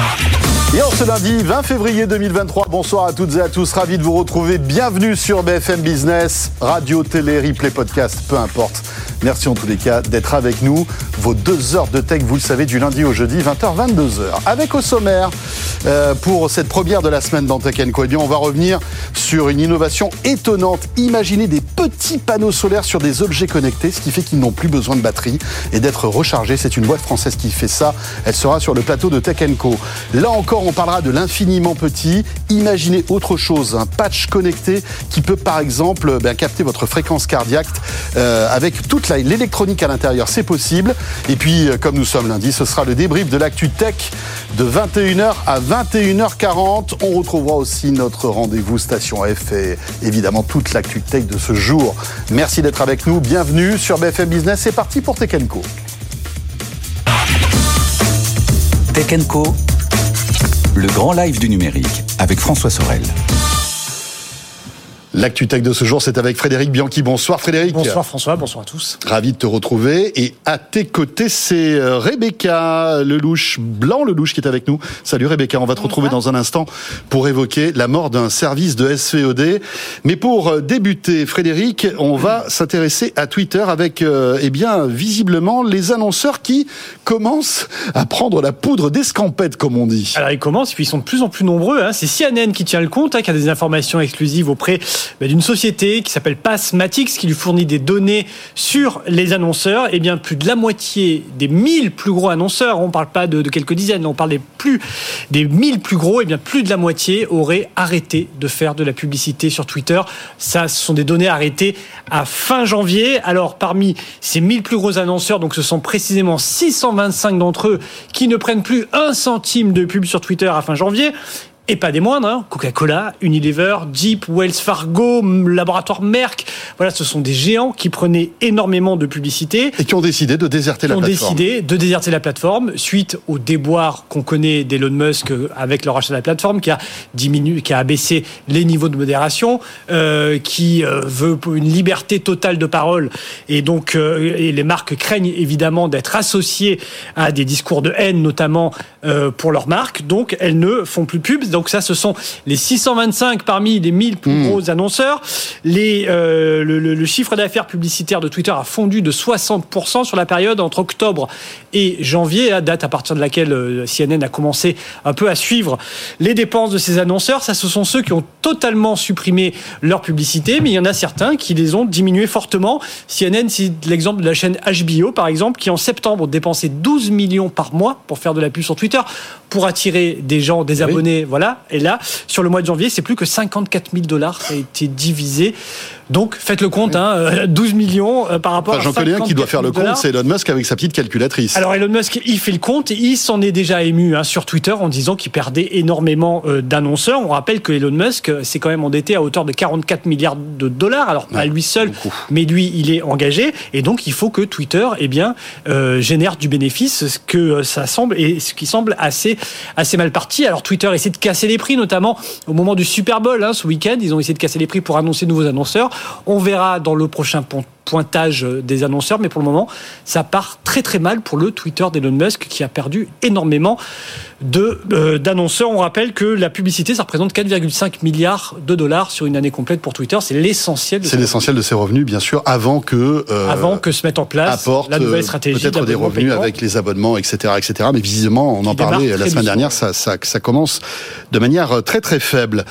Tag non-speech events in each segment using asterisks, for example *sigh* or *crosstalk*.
Chicago. Et en ce lundi 20 février 2023, bonsoir à toutes et à tous, ravi de vous retrouver. Bienvenue sur BFM Business, radio, télé, replay, podcast, peu importe. Merci en tous les cas d'être avec nous. Vos deux heures de tech, vous le savez, du lundi au jeudi, 20h, 22h. Avec au sommaire, euh, pour cette première de la semaine dans Tech Co, eh bien, on va revenir sur une innovation étonnante. Imaginez des petits panneaux solaires sur des objets connectés, ce qui fait qu'ils n'ont plus besoin de batterie et d'être rechargés. C'est une boîte française qui fait ça. Elle sera sur le plateau de Tech Co. Là encore, on parlera de l'infiniment petit. Imaginez autre chose, un patch connecté qui peut par exemple ben, capter votre fréquence cardiaque euh, avec toute l'électronique à l'intérieur. C'est possible. Et puis, euh, comme nous sommes lundi, ce sera le débrief de l'actu tech de 21h à 21h40. On retrouvera aussi notre rendez-vous Station F et évidemment toute l'actu tech de ce jour. Merci d'être avec nous. Bienvenue sur BFM Business. C'est parti pour Tech Co. Tech le grand live du numérique avec François Sorel. L'actu tech de ce jour, c'est avec Frédéric Bianchi. Bonsoir Frédéric. Bonsoir François, bonsoir à tous. Ravi de te retrouver. Et à tes côtés, c'est euh, Rebecca Lelouch, Blanc Lelouch qui est avec nous. Salut Rebecca, on va te retrouver dans un instant pour évoquer la mort d'un service de SVOD. Mais pour euh, débuter, Frédéric, on va s'intéresser à Twitter avec, euh, eh bien, visiblement, les annonceurs qui commencent à prendre la poudre d'escampette, comme on dit. Alors ils commencent, puis ils sont de plus en plus nombreux. Hein. C'est CNN qui tient le compte, hein, qui a des informations exclusives auprès d'une société qui s'appelle Passmatics, qui lui fournit des données sur les annonceurs. Et eh bien, plus de la moitié des 1000 plus gros annonceurs, on ne parle pas de, quelques dizaines, on parle des plus des 1000 plus gros, et eh bien plus de la moitié auraient arrêté de faire de la publicité sur Twitter. Ça, ce sont des données arrêtées à fin janvier. Alors, parmi ces 1000 plus gros annonceurs, donc ce sont précisément 625 d'entre eux qui ne prennent plus un centime de pub sur Twitter à fin janvier et pas des moindres, hein. Coca-Cola, Unilever, Jeep, Wells Fargo, Laboratoire Merck. Voilà, ce sont des géants qui prenaient énormément de publicité. Et qui ont décidé de déserter la plateforme. ont décidé de déserter la plateforme suite au déboire qu'on connaît d'Elon Musk avec le rachat de la plateforme, qui a diminué, qui a abaissé les niveaux de modération, euh, qui euh, veut une liberté totale de parole. Et donc, euh, et les marques craignent évidemment d'être associées à des discours de haine, notamment euh, pour leurs marques. Donc, elles ne font plus pub. Donc ça, ce sont les 625 parmi les 1000 plus hmm. gros annonceurs. Les, euh, le, chiffre d'affaires publicitaire de Twitter a fondu de 60% sur la période entre octobre et janvier, à date à partir de laquelle euh, CNN a commencé un peu à suivre les dépenses de ces annonceurs. Ça, ce sont ceux qui ont totalement supprimé leur publicité, mais il y en a certains qui les ont diminués fortement. CNN, c'est l'exemple de la chaîne HBO, par exemple, qui en septembre dépensait 12 millions par mois pour faire de la pub sur Twitter, pour attirer des gens, des abonnés. Voilà et là, sur le mois de janvier, c'est plus que 54 000 dollars. Ça a été divisé donc, faites le compte, hein, 12 euh, *laughs* millions euh, par rapport enfin, J'en connais un qui doit faire le compte, c'est Elon Musk avec sa petite calculatrice. Alors, Elon Musk, il fait le compte, il s'en est déjà ému hein, sur Twitter en disant qu'il perdait énormément euh, d'annonceurs. On rappelle que Elon Musk s'est quand même endetté à hauteur de 44 milliards de dollars. Alors, pas lui seul, mais lui, il est engagé. Et donc, il faut que Twitter, eh bien, génère du bénéfice, ce que ça semble, et ce qui semble assez, assez mal parti. Alors, Twitter essaie de casser les prix, notamment au moment du Super Bowl, hein, ce week-end. Ils ont essayé de casser les prix pour annoncer de nouveaux annonceurs. On verra dans le prochain pointage des annonceurs, mais pour le moment, ça part très très mal pour le Twitter d'Elon Musk qui a perdu énormément de euh, d'annonceurs. On rappelle que la publicité, ça représente 4,5 milliards de dollars sur une année complète pour Twitter. C'est l'essentiel. C'est l'essentiel de ses revenus, bien sûr, avant que euh, avant que se mette en place la nouvelle stratégie. Peut-être des revenus avec les abonnements, etc., etc. Mais visiblement, on en parlait la semaine dernière, ça, ça, ça, commence de manière très très faible.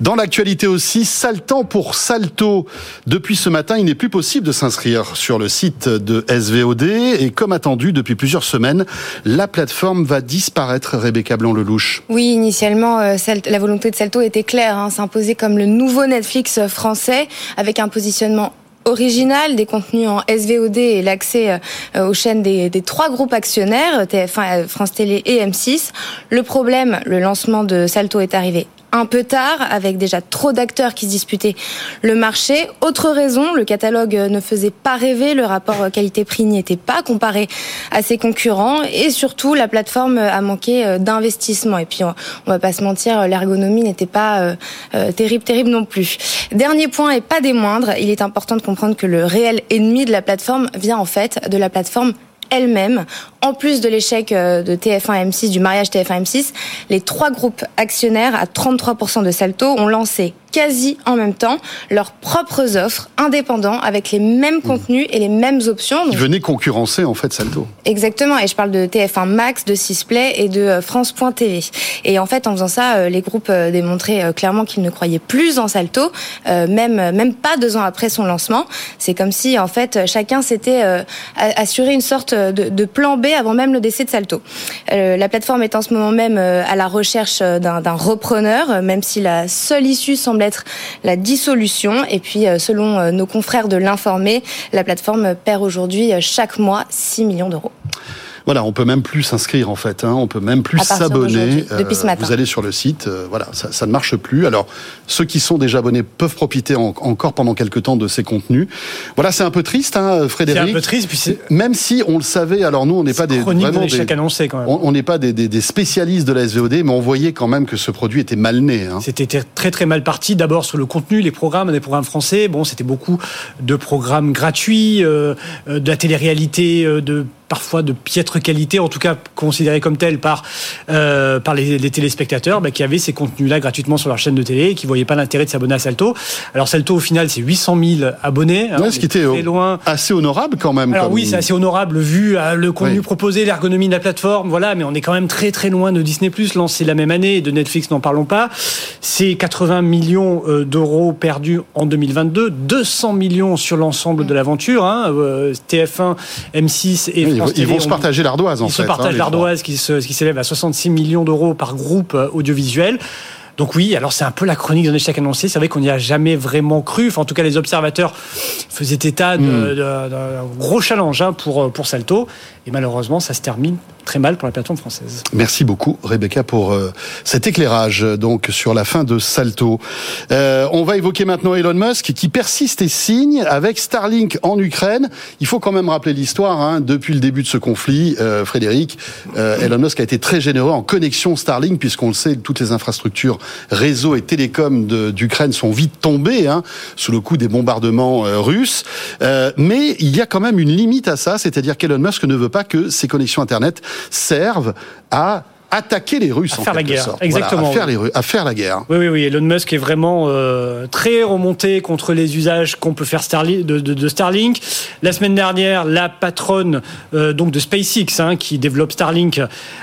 Dans l'actualité aussi, saltant pour Salto. Depuis ce matin, il n'est plus possible de s'inscrire sur le site de SVOD et comme attendu depuis plusieurs semaines, la plateforme va disparaître Rebecca Blanc-Lelouch Oui, initialement, euh, la volonté de Salto était claire, hein, s'imposer comme le nouveau Netflix français, avec un positionnement original, des contenus en SVOD et l'accès euh, aux chaînes des, des, trois groupes actionnaires, TF1, France Télé et M6. Le problème, le lancement de Salto est arrivé un peu tard, avec déjà trop d'acteurs qui se disputaient le marché. Autre raison, le catalogue ne faisait pas rêver, le rapport qualité-prix n'y était pas comparé à ses concurrents, et surtout la plateforme a manqué euh, d'investissement. Et puis on va pas se mentir, l'ergonomie n'était pas euh, euh, terrible, terrible non plus. Dernier point et pas des moindres, il est important de comprendre que le réel ennemi de la plateforme vient en fait de la plateforme elle-même, en plus de l'échec euh, de TF1 M6, du mariage TF1 M6, les trois groupes actionnaires à 33% de Salto ont lancé quasi en même temps leurs propres offres indépendants avec les mêmes mmh. contenus et les mêmes options. Qui venaient concurrencer en fait Salto. Exactement, et je parle de TF1 Max, de Sisplay et de euh, France.tv. Et en fait, en faisant ça, euh, les groupes démontraient clairement qu'ils ne croyaient plus en Salto, même même pas deux ans après son lancement. C'est comme si en fait chacun s'était assuré une sorte de, de plan B avant même le décès de Salto. Euh, la plateforme est en ce moment même euh, à la recherche euh, d'un repreneur, même si la seule issue semble la dissolution. Et puis, selon nos confrères de l'informé, la plateforme perd aujourd'hui chaque mois 6 millions d'euros. Voilà, on peut même plus s'inscrire en fait, hein, on peut même plus s'abonner. Depuis ce matin. Vous allez sur le site, voilà, ça, ça, ne marche plus. Alors, ceux qui sont déjà abonnés peuvent profiter encore pendant quelques temps de ces contenus. Voilà, c'est un peu triste, hein, Frédéric. C'est un peu triste, puis même si on le savait. Alors nous, on n'est pas des vraiment des, annoncé quand même. On n'est pas des, des, des, spécialistes de la SVOD, mais on voyait quand même que ce produit était mal né. Hein. C'était très très mal parti. D'abord sur le contenu, les programmes, des programmes français. Bon, c'était beaucoup de programmes gratuits, euh, euh de la télé-réalité, euh, de parfois de piètre qualité, en tout cas considérés comme tels par, euh, par les, les, téléspectateurs, bah, qui avaient ces contenus-là gratuitement sur leur chaîne de télé et qui voyaient pas l'intérêt de s'abonner à Salto. Alors Salto, au final, c'est 800 000 abonnés. Hein, ce qui était loin. assez honorable quand même. Alors oui, c'est assez honorable vu euh, le contenu proposé, l'ergonomie de la plateforme, voilà, mais on est quand même très très loin de Disney+, lancé la même année, et de Netflix, n'en parlons pas. C'est 80 millions euh, d'euros perdus en 2022, 200 millions sur l'ensemble de l'aventure, hein, euh, TF1, M6 et ils vont se partager l'ardoise en fait. Ils se partagent hein, l'ardoise qui, s'élève à 66 millions d'euros par groupe audiovisuel. Donc oui, alors c'est un peu la chronique d'un échec annoncé. C'est vrai qu'on n'y a jamais vraiment cru. Enfin, en tout cas, les observateurs faisaient état hmm. d'un gros challenge hein, pour, pour Salto. Et malheureusement, ça se termine très mal pour la plateforme française. Merci beaucoup Rebecca pour euh, cet éclairage donc sur la fin de Salto. Euh, on va évoquer maintenant Elon Musk qui persiste et signe avec Starlink en Ukraine. Il faut quand même rappeler l'histoire. Hein. Depuis le début de ce conflit, euh, Frédéric, euh, Elon Musk a été très généreux en connexion Starlink puisqu'on le sait, toutes les infrastructures réseau et télécom d'Ukraine sont vite tombées hein, sous le coup des bombardements euh, russes. mais il y a quand même une limite à ça, c'est-à-dire qu'Elon Musk ne veut pas que ces connexions Internet servent à attaquer les Russes à faire la guerre. Exactement. à, faire les, à faire la guerre. Oui, oui, oui. Elon Musk est vraiment euh, très remonté contre les usages qu'on peut faire Starlink, de, de, de, Starlink. La semaine dernière, la patronne euh, donc de SpaceX, hein, qui développe Starlink,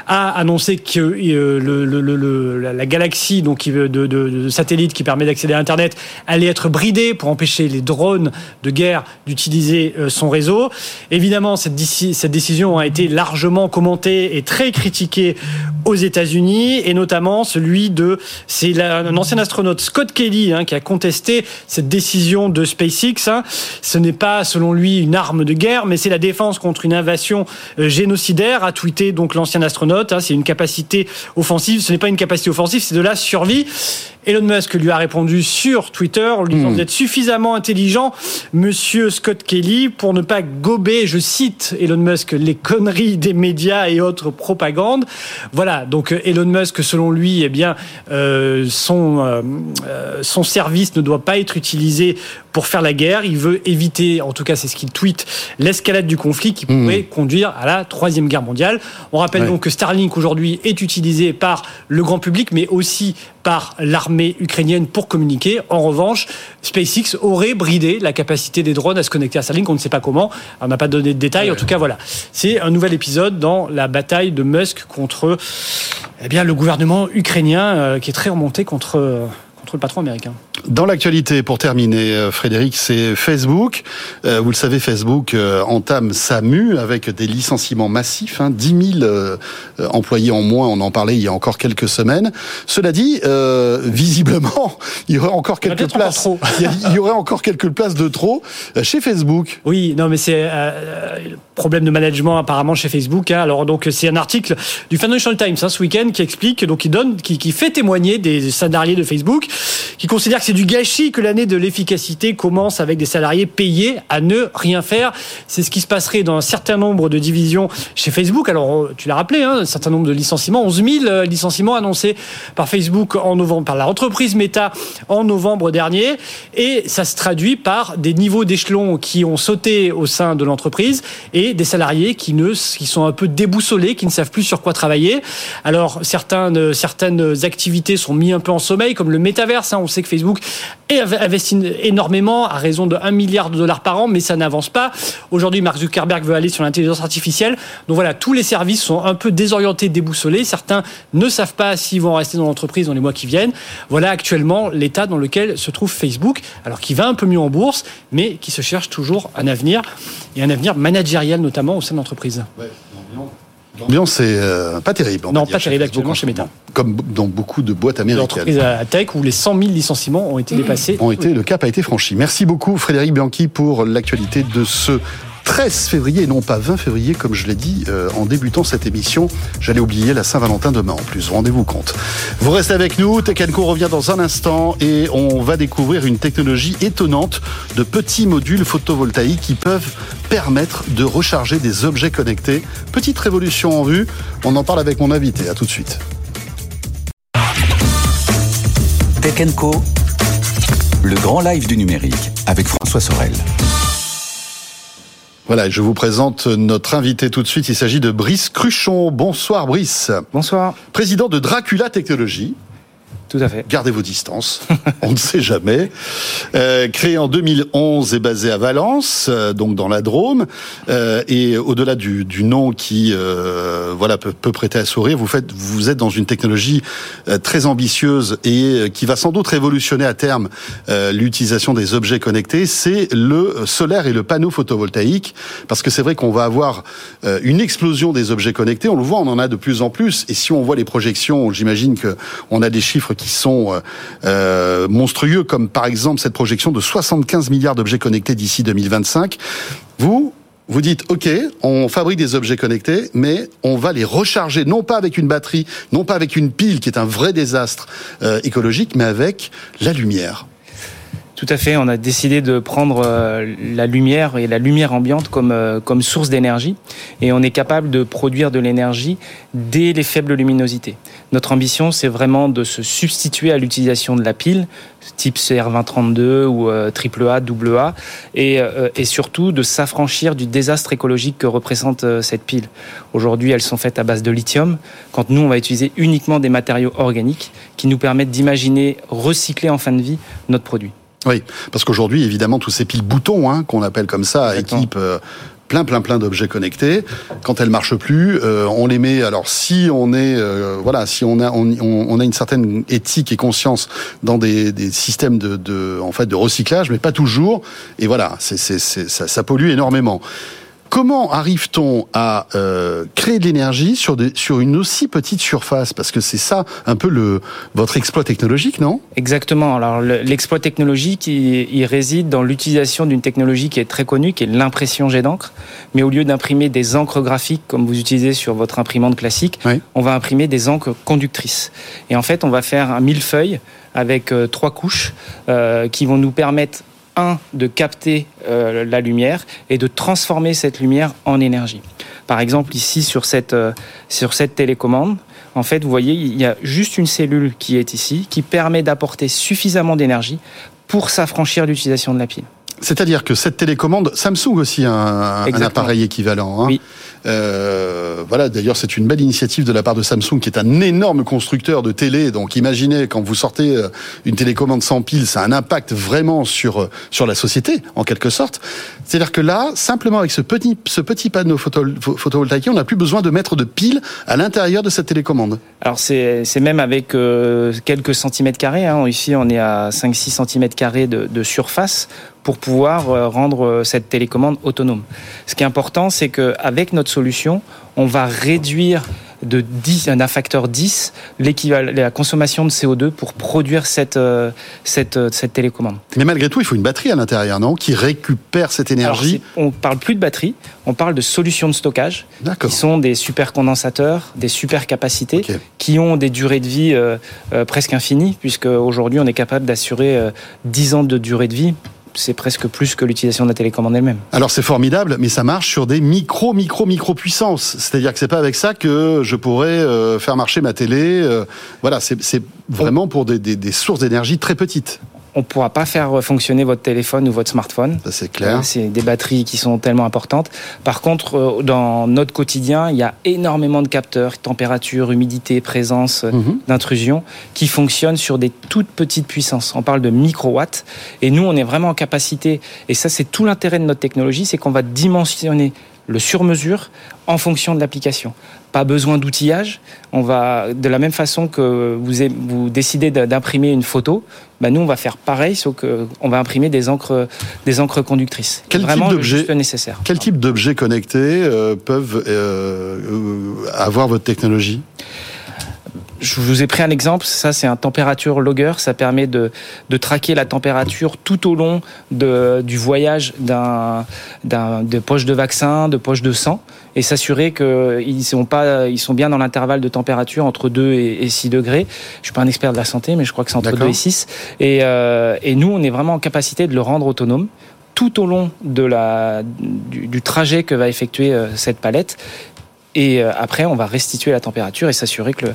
a annoncé que euh, le, le, le, la, galaxie donc de, de satellites qui permet d'accéder à Internet allait être bridée pour empêcher les drones de guerre d'utiliser euh, son réseau. Évidemment, cette, cette décision a été largement commentée et très critiquée aux États-Unis et notamment celui de c'est un ancien astronaute Scott Kelly hein, qui a contesté cette décision de SpaceX. Hein. Ce n'est pas selon lui une arme de guerre, mais c'est la défense contre une invasion euh, génocidaire. A tweeté donc l'ancien astronaute. Hein. C'est une capacité offensive. Ce n'est pas une capacité offensive, c'est de la survie. Elon Musk lui a répondu sur Twitter en lui disant d'être hmm. suffisamment intelligent, monsieur Scott Kelly, pour ne pas gober, je cite Elon Musk, les conneries des médias et autres propagandes. Voilà, donc euh, Elon Musk, selon lui, eh bien, euh, son, euh, son service ne doit pas être utilisé pour faire la guerre. Il veut éviter, en tout cas c'est ce qu'il tweet, l'escalade du conflit qui pourrait mmh. conduire à la troisième guerre mondiale. On rappelle donc que Starlink aujourd'hui est utilisé par le grand public, mais aussi par l'armée ukrainienne pour communiquer. En revanche, SpaceX aurait bridé la capacité des drones à se connecter à Starlink. On ne sait pas comment. On n'a pas donné de détails. En tout cas, voilà. C'est un nouvel épisode dans la bataille de Musk contre eh bien, le gouvernement ukrainien euh, qui est très remonté contre le patron américain. Dans l'actualité, pour terminer, euh, Frédéric, c'est Facebook. Euh, vous le savez, Facebook euh, entame sa mue avec des licenciements massifs, hein, 10 000 employés en moins, on en parlait il y a encore quelques semaines. Cela dit, visiblement, *laughs* il y aurait encore quelques places. il y aurait encore quelques places de trop chez Facebook. Oui, non, mais c'est le problème de management apparemment chez Facebook. Hein. Alors donc c'est un article du Financial Times hein, ce week-end qui explique, donc qui donne, qui, qui fait témoigner des salariés de Facebook qui considèrent que c'est du gâchis que l'année de l'efficacité commence avec des salariés payés à ne rien faire. C'est ce qui se passerait dans un certain nombre de divisions chez Facebook. Alors, tu l'as rappelé, hein, certain nombre de licenciements, 11 000 licenciements annoncés par Facebook en novembre, par l'entreprise Meta en novembre dernier. Et ça se traduit par des niveaux d'échelon qui ont sauté au sein de l'entreprise et des salariés qui, ne, qui sont un peu déboussolés, qui ne savent plus sur quoi travailler. Alors, certaines, certaines activités sont mises un peu en sommeil, comme le métaverse. Hein. On sait que Facebook investit énormément, à raison de 1 milliard de dollars par an, mais ça n'avance pas. Aujourd'hui, Mark Zuckerberg veut aller sur l'intelligence artificielle. Donc voilà, tous les services sont un peu désorientés, déboussolés. Certains ne savent pas s'ils vont rester dans l'entreprise dans les mois qui viennent. Voilà actuellement l'état dans lequel se trouve Facebook, alors qu'il va un peu mieux en bourse, mais qui se cherche toujours un avenir, et un avenir managérial notamment au sein de l'entreprise. L'ambiance est euh, pas terrible. Non, pas terrible actuellement chez Meta. Comme dans beaucoup de boîtes américaines. L'entreprise à tech où les 100 000 licenciements ont été dépassés. Ont été, le cap a été franchi. Merci beaucoup Frédéric Bianchi pour l'actualité de ce 13 février, et non pas 20 février, comme je l'ai dit euh, en débutant cette émission. J'allais oublier la Saint-Valentin demain en plus, rendez-vous compte. Vous restez avec nous, Tech revient dans un instant et on va découvrir une technologie étonnante de petits modules photovoltaïques qui peuvent permettre de recharger des objets connectés. Petite révolution en vue, on en parle avec mon invité, à tout de suite. Tech le grand live du numérique avec François Sorel. Voilà, je vous présente notre invité tout de suite. Il s'agit de Brice Cruchon. Bonsoir Brice. Bonsoir. Président de Dracula Technologies. Tout à fait. Gardez vos distances, *laughs* on ne sait jamais. Euh, créé en 2011 et basé à Valence, euh, donc dans la Drôme, euh, et au-delà du, du, nom qui euh, voilà peut, peut, prêter à sourire, vous faites, vous êtes dans une technologie euh, très ambitieuse et qui va sans doute révolutionner à terme l'utilisation des objets connectés. C'est le solaire et le panneau photovoltaïque, parce que c'est vrai qu'on va avoir une explosion des objets connectés. On le voit, on en a de plus en plus, et si on voit les projections, j'imagine que on a des chiffres qui sont euh, euh, monstrueux, comme par exemple cette projection de 75 milliards d'objets connectés d'ici 2025. Vous, vous dites, OK, on fabrique des objets connectés, mais on va les recharger, non pas avec une batterie, non pas avec une pile qui est un vrai désastre euh, écologique, mais avec la lumière. Tout à fait. On a décidé de prendre la lumière et la lumière ambiante comme source d'énergie. Et on est capable de produire de l'énergie dès les faibles luminosités. Notre ambition, c'est vraiment de se substituer à l'utilisation de la pile, type CR2032 ou AAA, euh, AA, et, et surtout de s'affranchir du désastre écologique que représente cette pile. Aujourd'hui, elles sont faites à base de lithium, quand nous, on va utiliser uniquement des matériaux organiques qui nous permettent d'imaginer recycler en fin de vie notre produit. Oui, parce qu'aujourd'hui, évidemment, tous ces piles boutons, hein, qu'on appelle comme ça, équipent euh, plein, plein, plein d'objets connectés. Quand elles marchent plus, euh, on les met. Alors, si on est, euh, voilà, si on a, on, a une certaine éthique et conscience dans des, des systèmes de, de, en fait, de recyclage, mais pas toujours. Et voilà, c'est, c'est, ça, ça pollue énormément. Comment arrive-t-on à euh, créer de l'énergie sur, sur une aussi petite surface? Parce que c'est ça un peu le, votre exploit technologique, non? Exactement. Alors l'exploit technologique, il, réside dans l'utilisation d'une technologie qui est très connue, qui est l'impression jet d'encre. Mais au lieu d'imprimer des encres graphiques comme vous utilisez sur votre imprimante classique, on va imprimer des encres conductrices. Et en fait, on va faire un millefeuille avec euh, trois couches euh, qui vont nous permettre de capter euh, la lumière et de transformer cette lumière en énergie. Par exemple, ici, sur cette, euh, sur cette télécommande, en fait, vous voyez, il y a juste une cellule qui est ici, qui permet d'apporter suffisamment d'énergie pour s'affranchir de l'utilisation de la pile. C'est-à-dire que cette télécommande, Samsung aussi a un, un appareil équivalent. Hein. Oui. Euh, voilà, d'ailleurs, c'est une belle initiative de la part de Samsung, qui est un énorme constructeur de télé. Donc, imaginez quand vous sortez euh, une télécommande sans pile, ça a un impact vraiment sur euh, sur la société, en quelque sorte. C'est-à-dire que là, simplement avec ce petit panneau photovoltaïque, on n'a plus besoin de mettre de pile à l'intérieur de cette télécommande. Alors, c'est même avec quelques centimètres carrés. Hein. Ici, on est à 5-6 centimètres carrés de, de surface pour pouvoir rendre cette télécommande autonome. Ce qui est important, c'est qu'avec notre solution, on va réduire de 10, un facteur 10 la consommation de CO2 pour produire cette, euh, cette, cette télécommande. Mais malgré tout, il faut une batterie à l'intérieur, non? Qui récupère cette énergie. On ne parle plus de batterie, on parle de solutions de stockage qui sont des supercondensateurs, des super capacités qui ont des durées de vie presque infinies, puisque aujourd'hui on est capable d'assurer 10 ans de durée de vie c'est presque plus que l'utilisation de la télécommande elle-même. Alors c'est formidable, mais ça marche sur des micro, micro, micro puissances. C'est-à-dire que c'est pas avec ça que je pourrais euh, faire marcher ma télé. Euh, voilà, c'est vraiment pour des, des sources d'énergie très petites on ne pourra pas faire fonctionner votre téléphone ou votre smartphone. Ça, c'est clair. Euh, c'est des batteries qui sont tellement importantes. Par contre, euh, dans notre quotidien, il y a énormément de capteurs, température, humidité, présence, euh, mhm. d'intrusion, qui fonctionnent sur des toutes petites puissances. On parle de microwatts. Et nous, on est vraiment en capacité, et ça, c'est tout l'intérêt de notre technologie, c'est qu'on va dimensionner le sur-mesure en fonction de l'application. Pas besoin d'outillage. On va, de la même façon que vous, vous décidez d'imprimer une photo, bah nous on va faire pareil, sauf qu'on va imprimer des encres, des encres conductrices. Quel Vraiment type nécessaire. Quel type d'objets connectés euh, peuvent euh, euh, avoir votre technologie? Je vous ai pris un exemple, ça c'est un température logger, ça permet de, de traquer la température tout au long de, du voyage d'un, d'un, de poche de vaccin, de poche de sang, et s'assurer qu'ils sont, pas, ils sont bien dans l'intervalle de température entre 2 et, 6 degrés. Je suis pas un expert de la santé, mais je crois que c'est entre 2 et 6. Et, euh, et nous, on est vraiment en capacité de le rendre autonome tout au long de la, du, du trajet que va effectuer euh, cette palette et euh, après, on va restituer la température et s'assurer que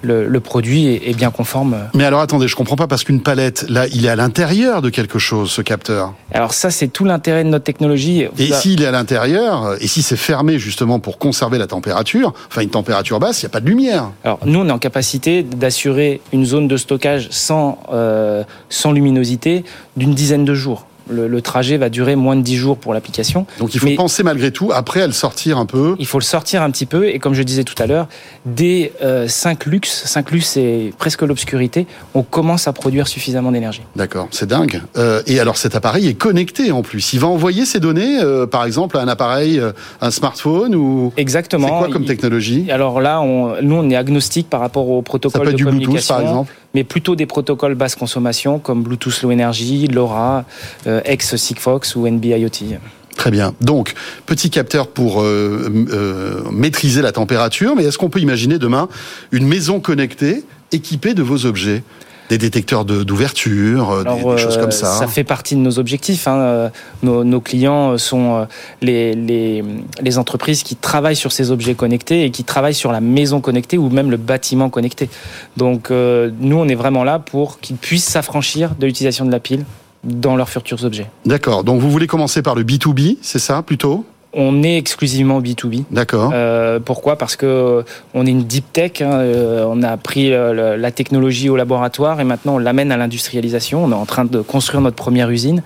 le, le, produit est, bien conforme. Mais alors attendez, je comprends pas parce qu'une palette, là, il est à l'intérieur de quelque chose, ce capteur. Alors ça, c'est tout l'intérêt de notre technologie. Et s'il est à l'intérieur, et si c'est fermé justement pour conserver la température, enfin une température basse, il n'y a pas de lumière. Alors nous, on est en capacité d'assurer une zone de stockage sans, euh, sans luminosité d'une dizaine de jours le, trajet va durer moins de 10 jours pour l'application. Donc il faut penser malgré tout, après, à le sortir un peu. Il faut le sortir un petit peu, et comme je disais tout à l'heure, dès 5 euh, lux, 5 lux c'est presque l'obscurité, on commence à produire suffisamment d'énergie. D'accord, c'est dingue. Euh, et alors cet appareil est connecté en plus. Il va envoyer ces données, euh, par exemple, à un appareil, un smartphone ou... Exactement. C'est quoi comme technologie? Alors là, on, nous, on est agnostique par rapport au protocole Ça peut de du communication. Bluetooth, par exemple mais plutôt des protocoles basse consommation comme Bluetooth Low Energy, LoRa, euh, ex-Sigfox ou NB-IoT. Très bien. Donc, petit capteur pour euh, euh, maîtriser la température, mais est-ce qu'on peut imaginer demain une maison connectée équipée de vos objets? Des détecteurs d'ouverture, euh, des, choses comme euh, ça. Ça fait partie de nos objectifs. Hein. Euh, nos, nos, clients sont les, les, les, entreprises qui travaillent sur ces objets connectés et qui travaillent sur la maison connectée ou même le bâtiment connecté. Donc nous, on est vraiment là pour qu'ils puissent s'affranchir de l'utilisation de la pile dans leurs futurs objets. D'accord. Donc vous voulez commencer par le B2B, c'est ça plutôt? On est exclusivement B2B. D'accord. Euh, pourquoi? Parce que on est une deep tech. Hein, euh, on a pris euh, la technologie au laboratoire et maintenant on l'amène à l'industrialisation. On est en train de construire notre première usine.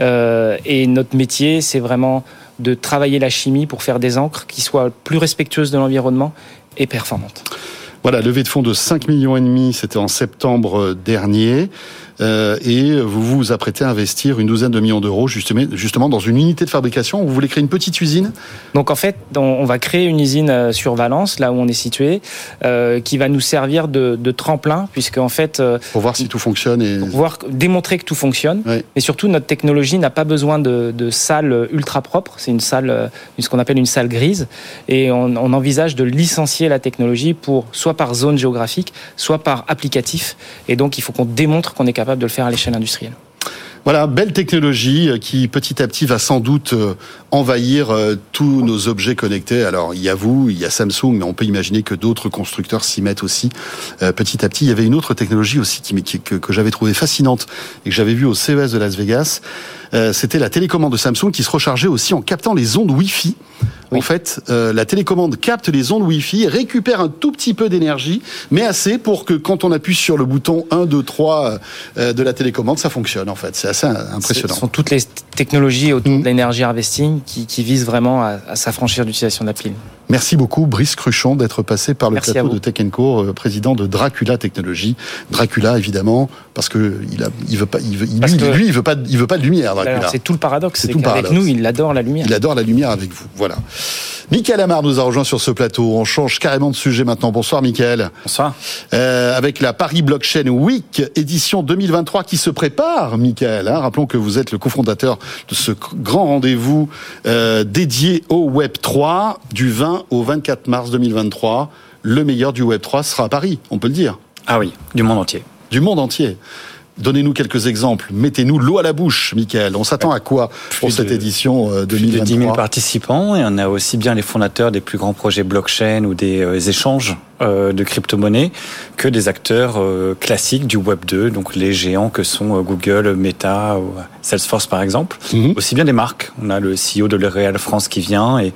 et notre métier, c'est vraiment de travailler la chimie pour faire des encres qui soient plus respectueuses de l'environnement et performantes. Voilà, levée de fonds de 5 millions et demi, c'était en septembre dernier. Euh, et vous vous apprêtez à investir une douzaine de millions d'euros justement, justement dans une unité de fabrication. Vous voulez créer une petite usine Donc en fait, on va créer une usine euh, sur Valence, là où on est situé, euh, qui va nous servir de, de tremplin, puisque en fait... pour voir si tout fonctionne et... Pour voir, démontrer que tout fonctionne. Et surtout, notre technologie n'a pas besoin de, de salle ultra propre. C'est une salle, ce qu'on appelle une salle grise. Et on, on envisage de licencier la technologie pour soit par zone géographique, soit par applicatif. Et donc, il faut qu'on démontre qu'on est capable de le faire à l'échelle industrielle. Voilà, belle technologie euh, qui petit à petit va sans doute euh, envahir euh, tous nos objets connectés. Alors il y a vous, il y a Samsung, mais on peut imaginer que d'autres constructeurs s'y mettent aussi petit à petit. Il y avait une autre technologie aussi que, que j'avais trouvé fascinante et que j'avais vue au CES de Las Vegas. C'était la télécommande de Samsung qui se rechargeait aussi en captant les ondes Wi-Fi. En fait, euh, la télécommande capte les ondes Wi-Fi, récupère un tout petit peu d'énergie, mais assez pour que quand on appuie sur le bouton 1, 2, 3 de la télécommande, ça fonctionne en fait. C'est assez impressionnant. Ce sont toutes les technologies autour mm. de l'énergie harvesting qui, qui, visent vraiment à, à s'affranchir de l'utilisation de la pile. Merci beaucoup Brice Cruchon d'être passé par le plateau de Tech Co, euh, président de Dracula Technologies. Dracula évidemment parce que il a, il veut pas, il veut, lui, il veut pas, il veut pas de lumière. Dracula. C'est tout le paradoxe. C'est qu'avec nous, il adore la lumière. Il adore la lumière avec vous. Voilà. Michael Amar nous a rejoint sur ce plateau. On change carrément de sujet maintenant. Bonsoir Michael. Bonsoir. Euh, avec la Paris Blockchain Week édition 2023 qui se prépare, Michael. Hein. Rappelons que vous êtes le cofondateur de ce grand rendez-vous euh, dédié au Web 3 du 20 au 24 mars 2023. Le meilleur du Web 3 sera à Paris, on peut le dire. Ah oui, du monde entier. Du monde entier. Donnez-nous quelques exemples. Mettez-nous l'eau à la bouche, Michael. On s'attend à quoi pour cette édition 2023 Plus de 10 000 participants et on a aussi bien les fondateurs des plus grands projets blockchain ou des échanges de crypto-monnaies que des acteurs classiques du Web 2, donc les géants que sont Google, Meta, ou Salesforce par exemple. Mhm. Aussi bien des marques. On a le CEO de L'Oréal France qui vient et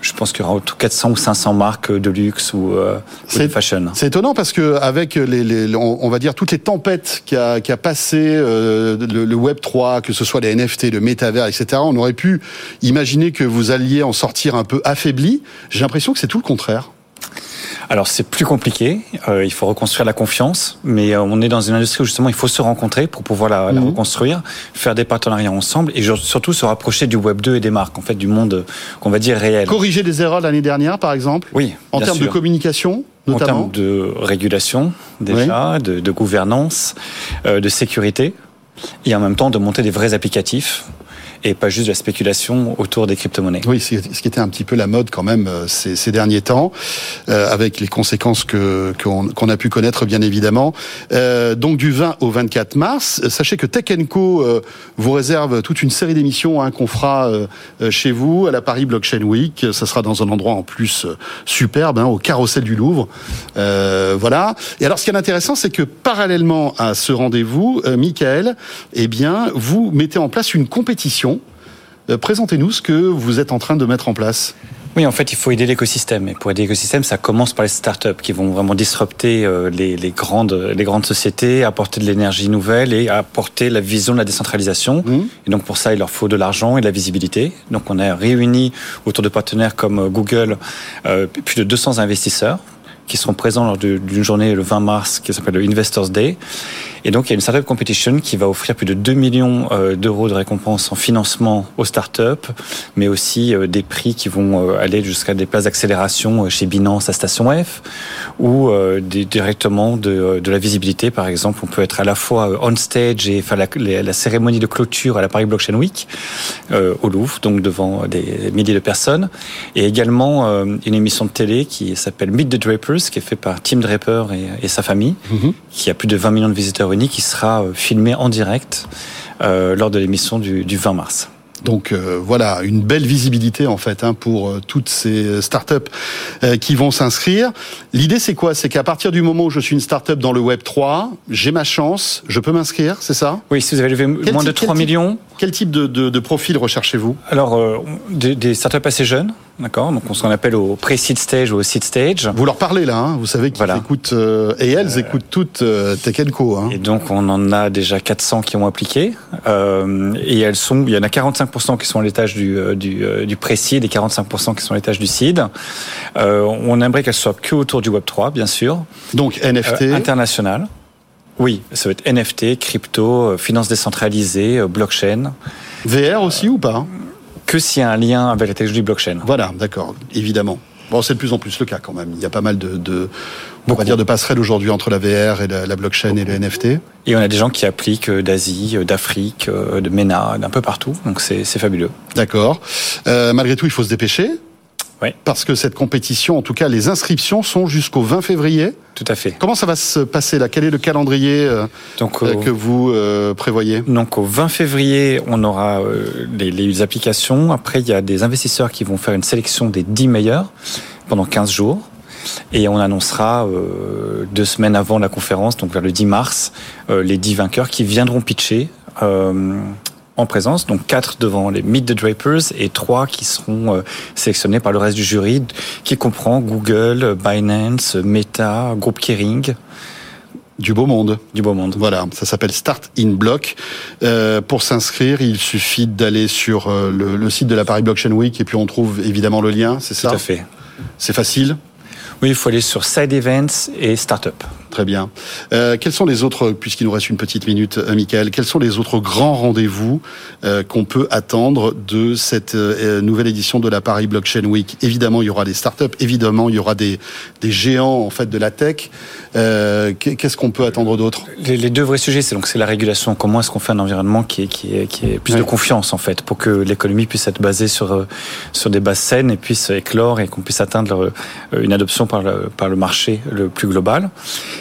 je pense qu'il y aura autour de 400 ou 500 marques de luxe ou, euh, de fashion. C'est étonnant parce que avec les, on, va dire toutes les tempêtes qu'a a passé euh, le, Web 3, que ce soit les NFT, le métavers, etc. On aurait pu imaginer que vous alliez en sortir un peu affaibli. J'ai l'impression que c'est tout le contraire. Alors c'est plus compliqué, euh, il faut reconstruire la confiance, mais euh, on est dans une industrie où justement il faut se rencontrer pour pouvoir la, la mhm. reconstruire, faire des partenariats ensemble et surtout se rapprocher du Web 2 et des marques, en fait du monde qu'on va dire réel. Corriger des erreurs l'année dernière par exemple Oui. En termes de communication notamment En termes de régulation déjà, de, de, gouvernance, euh, de sécurité et en même temps de monter des vrais applicatifs et pas juste de la spéculation autour des crypto-monnaies. Oui, ce qui était un petit peu la mode quand même euh, ces, ces derniers temps, euh, avec les conséquences que qu'on a pu connaître bien évidemment. Euh, donc du 20 au 24 mars, sachez que Tech Co euh, vous réserve toute une série d'émissions hein, qu'on fera euh, chez vous à la Paris Blockchain Week. Ça sera dans un endroit en plus superbe, hein, au Carrousel du Louvre. voilà. Et alors, ce qui est intéressant, c'est que parallèlement à ce rendez-vous, Michael, eh bien, vous mettez en place une compétition euh, présentez-nous ce que vous êtes en train de mettre en place. Oui, en fait, il faut aider l'écosystème. Et pour aider l'écosystème, ça commence par les startups qui vont vraiment disrupter euh, les, grandes, les grandes sociétés, apporter de l'énergie nouvelle et apporter la vision de la décentralisation. Mmh. Et donc, pour ça, il leur faut de l'argent et de la visibilité. Donc, on a réuni autour de partenaires comme euh, Google plus de 200 investisseurs qui seront présents lors d'une journée le 20 mars qui s'appelle le Investors Day. Et donc, il y a une startup competition qui va offrir plus de 2 millions euh, d'euros de récompenses en financement aux startups, mais aussi euh, des prix qui vont euh, aller jusqu'à des places d'accélération chez Binance à Station F, ou directement de, la visibilité. Par exemple, on peut être à la fois on stage et faire la cérémonie de clôture à la Paris Blockchain Week au Louvre, donc devant des milliers de personnes, et également une émission de télé qui s'appelle Meet the Drapers, qui est fait par Tim Draper et, et sa famille, mm-hmm. qui a plus de 20 millions de visiteurs qui sera euh, filmé en direct euh, lors de l'émission du, 20 mars. Donc euh, voilà, une belle visibilité en fait hein, pour toutes ces startups qui vont s'inscrire. L'idée c'est quoi? C'est qu'à partir du moment où je suis une startup dans le Web 3, j'ai ma chance, je peux m'inscrire, c'est ça? Oui, si vous avez levé moins de 3 millions. Quel type de, profil recherchez-vous? Alors, des, des startups assez jeunes, D'accord Donc on s'en appelle au pré-seed stage ou au seed stage. Vous leur parlez là, hein vous savez qu'ils écoutent euh, et elles euh, écoutent toutes euh, Tech Co. Hein et donc on en a déjà 400 qui ont appliqué euh, et elles sont, il y en a 45% qui sont à l'étage du du, du pré-seed et 45% qui sont à l'étage du seed. on aimerait qu'elles soient que autour du Web 3 bien sûr. Donc NFT international. Oui, ça va être NFT, crypto, finance décentralisée, blockchain. VR aussi ou pas? Que s'il y a un lien avec la technologie blockchain. Voilà, d'accord, évidemment. Bon, c'est de plus en plus le cas quand même. Il y a pas mal de, de on va dire de passerelles aujourd'hui entre la VR et la, blockchain et le NFT. Et on a des gens qui appliquent euh, d'Asie, euh, d'Afrique, euh, de MENA, d'un peu partout. Donc c'est fabuleux. D'accord. Euh, malgré tout, il faut se dépêcher. Oui. Parce que cette compétition, en tout cas, les inscriptions sont jusqu'au 20 février. Tout à fait. Comment ça va se passer là? Quel est le calendrier euh, Donc, euh, que vous euh, prévoyez? Donc au 20 février, on aura les, les, applications. Après, il y a des investisseurs qui vont faire une sélection des 10 meilleurs pendant 15 jours. Et on annoncera deux semaines avant la conférence, donc vers le 10 mars, les 10 vainqueurs qui viendront pitcher en présence, donc quatre devant les Meet the Drapers et trois qui seront euh, sélectionnés par le reste du jury, qui comprend Google, Binance, Meta, Groupe Kering. Du beau monde. Du beau monde. Voilà, ça s'appelle Start in Block. Euh, pour s'inscrire, il suffit d'aller sur euh, le, le, site de la Paris Blockchain Week et puis on trouve évidemment le lien, c'est ça Tout à fait. C'est facile Oui, il faut aller sur Side Events et Startup. Très bien. Euh, quels sont les autres, puisqu'il nous reste une petite minute, euh, Michael, quels sont les autres grands rendez-vous euh, qu'on peut attendre de cette euh, nouvelle édition de la Paris Blockchain Week? Évidemment, il y aura des startups, évidemment, il y aura des, des géants en fait de la tech. Euh, Qu'est-ce qu'on peut attendre d'autre? Les, les, deux vrais sujets, c'est donc c'est la régulation. Comment est-ce qu'on fait un environnement qui est qui est, qui est plus de confiance en fait, pour que l'économie puisse être basée sur sur des bases saines et puisse éclore et qu'on puisse atteindre une adoption par le par le marché le plus global?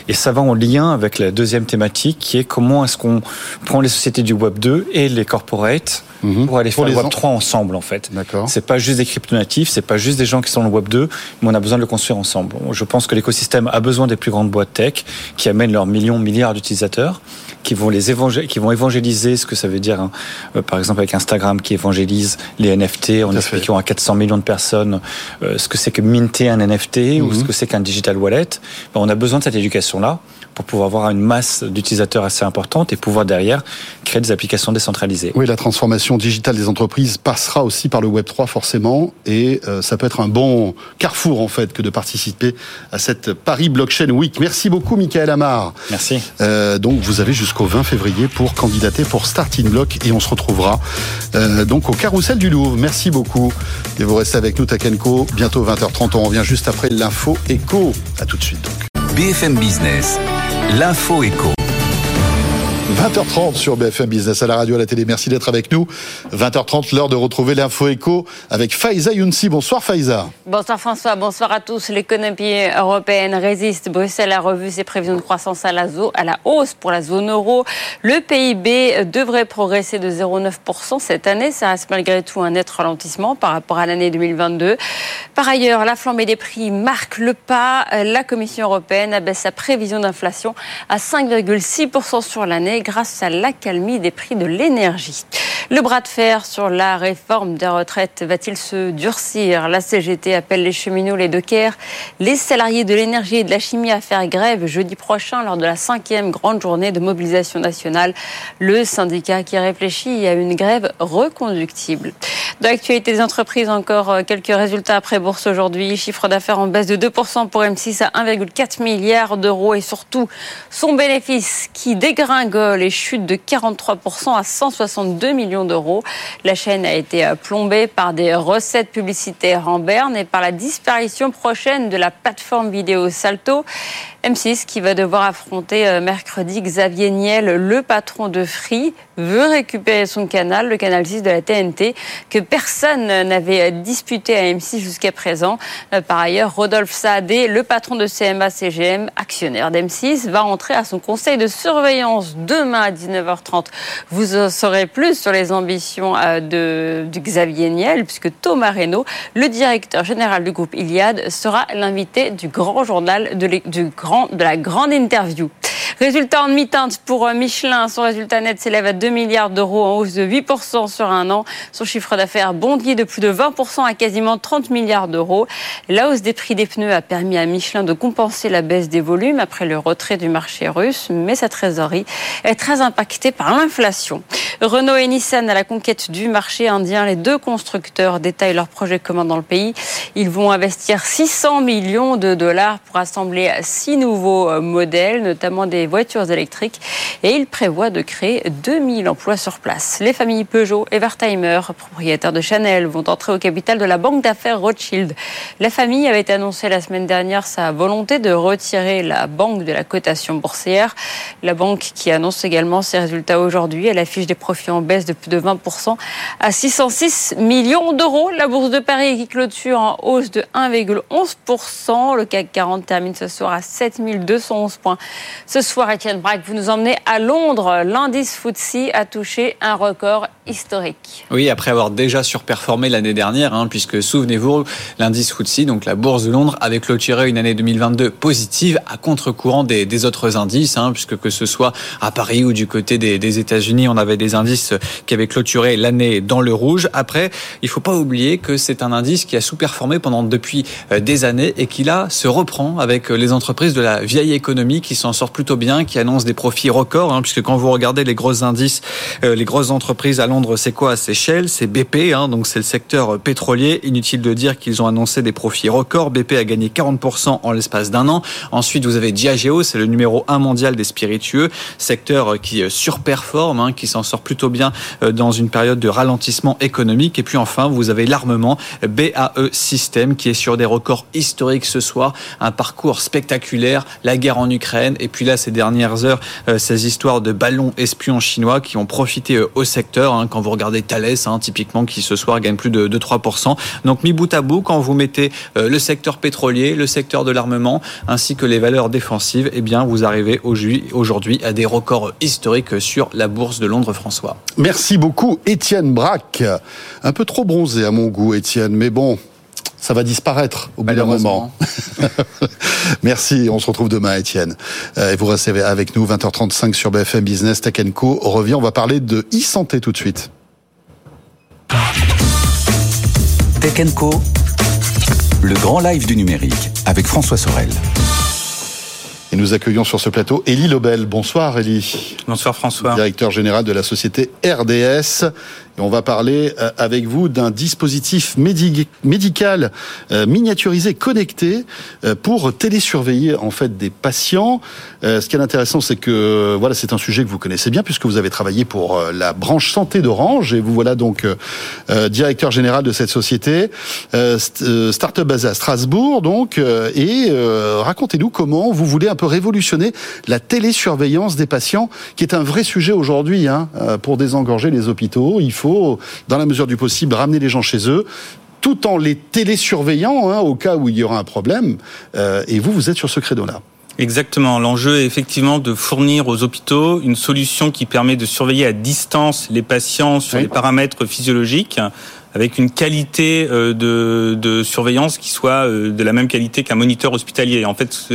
Et ça va en lien avec la deuxième thématique qui est comment est-ce qu'on prend les sociétés du Web 2 et les corporates mhm. pour aller faire le Web 3 ensemble en fait. D'accord. C'est pas juste des crypto-natifs, c'est pas juste des gens qui sont dans le Web 2, mais on a besoin de le construire ensemble. Je pense que l'écosystème a besoin des plus grandes boîtes tech qui amènent leurs millions, milliards d'utilisateurs, qui vont les qui vont évangéliser ce que ça veut dire, hein. euh, par exemple avec Instagram qui évangélise les NFT en expliquant à 400 millions de personnes euh, ce que c'est que minter un NFT ou mhm. ce que c'est qu'un digital wallet. Ben, on a besoin de cette éducation-là pour pouvoir avoir une masse d'utilisateurs assez importante et pouvoir derrière créer des applications décentralisées. Oui, la transformation digitale des entreprises passera aussi par le Web 3 forcément et euh, ça peut être un bon carrefour en fait que de participer à cette Paris Blockchain Week. Merci beaucoup Michael Amar. Merci. Euh, donc vous avez jusqu'au 20 février pour candidater pour Starting Block et on se retrouvera euh, donc au carrousel du Louvre. Merci beaucoup et vous restez avec nous Takenko. Bientôt 20h30, on revient juste après l'info écho. À tout de suite donc. BFM Business. L'info écho. 20h30 sur BFM Business à la radio, à la télé. Merci d'être avec nous. 20h30, l'heure de retrouver l'info écho avec Faiza Younsi. Bonsoir Faiza. Bonsoir François, bonsoir à tous. L'économie européenne résiste. Bruxelles a revu ses prévisions de croissance à la, à la hausse pour la zone euro. Le PIB devrait progresser de 0,9% cette année. Ça reste malgré tout un net ralentissement par rapport à l'année 2022. Par ailleurs, la flambée des prix marque le pas. La Commission européenne abaisse sa prévision d'inflation à 5,6% sur l'année grâce à l'accalmie des prix de l'énergie. Le bras de fer sur la réforme des retraites va-t-il se durcir? La CGT appelle les cheminots, les dockers, les salariés de l'énergie et de la chimie à faire grève jeudi prochain lors de la cinquième grande journée de mobilisation nationale. Le syndicat qui réfléchit à une grève reconductible. Dans l'actualité des entreprises, encore euh, quelques résultats après bourse aujourd'hui. Chiffre d'affaires en baisse de 2% pour M6 à 1,4 milliard d'euros et surtout son bénéfice qui dégringole les chutes de 43% à 162 millions d'euros. La chaîne a été euh, plombée par des recettes publicitaires en berne et par la disparition prochaine de la plateforme vidéo Salto. M6 qui va devoir affronter euh, mercredi Xavier Niel, le patron de Free, veut récupérer son canal, le canal 6 de la TNT, que personne n'avait disputé à M6 jusqu'à présent. Euh, par ailleurs, Rodolphe Saadé, le patron de CMA-CGM, actionnaire d'M6, va entrer à son conseil de surveillance demain à 19h30. Vous en saurez plus sur les ambitions euh, de, Xavier Niel, puisque Thomas Reynaud, le directeur général du groupe Iliad, sera l'invité du grand journal de la grande interview. Résultat en demi-teinte pour euh, Michelin. Son résultat net s'élève à 2 milliards d'euros en hausse de 8% sur un an. Son chiffre d'affaires bondit de plus de 20% à quasiment 30 milliards d'euros. La hausse des prix des pneus a permis à Michelin de compenser la baisse des volumes après le retrait du marché russe, mais sa trésorerie est très impactée par l'inflation. Renault et Nissan à la conquête du marché indien. Les deux constructeurs détaillent leurs projets communs dans le pays. Ils vont investir 600 millions de dollars pour assembler six nouveaux euh, modèles, notamment des voitures électriques. Et ils prévoient de créer 2000 emplois sur place. Les familles Peugeot et Wertheimer, propriétaires de Chanel, vont entrer au capital de la banque d'affaires Rothschild. La famille avait annoncé la semaine dernière sa volonté de retirer la banque de la cotation boursière. La banque qui annonce également ses résultats aujourd'hui. Elle affiche des profit en baisse de plus de 20% à 606 millions d'euros. La bourse de Paris qui clôture en hausse de 1,11%. Le CAC 40 termine ce soir à 7211 points. Ce soir, Étienne Braque, vous nous emmenez à Londres. L'indice FTSE a touché un record historique. Oui, après avoir déjà surperformé l'année dernière, hein, puisque souvenez-vous, l'indice FTSE, donc la bourse de Londres, avait clôturé une année 2022 positive à contre-courant des, autres indices, hein, puisque que ce soit à Paris ou du côté des, États-Unis, on avait des indice qui avait clôturé l'année dans le rouge. Après, il faut pas oublier que c'est un indice qui a sous-performé pendant depuis euh, des années et qui là se reprend avec les entreprises de la vieille économie qui s'en sortent plutôt bien, qui annoncent des profits records, hein, puisque quand vous regardez les gros indices, euh, les grosses entreprises à Londres, c'est quoi? C'est Shell, c'est BP, hein, donc c'est le secteur pétrolier. Inutile de dire qu'ils ont annoncé des profits records. BP a gagné 40% en l'espace d'un an. Ensuite, vous avez Diageo, c'est le numéro 1 mondial des spiritueux, secteur qui surperforme, hein, qui s'en sort plutôt bien euh, dans une période de ralentissement économique. Et puis enfin, vous avez l'armement BAE System qui est sur des records historiques ce soir. Un parcours spectaculaire, la guerre en Ukraine. Et puis là, c'est dernières heures ces histoires de ballons espions chinois qui ont profité au secteur. Hein, quand vous regardez Thales, hein, typiquement, qui ce soir gagne plus de, de 3%. Donc mis bout à bout, quand vous mettez le secteur pétrolier, le secteur de l'armement, ainsi que les valeurs défensives, eh bien, vous arrivez aujourd'hui à des records historiques sur la bourse de Londres, François. Merci beaucoup, Étienne Braque. Un peu trop bronzé à mon goût, Étienne, mais bon, ça va disparaître au bout d'un moment. *laughs* Merci, on se retrouve demain, Étienne. Euh, et vous restez avec nous, 20h35 sur BFM Business Tech Co. On revient, on va parler de e-santé tout de suite. Tech Co, le grand live du numérique avec François Sorel. Et nous accueillons sur ce plateau Élie Lobel. Bonsoir Élie. Bonsoir François. Directeur général de la société RDS. On va parler euh, avec vous d'un dispositif médical euh, miniaturisé, connecté, euh, pour télésurveiller en fait des patients. Ce qui est intéressant, c'est que voilà, c'est un sujet que vous connaissez bien puisque vous avez travaillé pour la branche santé d'Orange et vous voilà donc directeur général de cette société, start-up basée à Strasbourg. Donc, et racontez-nous comment vous voulez un peu révolutionner la télésurveillance des patients, qui est un vrai sujet aujourd'hui hein, pour désengorger les hôpitaux. Dans la mesure du possible, ramener les gens chez eux tout en les télésurveillant hein, au cas où il y aura un problème. Euh, et vous, vous êtes sur ce credo-là. Exactement. L'enjeu est effectivement de fournir aux hôpitaux une solution qui permet de surveiller à distance les patients sur les paramètres physiologiques avec une qualité euh, de, surveillance qui soit euh, de la même qualité qu'un moniteur hospitalier. En fait,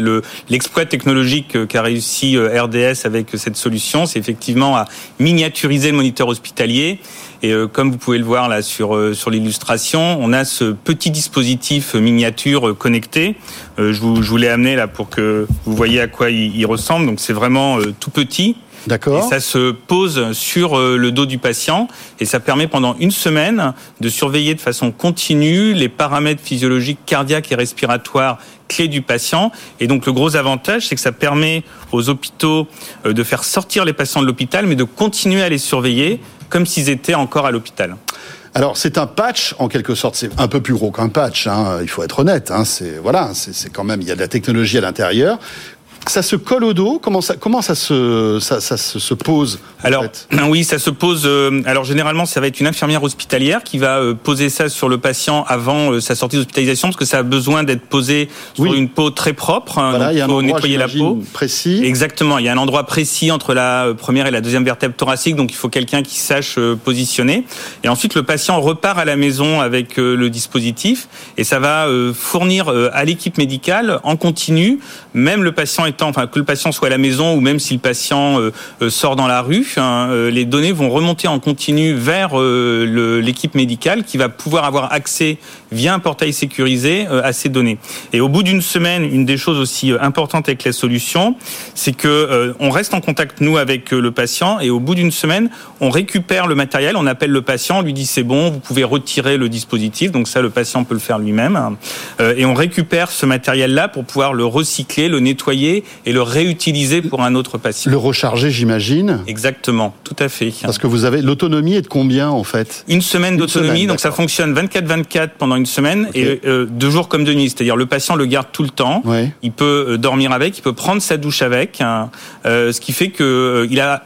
l'exploit technologique qu'a réussi RDS avec cette solution, c'est effectivement à miniaturiser le moniteur hospitalier et euh, comme vous pouvez le voir là sur euh, sur l'illustration, on a ce petit dispositif miniature euh, connecté. je vous je vous l'ai amené là pour que vous voyez à quoi il, ressemble. Donc c'est vraiment tout petit. D'accord. Et ça se pose sur le dos du patient et ça permet pendant une semaine de surveiller de façon continue les paramètres physiologiques cardiaques et respiratoires clés du patient. Et donc le gros avantage, c'est que ça permet aux hôpitaux de faire sortir les patients de l'hôpital, mais de continuer à les surveiller comme s'ils étaient encore à l'hôpital. Alors c'est un patch en quelque sorte, c'est un peu plus gros qu'un patch. Hein, il faut être honnête. Hein, voilà, c'est quand même il y a de la technologie à l'intérieur ça se colle au dos Comment ça, comment ça se, ça, ça se, pose Alors, *clears throat* oui, ça se pose. Euh, alors, généralement, ça va être une infirmière hospitalière qui va euh, poser ça sur le patient avant euh, sa sortie d'hospitalisation, parce que ça a besoin d'être posé sur une peau très propre. Hein, voilà, il y a un endroit, nettoyer la peau. Précis. Exactement. Il y a un endroit précis entre la première et la deuxième vertèbre thoracique, donc il faut quelqu'un qui sache positionner. Et ensuite, le patient repart à la maison avec le dispositif, et ça va fournir à l'équipe médicale en continu, même le patient enfin que le patient soit à la maison ou même si le patient euh, euh, sort dans la rue, hein, euh, les données vont remonter en continu vers l'équipe médicale qui va pouvoir avoir accès via un portail sécurisé à ces données. Et au bout d'une semaine, une des choses aussi importantes avec la solution, c'est que on reste en contact nous avec le patient et au bout d'une semaine, on récupère le matériel, on appelle le patient, on lui dit c'est bon, vous pouvez retirer le dispositif. Donc ça, le patient peut le faire lui-même. et on récupère ce matériel-là pour pouvoir le recycler, le nettoyer et le réutiliser pour un autre patient. Le recharger, j'imagine Exactement, tout à fait. Parce que vous avez l'autonomie est de combien en fait? Une semaine d'autonomie, donc ça fonctionne 24-24 pendant une semaine et euh, deux jours comme de nuit. C'est-à-dire le patient le garde tout le temps. Il peut euh, dormir avec, il peut prendre sa douche avec, hein. euh, ce qui fait que il a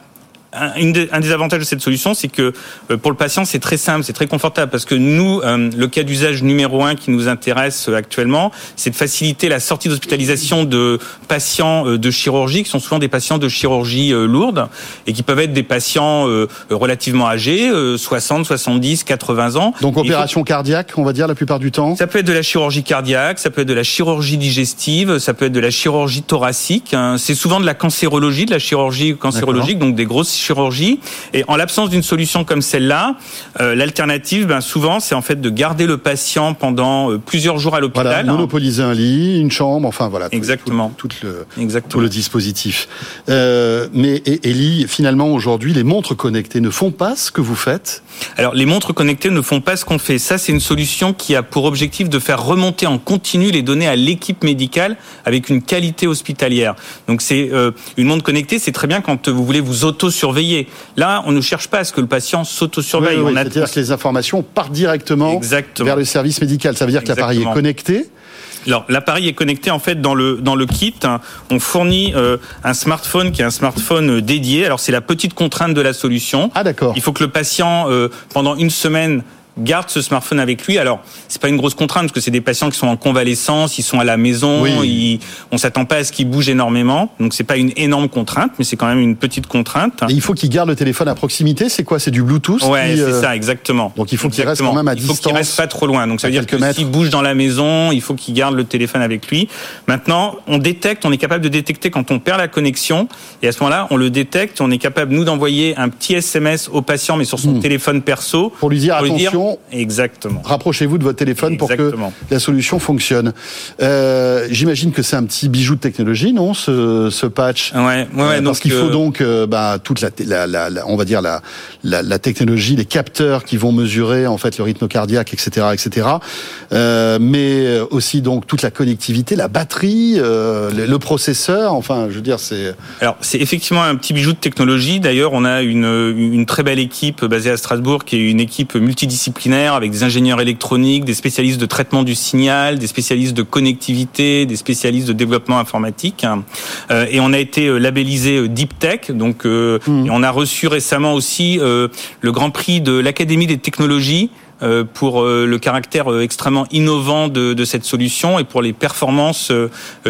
un, des avantages de cette solution, c'est que euh, pour le patient, c'est très simple, c'est très confortable, parce que nous, euh, le cas d'usage numéro un qui nous intéresse euh, actuellement, c'est de faciliter la sortie d'hospitalisation de patients de chirurgie, qui sont souvent des patients de chirurgie lourde, et qui peuvent être des patients relativement âgés, 60, 70, 80 ans. Donc opération cardiaque, on va dire, la plupart du temps Ça peut être de la chirurgie cardiaque, ça peut être de la chirurgie digestive, ça peut être de la chirurgie thoracique. Hein. C'est souvent de la cancérologie, de la chirurgie cancérologique, donc des grosses chirurgie. Et en l'absence d'une solution comme celle-là, euh, l'alternative, ben, souvent, c'est en fait de garder le patient pendant euh, plusieurs jours à l'hôpital. Voilà, monopoliser un lit, une chambre, enfin voilà. Exactement. Tout, le, Exactement. le dispositif. Euh, mais Elie, finalement, aujourd'hui, les montres connectées ne font pas ce que vous faites? Alors, les montres connectées ne font pas ce qu'on fait. Ça, c'est une solution qui a pour objectif de faire remonter en continu les données à l'équipe médicale avec une qualité hospitalière. Donc, c'est une montre connectée, c'est très bien quand vous voulez vous auto-surveiller Là, on ne cherche pas à ce que le patient s'auto-surveille. C'est-à-dire que les informations partent directement vers le service médical. Ça veut dire que l'appareil est connecté Alors l'appareil est connecté en fait dans le dans le kit. On fournit euh, un smartphone qui est un smartphone dédié. Alors c'est la petite contrainte de la solution. Ah d'accord. Il faut que le patient euh, pendant une semaine garde ce smartphone avec lui. Alors, c'est pas une grosse contrainte parce que c'est des patients qui sont en convalescence, ils sont à la maison, oui. on s'attend pas à ce qu'ils bougent énormément. Donc c'est pas une énorme contrainte, mais c'est quand même une petite contrainte. Et il faut qu'il garde le téléphone à proximité. C'est quoi? C'est du Bluetooth Ouais, qui, c'est euh, ça, exactement. Donc il faut qu'il reste Exactement. quand même à il faut distance. qu'il reste pas trop loin. Donc ça veut dire que mètres. s'il bouge dans la maison, il faut qu'il garde le téléphone avec lui. Maintenant, on détecte, on est capable de détecter quand on perd la connexion. Et à ce moment-là, on le détecte. On est capable nous d'envoyer un petit SMS au patient, mais sur son Hmm. téléphone perso. Pour lui dire pour lui dire- Exactement. rapprochez-vous de votre téléphone pour que la solution fonctionne. Euh, J'imagine que c'est un petit bijou de technologie, non ce, ce patch? Ouais, Euh, parce qu'il faut euh, donc, euh, bah, toute la, la, la- la- on va dire la, technologie, les capteurs qui vont mesurer en fait le rythme cardiaque, etc., etc. Mais aussi donc toute la connectivité, la batterie, le, le processeur. Enfin, je veux dire, c'est Alors, c'est effectivement un petit bijou de technologie. D'ailleurs, on a une, une très belle équipe basée à Strasbourg, qui est une équipe multidisciplinaire avec des ingénieurs électroniques, des spécialistes de traitement du signal, des spécialistes de connectivité, des spécialistes de développement informatique. Euh, et on a été euh, labellisé euh, Deep Tech. Donc, euh, et on a reçu récemment aussi euh, le Grand Prix de l'Académie des technologies euh, pour le caractère extrêmement innovant de, de cette solution et pour les performances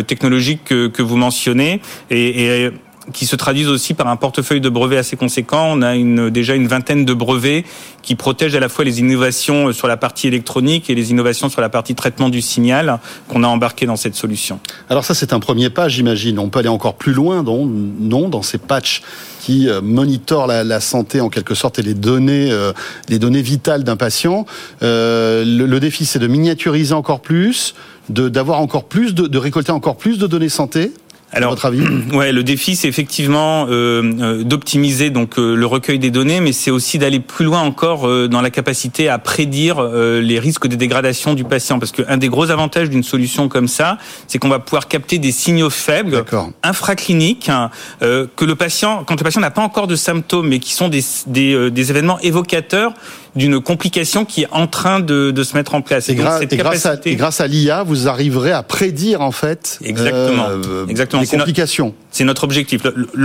technologiques que, que vous mentionnez. Et, et qui se traduisent aussi par un portefeuille de brevets assez conséquent. On a une, déjà une vingtaine de brevets qui protègent à la fois les innovations sur la partie électronique et les innovations sur la partie traitement du signal qu'on a embarqué dans cette solution. Alors ça, c'est un premier pas, j'imagine. On peut aller encore plus loin, non, non dans ces patchs qui euh, monitorent la, santé en quelque sorte et les données, euh, les données vitales d'un patient. Euh, le, le, défi, c'est de miniaturiser encore plus, d'avoir encore plus, de, de récolter encore plus de données santé. Alors, votre avis *clears throat* ouais, le défi, c'est effectivement euh, euh, d'optimiser donc euh, le recueil des données, mais c'est aussi d'aller plus loin encore euh, dans la capacité à prédire euh, les risques de dégradation du patient. Parce qu'un des gros avantages d'une solution comme ça, c'est qu'on va pouvoir capter des signaux faibles, infracliniques, hein, euh, que le patient, quand le patient n'a pas encore de symptômes, mais qui sont des, des, euh, des événements évocateurs d'une complication qui est en train de, de, se mettre en place. Et, donc, gra et, grâce, à, et grâce à l'IA, vous arriverez à prédire en fait exactement, euh, exactement. les complications. C'est notre objectif.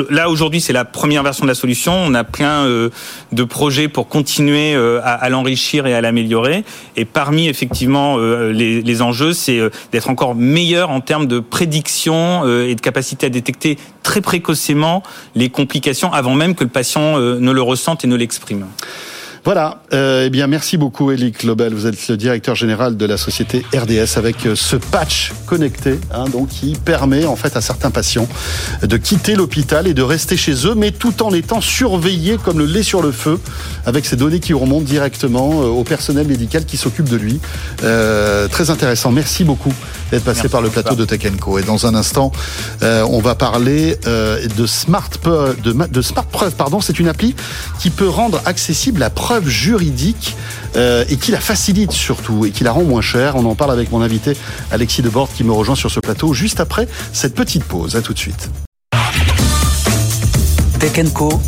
Là aujourd'hui, c'est la première version de la solution. On a plein euh, de projets pour continuer euh, à, l'enrichir et à l'améliorer. Et parmi effectivement les, enjeux, c'est d'être encore meilleur en termes de prédiction et de capacité à détecter très précocement les complications avant même que le patient ne le ressente et ne l'exprime. Voilà, euh, eh bien merci beaucoup Elic Lobel, vous êtes le directeur général de la société RDS avec euh, ce patch connecté, hein, donc qui permet en fait à certains patients de quitter l'hôpital et de rester chez eux, mais tout en étant surveillés comme le lait sur le feu, avec ces données qui remontent directement euh, au personnel médical qui s'occupe de lui. Euh, très intéressant, merci beaucoup d'être passé merci par le plateau de Tech Co. Et dans un instant, euh, on va parler euh, de Smart de, de Smart Preuve, pardon, c'est une appli qui peut rendre accessible la preuve preuve juridique euh, et qui la facilite surtout et qui la rend moins chère. On en parle avec mon invité Alexis Debord qui me rejoint sur ce plateau juste après cette petite pause. À tout de suite. Tech Co,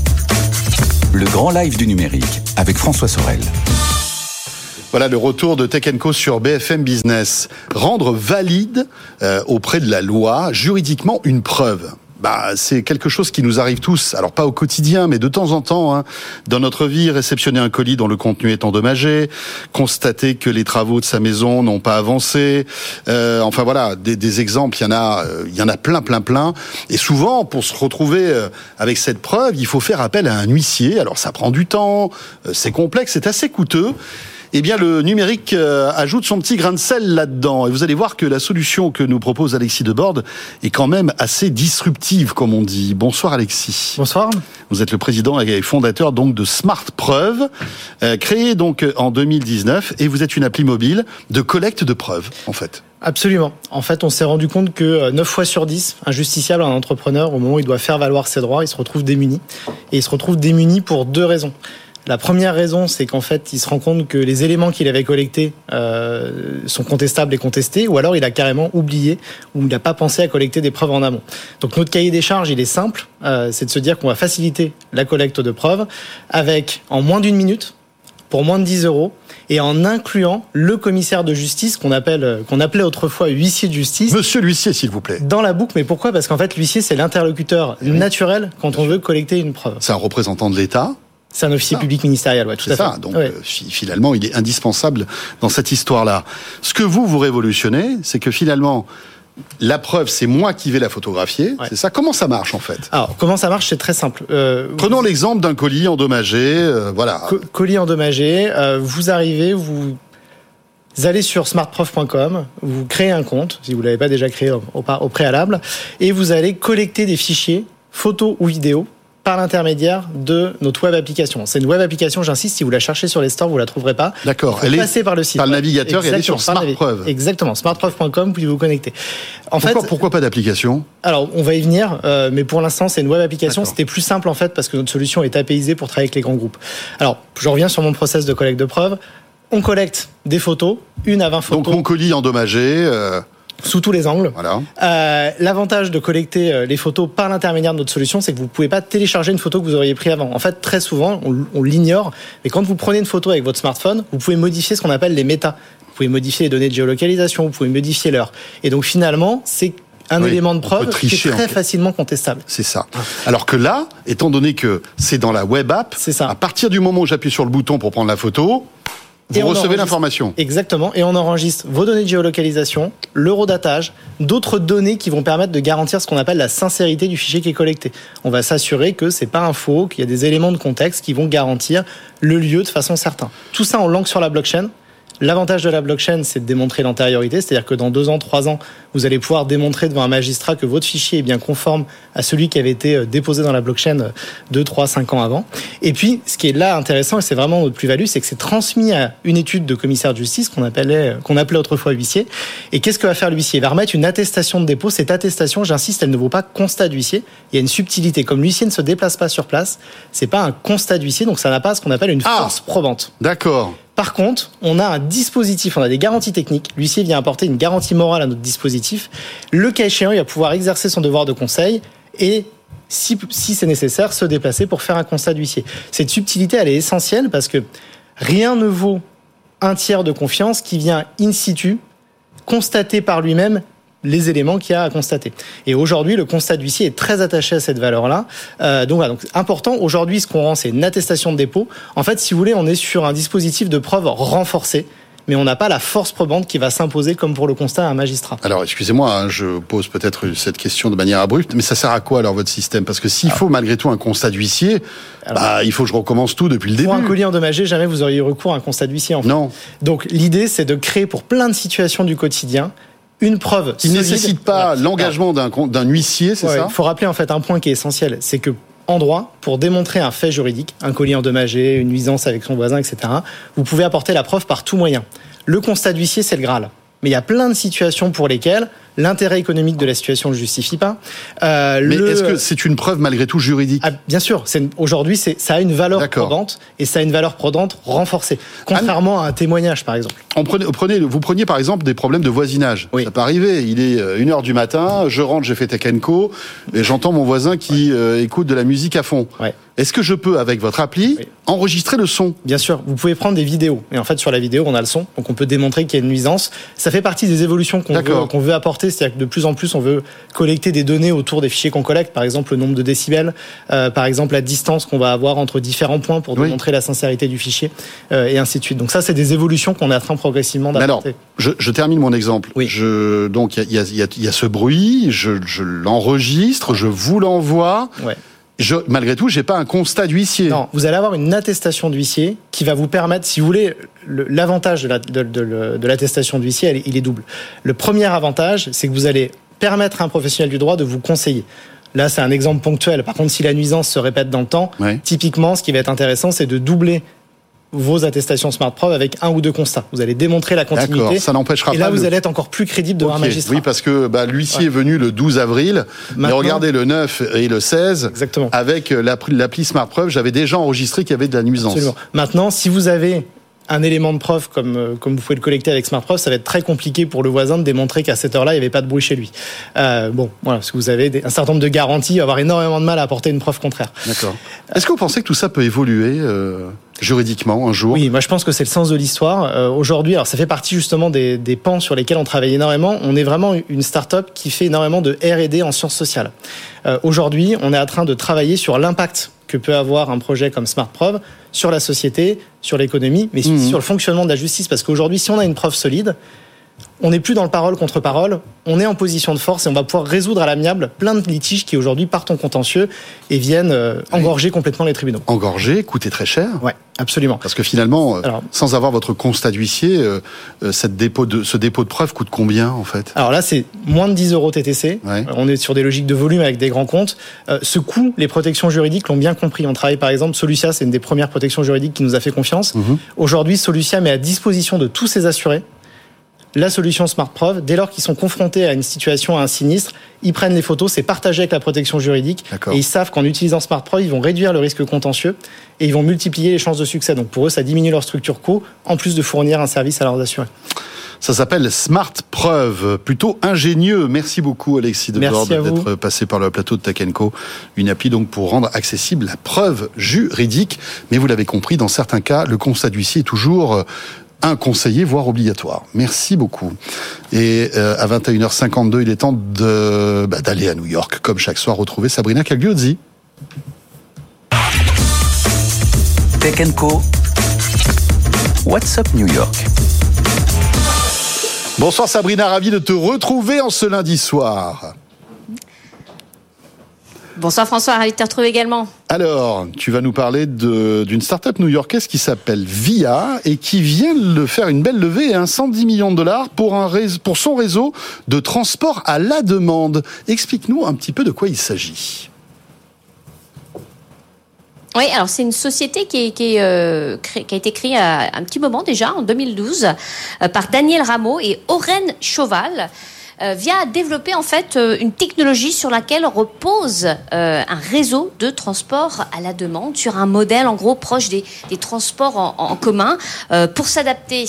le grand live du numérique avec François Sorel. Voilà le retour de Tech Co sur BFM Business. Rendre valide euh, auprès de la loi juridiquement une preuve bah, c'est quelque chose qui nous arrive tous. Alors pas au quotidien, mais de temps en temps, hein, dans notre vie, réceptionner un colis dont le contenu est endommagé, constater que les travaux de sa maison n'ont pas avancé. Euh, enfin voilà, des, des, exemples, il y en a, euh, il y en a plein, plein, plein. Et souvent, pour se retrouver euh, avec cette preuve, il faut faire appel à un huissier. Alors ça prend du temps, euh, c'est complexe, c'est assez coûteux eh bien le numérique euh, ajoute son petit grain de sel là-dedans. Et vous allez voir que la solution que nous propose Alexis Debord est quand même assez disruptive, comme on dit. Bonsoir Alexis. Bonsoir. Vous êtes le président et fondateur donc de Smart Preuve, euh, créé donc en 2019, et vous êtes une appli mobile de collecte de preuves, en fait. Absolument. En fait, on s'est rendu compte que 9 fois sur 10, un justiciable, un entrepreneur, au moment où il doit faire valoir ses droits, il se retrouve démuni. Et il se retrouve démuni pour deux raisons. La première raison, c'est qu'en fait, il se rend compte que les éléments qu'il avait collectés euh, sont contestables et contestés, ou alors il a carrément oublié ou il n'a pas pensé à collecter des preuves en amont. Donc notre cahier des charges, il est simple, euh, c'est de se dire qu'on va faciliter la collecte de preuves avec, en moins d'une minute, pour moins de 10 euros et en incluant le commissaire de justice qu'on appelle qu'on appelait autrefois huissier de justice. Monsieur l'huissier, s'il vous plaît. Dans la boucle, mais pourquoi? Parce qu'en fait, l'huissier c'est l'interlocuteur naturel quand on veut collecter une preuve. C'est un représentant de l'État. C'est un officier public ministériel, ouais, tout à ça. fait. Donc euh, finalement, il est indispensable dans cette histoire-là. Ce que vous vous révolutionnez, c'est que finalement, la preuve, c'est moi qui vais la photographier. C'est ça. Comment ça marche en fait? Alors, comment ça marche? C'est très simple. Euh, Prenons l'exemple d'un colis endommagé. Euh, voilà. colis endommagé. Euh, vous arrivez, vous allez sur smartprof.com, vous créez un compte, si vous l'avez pas déjà créé au, au préalable, et vous allez collecter des fichiers, photos ou vidéos, par l'intermédiaire de notre web application. C'est une web application, j'insiste, si vous la cherchez sur les stores, vous la trouverez pas. D'accord. Elle est par le site. Par le navigateur et elle est sur SmartPreuve. Exactement, smartpreuve.com, vous pouvez vous connecter. En pourquoi, fait, pourquoi pas d'application? Alors, on va y venir, euh, mais pour l'instant, c'est une web application. C'était plus simple en fait parce que notre solution est apaisée pour travailler avec les grands groupes. Alors, je reviens sur mon process de collecte de preuves. On collecte des photos, une à 20 photos. Donc, mon colis endommagé. Euh sous tous les angles. Voilà. Euh, L'avantage de collecter euh, les photos par l'intermédiaire de notre solution, c'est que vous ne pouvez pas télécharger une photo que vous auriez prise avant. En fait, très souvent, on, on l'ignore, mais quand vous prenez une photo avec votre smartphone, vous pouvez modifier ce qu'on appelle les méta. Vous pouvez modifier les données de géolocalisation, vous pouvez modifier l'heure. Et donc finalement, c'est un élément de preuve qui est très facilement contestable. C'est ça. Alors que là, étant donné que c'est dans la web app, ça. à partir du moment où j'appuie sur le bouton pour prendre la photo, vous recevez l'information. Exactement. Et on enregistre vos données de géolocalisation, l'eurodatage, d'autres données qui vont permettre de garantir ce qu'on appelle la sincérité du fichier qui est collecté. On va s'assurer que c'est pas un faux, qu'il y a des éléments de contexte qui vont garantir le lieu de façon certaine. Tout ça en langue sur la blockchain. L'avantage de la blockchain, c'est de démontrer l'antériorité, c'est-à-dire que dans deux ans, trois ans, vous allez pouvoir démontrer devant un magistrat que votre fichier est bien conforme à celui qui avait été euh, déposé dans la blockchain euh, deux, trois, cinq ans avant. Et puis, ce qui est là intéressant, et c'est vraiment notre plus-value, c'est que c'est transmis à une étude de commissaire de justice qu'on appelait, euh, qu'on appelait autrefois huissier. Et qu'est-ce que va faire l'huissier? Il va remettre une attestation de dépôt. Cette attestation, j'insiste, elle ne vaut pas constat d'huissier. Il y a une subtilité. Comme l'huissier ne se déplace pas sur place, c'est pas un constat d'huissier, donc ça n'a pas ce qu'on appelle une ah force probante. D'accord. Par contre, on a un dispositif, on a des garanties techniques. L'huissier vient apporter une garantie morale à notre dispositif. Le cas échéant, il va pouvoir exercer son devoir de conseil et si, c'est nécessaire, se déplacer pour faire un constat d'huissier. Cette subtilité, elle est essentielle parce que rien ne vaut un tiers de confiance qui vient in situ constater par lui-même les éléments qu'il y a à constater. Et aujourd'hui, le constat d'huissier est très attaché à cette valeur-là. Euh, donc voilà, donc important. Aujourd'hui, ce qu'on rend, c'est une attestation de dépôt. En fait, si vous voulez, on est sur un dispositif de preuve renforcé mais on n'a pas la force probante qui va s'imposer comme pour le constat à un magistrat. Alors, excusez-moi, hein, je pose peut-être cette question de manière abrupte, mais ça sert à quoi alors votre système? Parce que s'il faut malgré tout un constat d'huissier, bah, il faut que je recommence tout depuis le début. Pour un colis endommagé, jamais vous auriez recours à un constat d'huissier. En fait. Non. Donc l'idée, c'est de créer pour plein de situations du quotidien une preuve. Qui ne nécessite pas l'engagement d'un huissier, c'est ça Il faut rappeler en fait un point qui est essentiel, c'est que en droit, pour démontrer un fait juridique, un colis endommagé, une nuisance avec son voisin, etc., vous pouvez apporter la preuve par tout moyen. Le constat d'huissier, c'est le Graal. Mais il y a plein de situations pour lesquelles l'intérêt économique de la situation ne le justifie pas. Euh, Mais est-ce que c'est une preuve malgré tout juridique ah, Bien sûr. Aujourd'hui, ça a une valeur probante et ça a une valeur probante renforcée, contrairement à un témoignage, par exemple. On prenait, prenez, vous preniez par exemple des problèmes de voisinage. Ça peut arriver. Il est 1h euh, du matin, je rentre, j'ai fait Tech et j'entends mon voisin qui euh, écoute de la musique à fond. Ouais. Est-ce que je peux, avec votre appli, enregistrer le son? Bien sûr, vous pouvez prendre des vidéos. Et en fait, sur la vidéo, on a le son. Donc, on peut démontrer qu'il y a une nuisance. Ça fait partie des évolutions qu'on veut, veut, apporter. C'est-à-dire que de plus en plus, on veut collecter des données autour des fichiers qu'on collecte. Par exemple, le nombre de décibels. Euh, par exemple, la distance qu'on va avoir entre différents points pour démontrer la sincérité du fichier. Euh, et ainsi de suite. Donc, ça, c'est des évolutions qu'on est en train progressivement d'apporter. Je, je, termine mon exemple. Oui. Je, donc, il y a, y, a, y a, ce bruit. Je, je l'enregistre. Je vous l'envoie. Ouais. Je, malgré tout, j'ai pas un constat d'huissier. Non, vous allez avoir une attestation d'huissier qui va vous permettre, si vous voulez, l'avantage de l'attestation la, d'huissier, il est double. Le premier avantage, c'est que vous allez permettre à un professionnel du droit de vous conseiller. Là, c'est un exemple ponctuel. Par contre, si la nuisance se répète dans le temps, typiquement, ce qui va être intéressant, c'est de doubler vos attestations SmartProv avec un ou deux constats. Vous allez démontrer la continuité. Ça n'empêchera pas. Et là, vous allez être encore plus crédible devant un magistrat. Oui, parce que bah, l'huissier est venu le 12 avril. mais regardez le 9 et le 16. Exactement. Avec l'appli SmartProv, j'avais déjà enregistré qu'il y avait de la nuisance. Absolument. Maintenant, si vous avez un élément de preuve comme, euh, comme vous pouvez le collecter avec SmartProv, ça va être très compliqué pour le voisin de démontrer qu'à cette heure-là, il n'y avait pas de bruit chez lui. Euh, bon, voilà, parce que vous avez un certain nombre de garanties, avoir énormément de mal à apporter une preuve contraire. D'accord. Est-ce que vous pensez que tout ça peut évoluer euh, juridiquement un jour? Oui, moi je pense que c'est le sens de l'histoire. Euh, Aujourd'hui, alors ça fait partie justement des, des pans sur lesquels on travaille énormément. On est vraiment une start-up qui fait énormément de R&D en sciences sociales. Euh, Aujourd'hui, on est en train de travailler sur l'impact que peut avoir un projet comme SmartProv sur la société, sur l'économie, mais Mhm. sur le fonctionnement de la justice. Parce qu'aujourd'hui, si on a une preuve solide, on n'est plus dans le parole contre parole, on est en position de force et on va pouvoir résoudre à l'amiable plein de litiges qui aujourd'hui partent en contentieux et viennent euh, engorger complètement les tribunaux. Engorger, coûter très cher Ouais, absolument. Parce que finalement, euh, Alors- sans avoir votre constat d'huissier, euh, cette dépôt de, ce dépôt de preuve coûte combien en fait? Alors là, c'est moins de 10 euros TTC. Ouais. On est sur des logiques de volume avec des grands comptes. Ce coût, les protections juridiques l'ont bien compris. On travaille par exemple, Solucia, c'est une des premières protections juridiques qui nous a fait confiance. Mhm. Aujourd'hui, Solucia met à disposition de tous ses assurés la solution SmartProv. Dès lors qu'ils sont confrontés à une situation, à un sinistre, ils prennent les photos, c'est partagé avec la protection juridique. Et ils savent qu'en utilisant SmartProv, ils vont réduire le risque contentieux et ils vont multiplier les chances de succès. Donc pour eux, ça diminue leur structure co, en plus de fournir un service à leurs assurés. Ça s'appelle Smart Preuve, plutôt ingénieux. Merci beaucoup Alexis de vous. d'être passé par le plateau de Takenko. Une appli donc pour rendre accessible la preuve juridique. Mais vous l'avez compris, dans certains cas, le constat d'huissier est toujours euh, un conseiller, voire obligatoire. Merci beaucoup. Et euh, à 21h52, il est temps de bah, d'aller à New York, comme chaque soir, retrouver Sabrina Cagliozzi. Tech Co. What's up New York? Bonsoir Sabrina, ravi de te retrouver en ce lundi soir. Bonsoir François, ravi de te retrouver également. Alors, tu vas nous parler de- d'une start-up new-yorkaise qui s'appelle VIA et qui vient de faire une belle levée, hein, 110 millions de dollars pour, un réseau- pour son réseau de transport à la demande. Explique-nous un petit peu de quoi il s'agit. Oui, alors c'est une société qui, est, qui, est, euh, qui a été créée à un petit moment déjà, en 2012, euh, par Daniel Rameau et Oren Chauval. Euh, via développer en fait euh, une technologie sur laquelle repose euh, un réseau de transport à la demande sur un modèle en gros proche des, des transports en, en commun pour s'adapter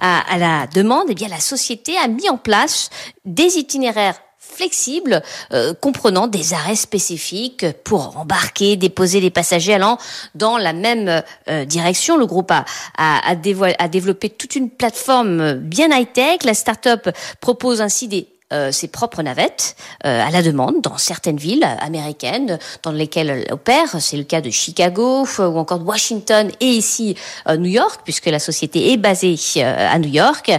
à, à la demande. Eh bien la société a mis en place des itinéraires flexible, euh, comprenant des arrêts spécifiques pour embarquer, déposer les passagers allant dans la même euh, direction. Le groupe a, a, développé toute une plateforme bien high-tech. La start-up propose ainsi des euh, ses propres navettes euh, à la demande dans certaines villes américaines dans lesquelles elle opère. C'est le cas de Chicago euh, ou encore de Washington et ici euh, New York, puisque la société est basée euh, à New York.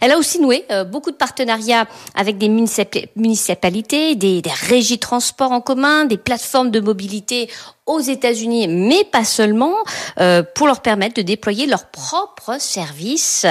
Elle a aussi noué euh, beaucoup de partenariats avec des municip- municipalités, des, des régies de transport en commun, des plateformes de mobilité aux États-Unis, mais pas seulement, euh, pour leur permettre de déployer leur propre service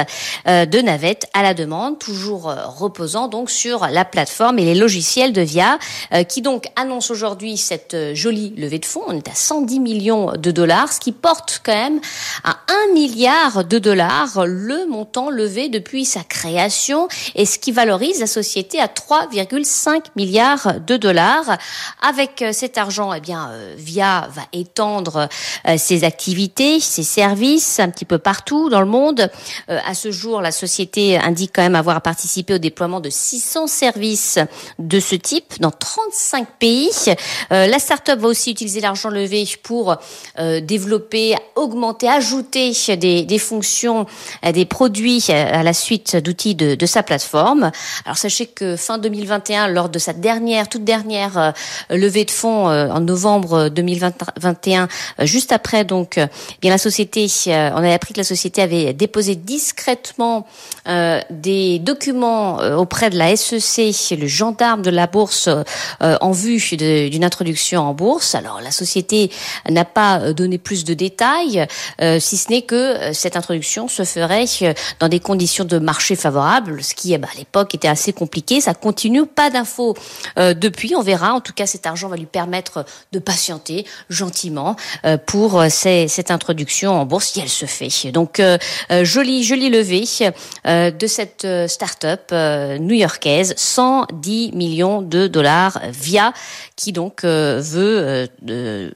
euh, de navette à la demande, toujours euh, reposant donc sur la plateforme et les logiciels de Via, euh, qui donc annonce aujourd'hui cette euh, jolie levée de fonds. On est à 110 millions de dollars, ce qui porte quand même à 1 milliard de dollars le montant levé depuis sa création et ce qui valorise la société à 3,5 milliards de dollars. Avec cet argent, eh bien, Via va étendre euh, ses activités, ses services un petit peu partout dans le monde. Euh, à ce jour, la société indique quand même avoir participé au déploiement de 600 services de ce type dans 35 pays. Euh, la start-up va aussi utiliser l'argent levé pour euh, développer, augmenter, ajouter des, des fonctions, euh, des produits euh, à la suite d'outils de, de sa plateforme. Alors sachez que fin 2021, lors de sa dernière, toute dernière levée de fonds en novembre 2021, euh, juste après donc, euh, eh bien la société, euh, on avait appris que la société avait déposé discrètement des documents auprès de la SEC, le gendarme de la bourse, en vue d'une introduction en bourse. Alors la société n'a pas donné plus de détails, si ce n'est que cette introduction se ferait dans des conditions de marché favorables, ce qui eh ben, à l'époque était assez compliqué. Ça continue, pas d'infos depuis. On verra. En tout cas, cet argent va lui permettre de patienter gentiment pour cette introduction en bourse si elle se fait. Donc jolie jolie levée de cette start-up new-yorkaise, 110 millions de dollars via qui donc veut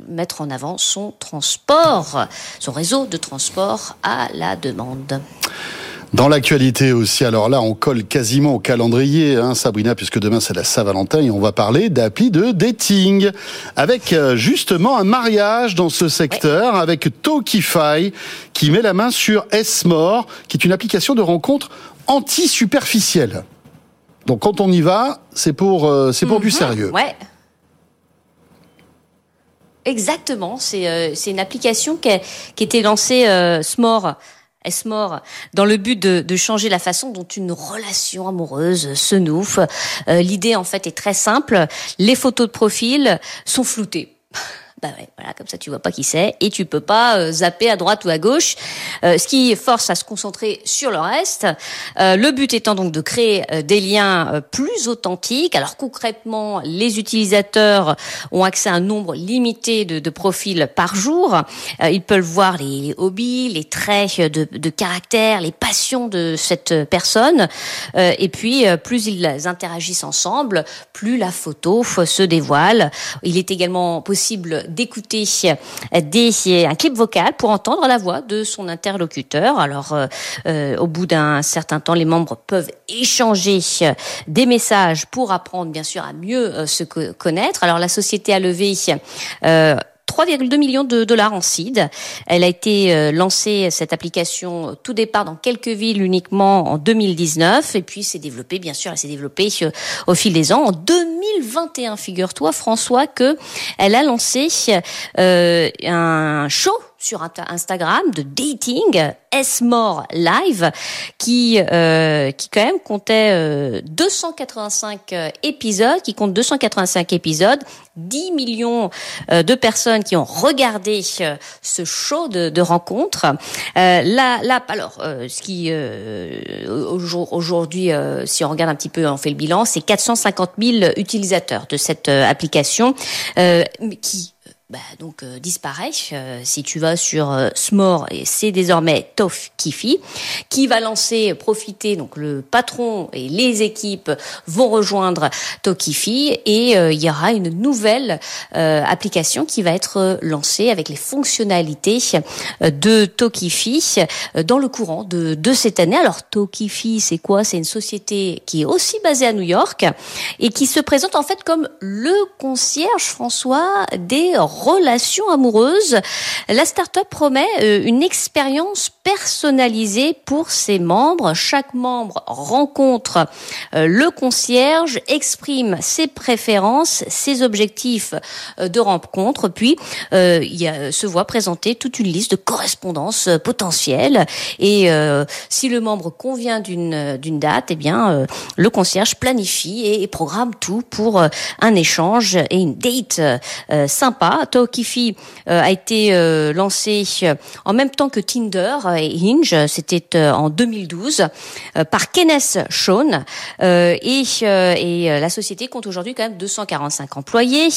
mettre en avant son transport, son réseau de transport à la demande. Dans l'actualité aussi, alors là, on colle quasiment au calendrier, hein, Sabrina, puisque demain c'est la Saint-Valentin et on va parler d'appli de dating, avec euh, justement un mariage dans ce secteur, avec Tokify, qui met la main sur S-More, qui est une application de rencontre anti-superficielle. Donc quand on y va, c'est pour, euh, c'est pour du mhm. sérieux. Ouais. Exactement, c'est euh, une application qui a, qui été lancée euh, Smore Esmore, dans le but de, de, changer la façon dont une relation amoureuse se noue. Euh, L'idée en fait est très simple. Les photos de profil sont floutées. Bah ouais, voilà, comme ça tu vois pas qui c'est et tu peux pas euh, zapper à droite ou à gauche, euh, ce qui force à se concentrer sur le reste. Euh, le but étant donc de créer des liens plus authentiques. Alors concrètement, les utilisateurs ont accès à un nombre limité de, de profils par jour. ils peuvent voir les hobbies, les traits de, de caractère, les passions de cette personne. et puis, plus ils interagissent ensemble, plus la photo se dévoile. Il est également possible d'écouter des, un clip vocal pour entendre la voix de son interlocuteur. Alors, euh, euh, au bout d'un certain temps, les membres peuvent échanger des messages pour apprendre, bien sûr, à mieux euh, se connaître. Alors, la société a levé 3,2 millions de dollars en seed. Elle a été euh, lancée, cette application, euh, tout départ dans quelques villes uniquement en 2019. Et puis s'est développée, bien sûr, elle s'est développée euh, au fil des ans. En 2021, figure-toi, François, que elle a lancé un show sur Instagram de dating, S-More Live, qui euh, qui quand même comptait euh, 285 euh, épisodes, qui compte 285 épisodes, 10 millions euh, de personnes qui ont regardé euh, ce show de, de rencontre. là, là, alors, ce qui aujourd'hui, si on regarde un petit peu, on fait le bilan, c'est 450 000 utilisateurs de cette application qui bah, donc euh, disparaît. Euh, si tu vas sur euh, Smore, et c'est désormais Tof Kifi, qui va lancer, profiter, donc le patron et les équipes vont rejoindre Tokifi et il y aura une nouvelle application qui va être lancée avec les fonctionnalités de Tokifi dans le courant de, de cette année. Alors Tokifi, c'est quoi? C'est une société qui est aussi basée à New York et qui se présente en fait comme le concierge François des relation amoureuse, la start-up promet euh, une expérience personnalisée pour ses membres. Chaque membre rencontre euh, le concierge, exprime ses préférences, ses objectifs euh, de rencontre, puis il se voit présenter toute une liste de correspondances potentielles. Et si le membre convient d'une d'une date, eh bien le concierge planifie et, programme tout pour un échange et une date sympa. Tokifi euh, a été euh, lancé euh, en même temps que Tinder et Hinge, c'était en 2012 par Kenneth Shawn et, et la société compte aujourd'hui quand même 245 employés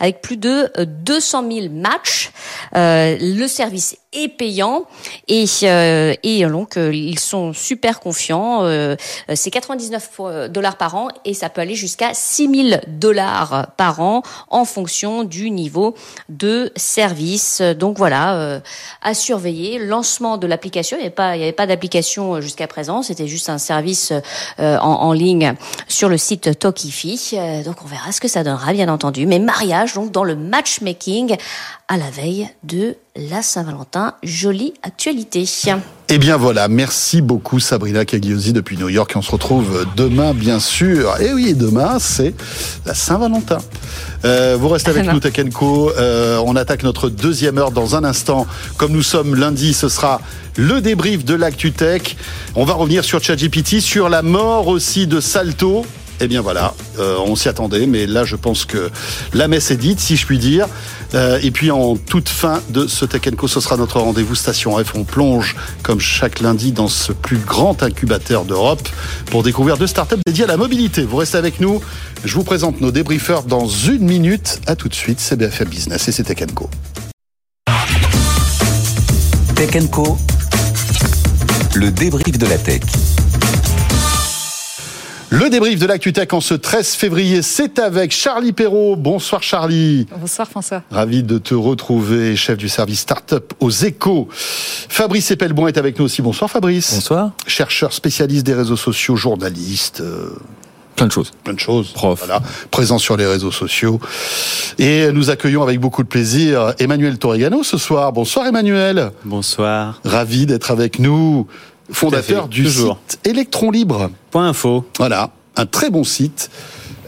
avec plus de 200 000 matchs. le service est payant et et donc ils sont super confiants. c'est 99 dollars par an et ça peut aller jusqu'à 6000 dollars par an en fonction du niveau de services. Donc voilà, euh, à surveiller. Lancement de l'application. Il n'y avait pas, il y avait pas d'application euh, jusqu'à présent. C'était juste un service euh, en, en, ligne sur le site Tokifi. donc on verra ce que ça donnera, bien entendu. Mais mariage, donc dans le matchmaking à la veille de la Saint-Valentin. Jolie actualité. Eh bien voilà, merci beaucoup Sabrina Cagliosi depuis New York. on se retrouve demain, bien sûr. Et oui, demain, c'est la Saint-Valentin. Euh, vous restez avec *laughs* nous, Tekenko. Euh, on attaque notre deuxième heure dans un instant. Comme nous sommes lundi, ce sera le débrief de l'ActuTech. On va revenir sur ChatGPT, sur la mort aussi de Salto Eh bien voilà, euh, on s'y attendait, mais là je pense que la messe est dite, si je puis dire. Euh, et puis en toute fin de ce Tech Co, ce sera notre rendez-vous Station F. On plonge, comme chaque lundi, dans ce plus grand incubateur d'Europe pour découvrir deux startups dédiées à la mobilité. Vous restez avec nous. Je vous présente nos débriefers dans une minute. À tout de suite, c'est BFM Business et c'est Tech Co. Tech Co, le débrief de la tech. Le débrief de l'ActuTech en ce 13 février, c'est avec Charlie Perrault. Bonsoir Charlie. Bonsoir François. Ravi de te retrouver, chef du service Startup aux échos. Fabrice Epelbon est avec nous aussi. Bonsoir Fabrice. Bonsoir. Chercheur spécialiste des réseaux sociaux, journaliste. Euh, Plein de choses. Plein de choses. Prof. Voilà. Présent sur les réseaux sociaux. Et nous accueillons avec beaucoup de plaisir Emmanuel Torregano ce soir. Bonsoir Emmanuel. Bonsoir. Ravi d'être avec nous fondateur du Toujours. site Electron Libre. Point info. Voilà, un très bon site.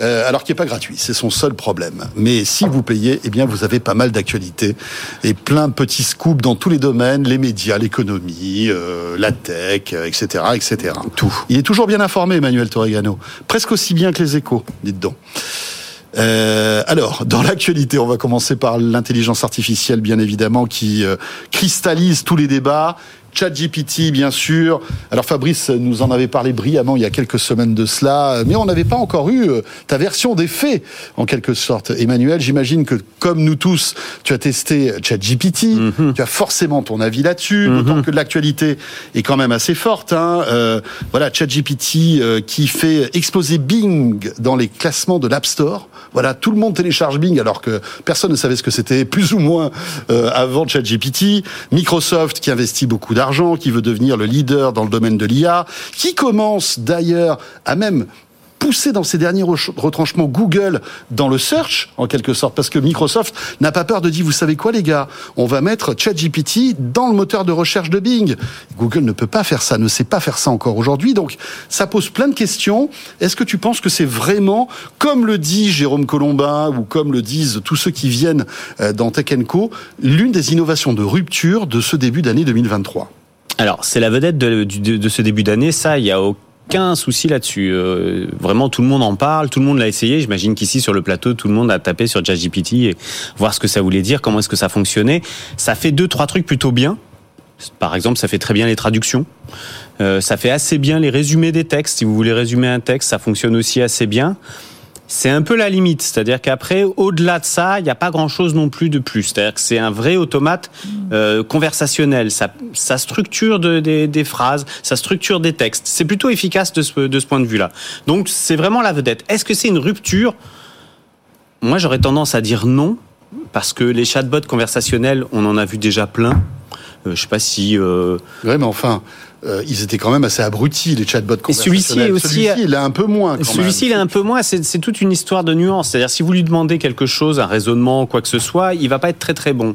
euh, alors qui n'est pas gratuit, c'est son seul problème. Mais si vous payez, eh bien vous avez pas mal d'actualités et plein de petits scoops dans tous les domaines, les médias, l'économie, euh, la tech, euh, etc., etc. Tout. Il est toujours bien informé, Emmanuel Torregano, presque aussi bien que les échos, dites donc. Euh, alors, dans l'actualité, on va commencer par l'intelligence artificielle, bien évidemment, qui euh, cristallise tous les débats. ChatGPT, bien sûr. Alors Fabrice nous en avait parlé brillamment il y a quelques semaines de cela, mais on n'avait pas encore eu euh, ta version des faits, en quelque sorte. Emmanuel, j'imagine que comme nous tous, tu as testé ChatGPT, tu as forcément ton avis là-dessus, d'autant que l'actualité est quand même assez forte. Hein. Euh, voilà, ChatGPT euh, qui fait exploser Bing dans les classements de l'App Store. Voilà, tout le monde télécharge Bing alors que personne ne savait ce que c'était, plus ou moins euh, avant ChatGPT. Microsoft qui investit beaucoup d'argent, qui veut devenir le leader dans le domaine de l'IA, qui commence d'ailleurs à même pousser dans ces derniers re- retranchements Google dans le search, en quelque sorte, parce que Microsoft n'a pas peur de dire, vous savez quoi les gars, on va mettre ChatGPT dans le moteur de recherche de Bing. Google ne peut pas faire ça, ne sait pas faire ça encore aujourd'hui, donc ça pose plein de questions. Est-ce que tu penses que c'est vraiment, comme le dit Jérôme Colombin, ou comme le disent tous ceux qui viennent euh, dans Tech Co, l'une des innovations de rupture de ce début d'année 2023 Alors, c'est la vedette de, ce début d'année, ça, il y a aucun souci là-dessus. Euh, vraiment, tout le monde en parle, tout le monde l'a essayé. J'imagine qu'ici, sur le plateau, tout le monde a tapé sur ChatGPT et voir ce que ça voulait dire, comment est-ce que ça fonctionnait. Ça fait deux, trois trucs plutôt bien. Par exemple, ça fait très bien les traductions. Euh, ça fait assez bien les résumés des textes. Si vous voulez résumer un texte, ça fonctionne aussi assez bien. C'est un peu la limite, c'est-à-dire qu'après, au-delà de ça, il n'y a pas grand-chose non plus de plus. C'est-à-dire que c'est un vrai automate euh, conversationnel. Ça, structure de- des, phrases, ça structure des textes. C'est plutôt efficace de ce, point de vue-là. Donc c'est vraiment la vedette. Est-ce que c'est une rupture? Moi, j'aurais tendance à dire non, parce que les chatbots conversationnels, on en a vu déjà plein. Euh, je sais pas si. Euh... Mais enfin, euh, ils étaient quand même assez abrutis, les chatbots Et celui-ci est conversationnels. aussi. Celui-ci, il est un peu moins. quand Celui-ci, il est un peu moins. C'est toute une histoire de nuances. C'est-à-dire, si vous lui demandez quelque chose, un raisonnement, quoi que ce soit, il va pas être très très bon.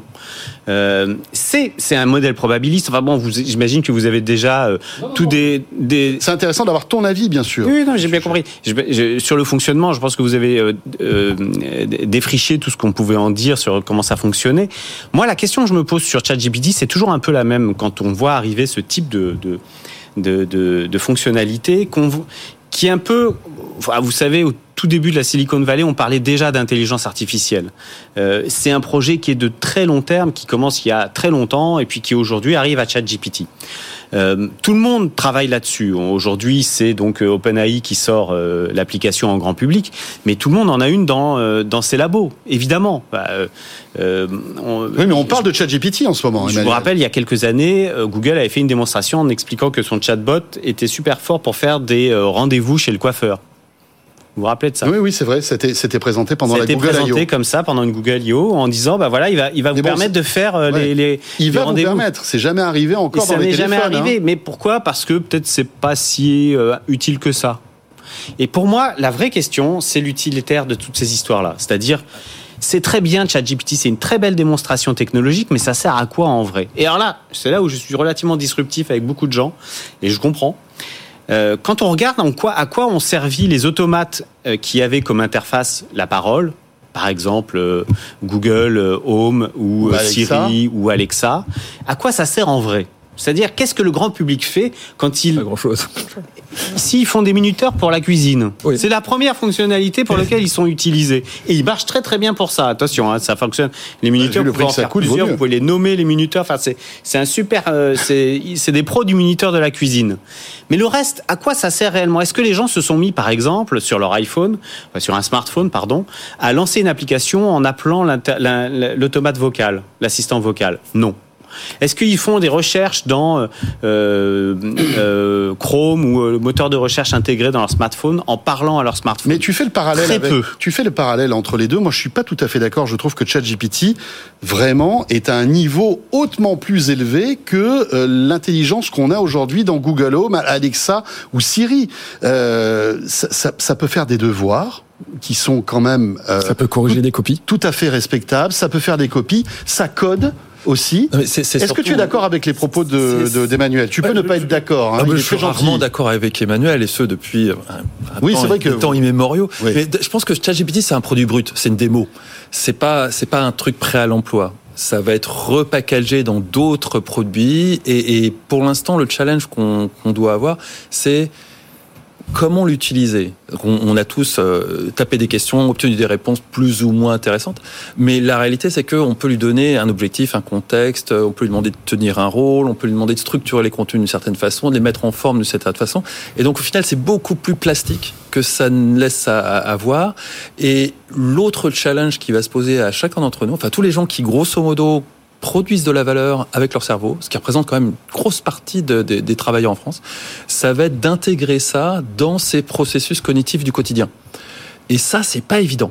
Euh, c'est c'est un modèle probabiliste. Enfin bon, j'imagine que vous avez déjà euh, tout des, des. C'est intéressant d'avoir ton avis, bien sûr. Oui, non, j'ai bien compris. Je- je- sur le fonctionnement, je pense que vous avez euh, euh, défriché tout ce qu'on pouvait en dire sur comment ça fonctionnait. Moi, la question que je me pose sur ChatGPT, c'est toujours un peu la même quand on voit arriver ce type de de de, de, de fonctionnalité qu'on vo- qui un peu, vous savez, tout début de la Silicon Valley, on parlait déjà d'intelligence artificielle. Euh, c'est un projet qui est de très long terme, qui commence il y a très longtemps et puis qui aujourd'hui arrive à ChatGPT. Euh, tout le monde travaille là-dessus. Aujourd'hui, c'est donc euh, OpenAI qui sort euh, l'application en grand public, mais tout le monde en a une dans euh, dans ses labos, évidemment. Bah, on- Oui, mais on parle de ChatGPT en ce moment. je vous rappelle, il y a quelques années, Google avait fait une démonstration en expliquant que son chatbot était super fort pour faire des rendez-vous chez le coiffeur. Vous vous rappelez de ça Oui, oui, c'est vrai. C'était c'était présenté pendant ça la Google présenté I.O. comme ça pendant une Google I.O. en disant bah voilà il va il va vous bon, permettre de faire euh, Ouais. les, les Il les va vous permettre. C'est jamais arrivé Et encore ça dans les n'est jamais arrivé. hein. Mais pourquoi? Parce que peut-être c'est pas si euh, utile que ça. Et pour moi, la vraie question, c'est l'utilitaire de toutes ces histoires-là. C'est-à-dire, c'est très bien ChatGPT, c'est une très belle démonstration technologique, mais ça sert à quoi en vrai? Et alors là, c'est là où je suis relativement disruptif avec beaucoup de gens, et je comprends. Euh, quand on regarde en quoi, à quoi ont servi les automates euh, qui avaient comme interface la parole, par exemple euh, Google Home ou. Siri ou Alexa, à quoi ça sert en vrai? C'est-à-dire, qu'est-ce que le grand public fait quand il... Pas grand-chose. S'ils font des minuteurs pour la cuisine, c'est la première fonctionnalité pour laquelle ils sont utilisés. Et ils marchent très très bien pour ça. Attention, hein, ça fonctionne. Les minuteurs, vu le vous pouvez en faire coûte, plusieurs, vous pouvez les nommer les minuteurs. Enfin, c'est c'est un super. euh, c'est c'est des pros du minuteur de la cuisine. Mais le reste, à quoi ça sert réellement? Est-ce que les gens se sont mis, par exemple, sur leur iPhone, enfin, sur un smartphone, pardon, à lancer une application en appelant l'automate vocal, l'assistant vocal? Non. Est-ce qu'ils font des recherches dans euh, euh, euh, Chrome ou le moteur de recherche intégré dans leur smartphone en parlant à leur smartphone? Mais tu fais le parallèle Très avec, peu. tu fais le parallèle entre les deux. Moi, je suis pas tout à fait d'accord. Je trouve que ChatGPT vraiment est à un niveau hautement plus élevé que euh, l'intelligence qu'on a aujourd'hui dans Google Home, Alexa ou Siri. Euh, ça, ça- ça peut faire des devoirs qui sont quand même euh, Ça peut corriger des copies. tout à fait respectables. Ça peut faire des copies. Ça code aussi. Est-ce que tu es d'accord avec les propos de- C'est- de- d'Emmanuel Tu peux ne pas être d'accord. Hein, Ah, je suis rarement d'accord avec Emmanuel et ce depuis un, Oui, temps, c'est vrai que- des temps immémoriaux. Oui. Mais je pense que ChatGPT c'est un produit brut, c'est une démo. C'est pas c'est pas un truc prêt à l'emploi. Ça va être repackagé dans d'autres produits et, et pour l'instant le challenge qu'on qu'on doit avoir c'est comment l'utiliser. On, a tous euh, tapé des questions, obtenu des réponses plus ou moins intéressantes, mais la réalité c'est qu'on peut lui donner un objectif, un contexte, on peut lui demander de tenir un rôle, on peut lui demander de structurer les contenus d'une certaine façon, de les mettre en forme d'une certaine façon, et donc au final c'est beaucoup plus plastique que ça ne laisse à, à voir. Et l'autre challenge qui va se poser à chacun d'entre nous, enfin tous les gens qui grosso modo produisent de la valeur avec leur cerveau, ce qui représente quand même une grosse partie de- de- des travailleurs en France, ça va être d'intégrer ça dans ces processus cognitifs du quotidien. Et ça, c'est pas évident.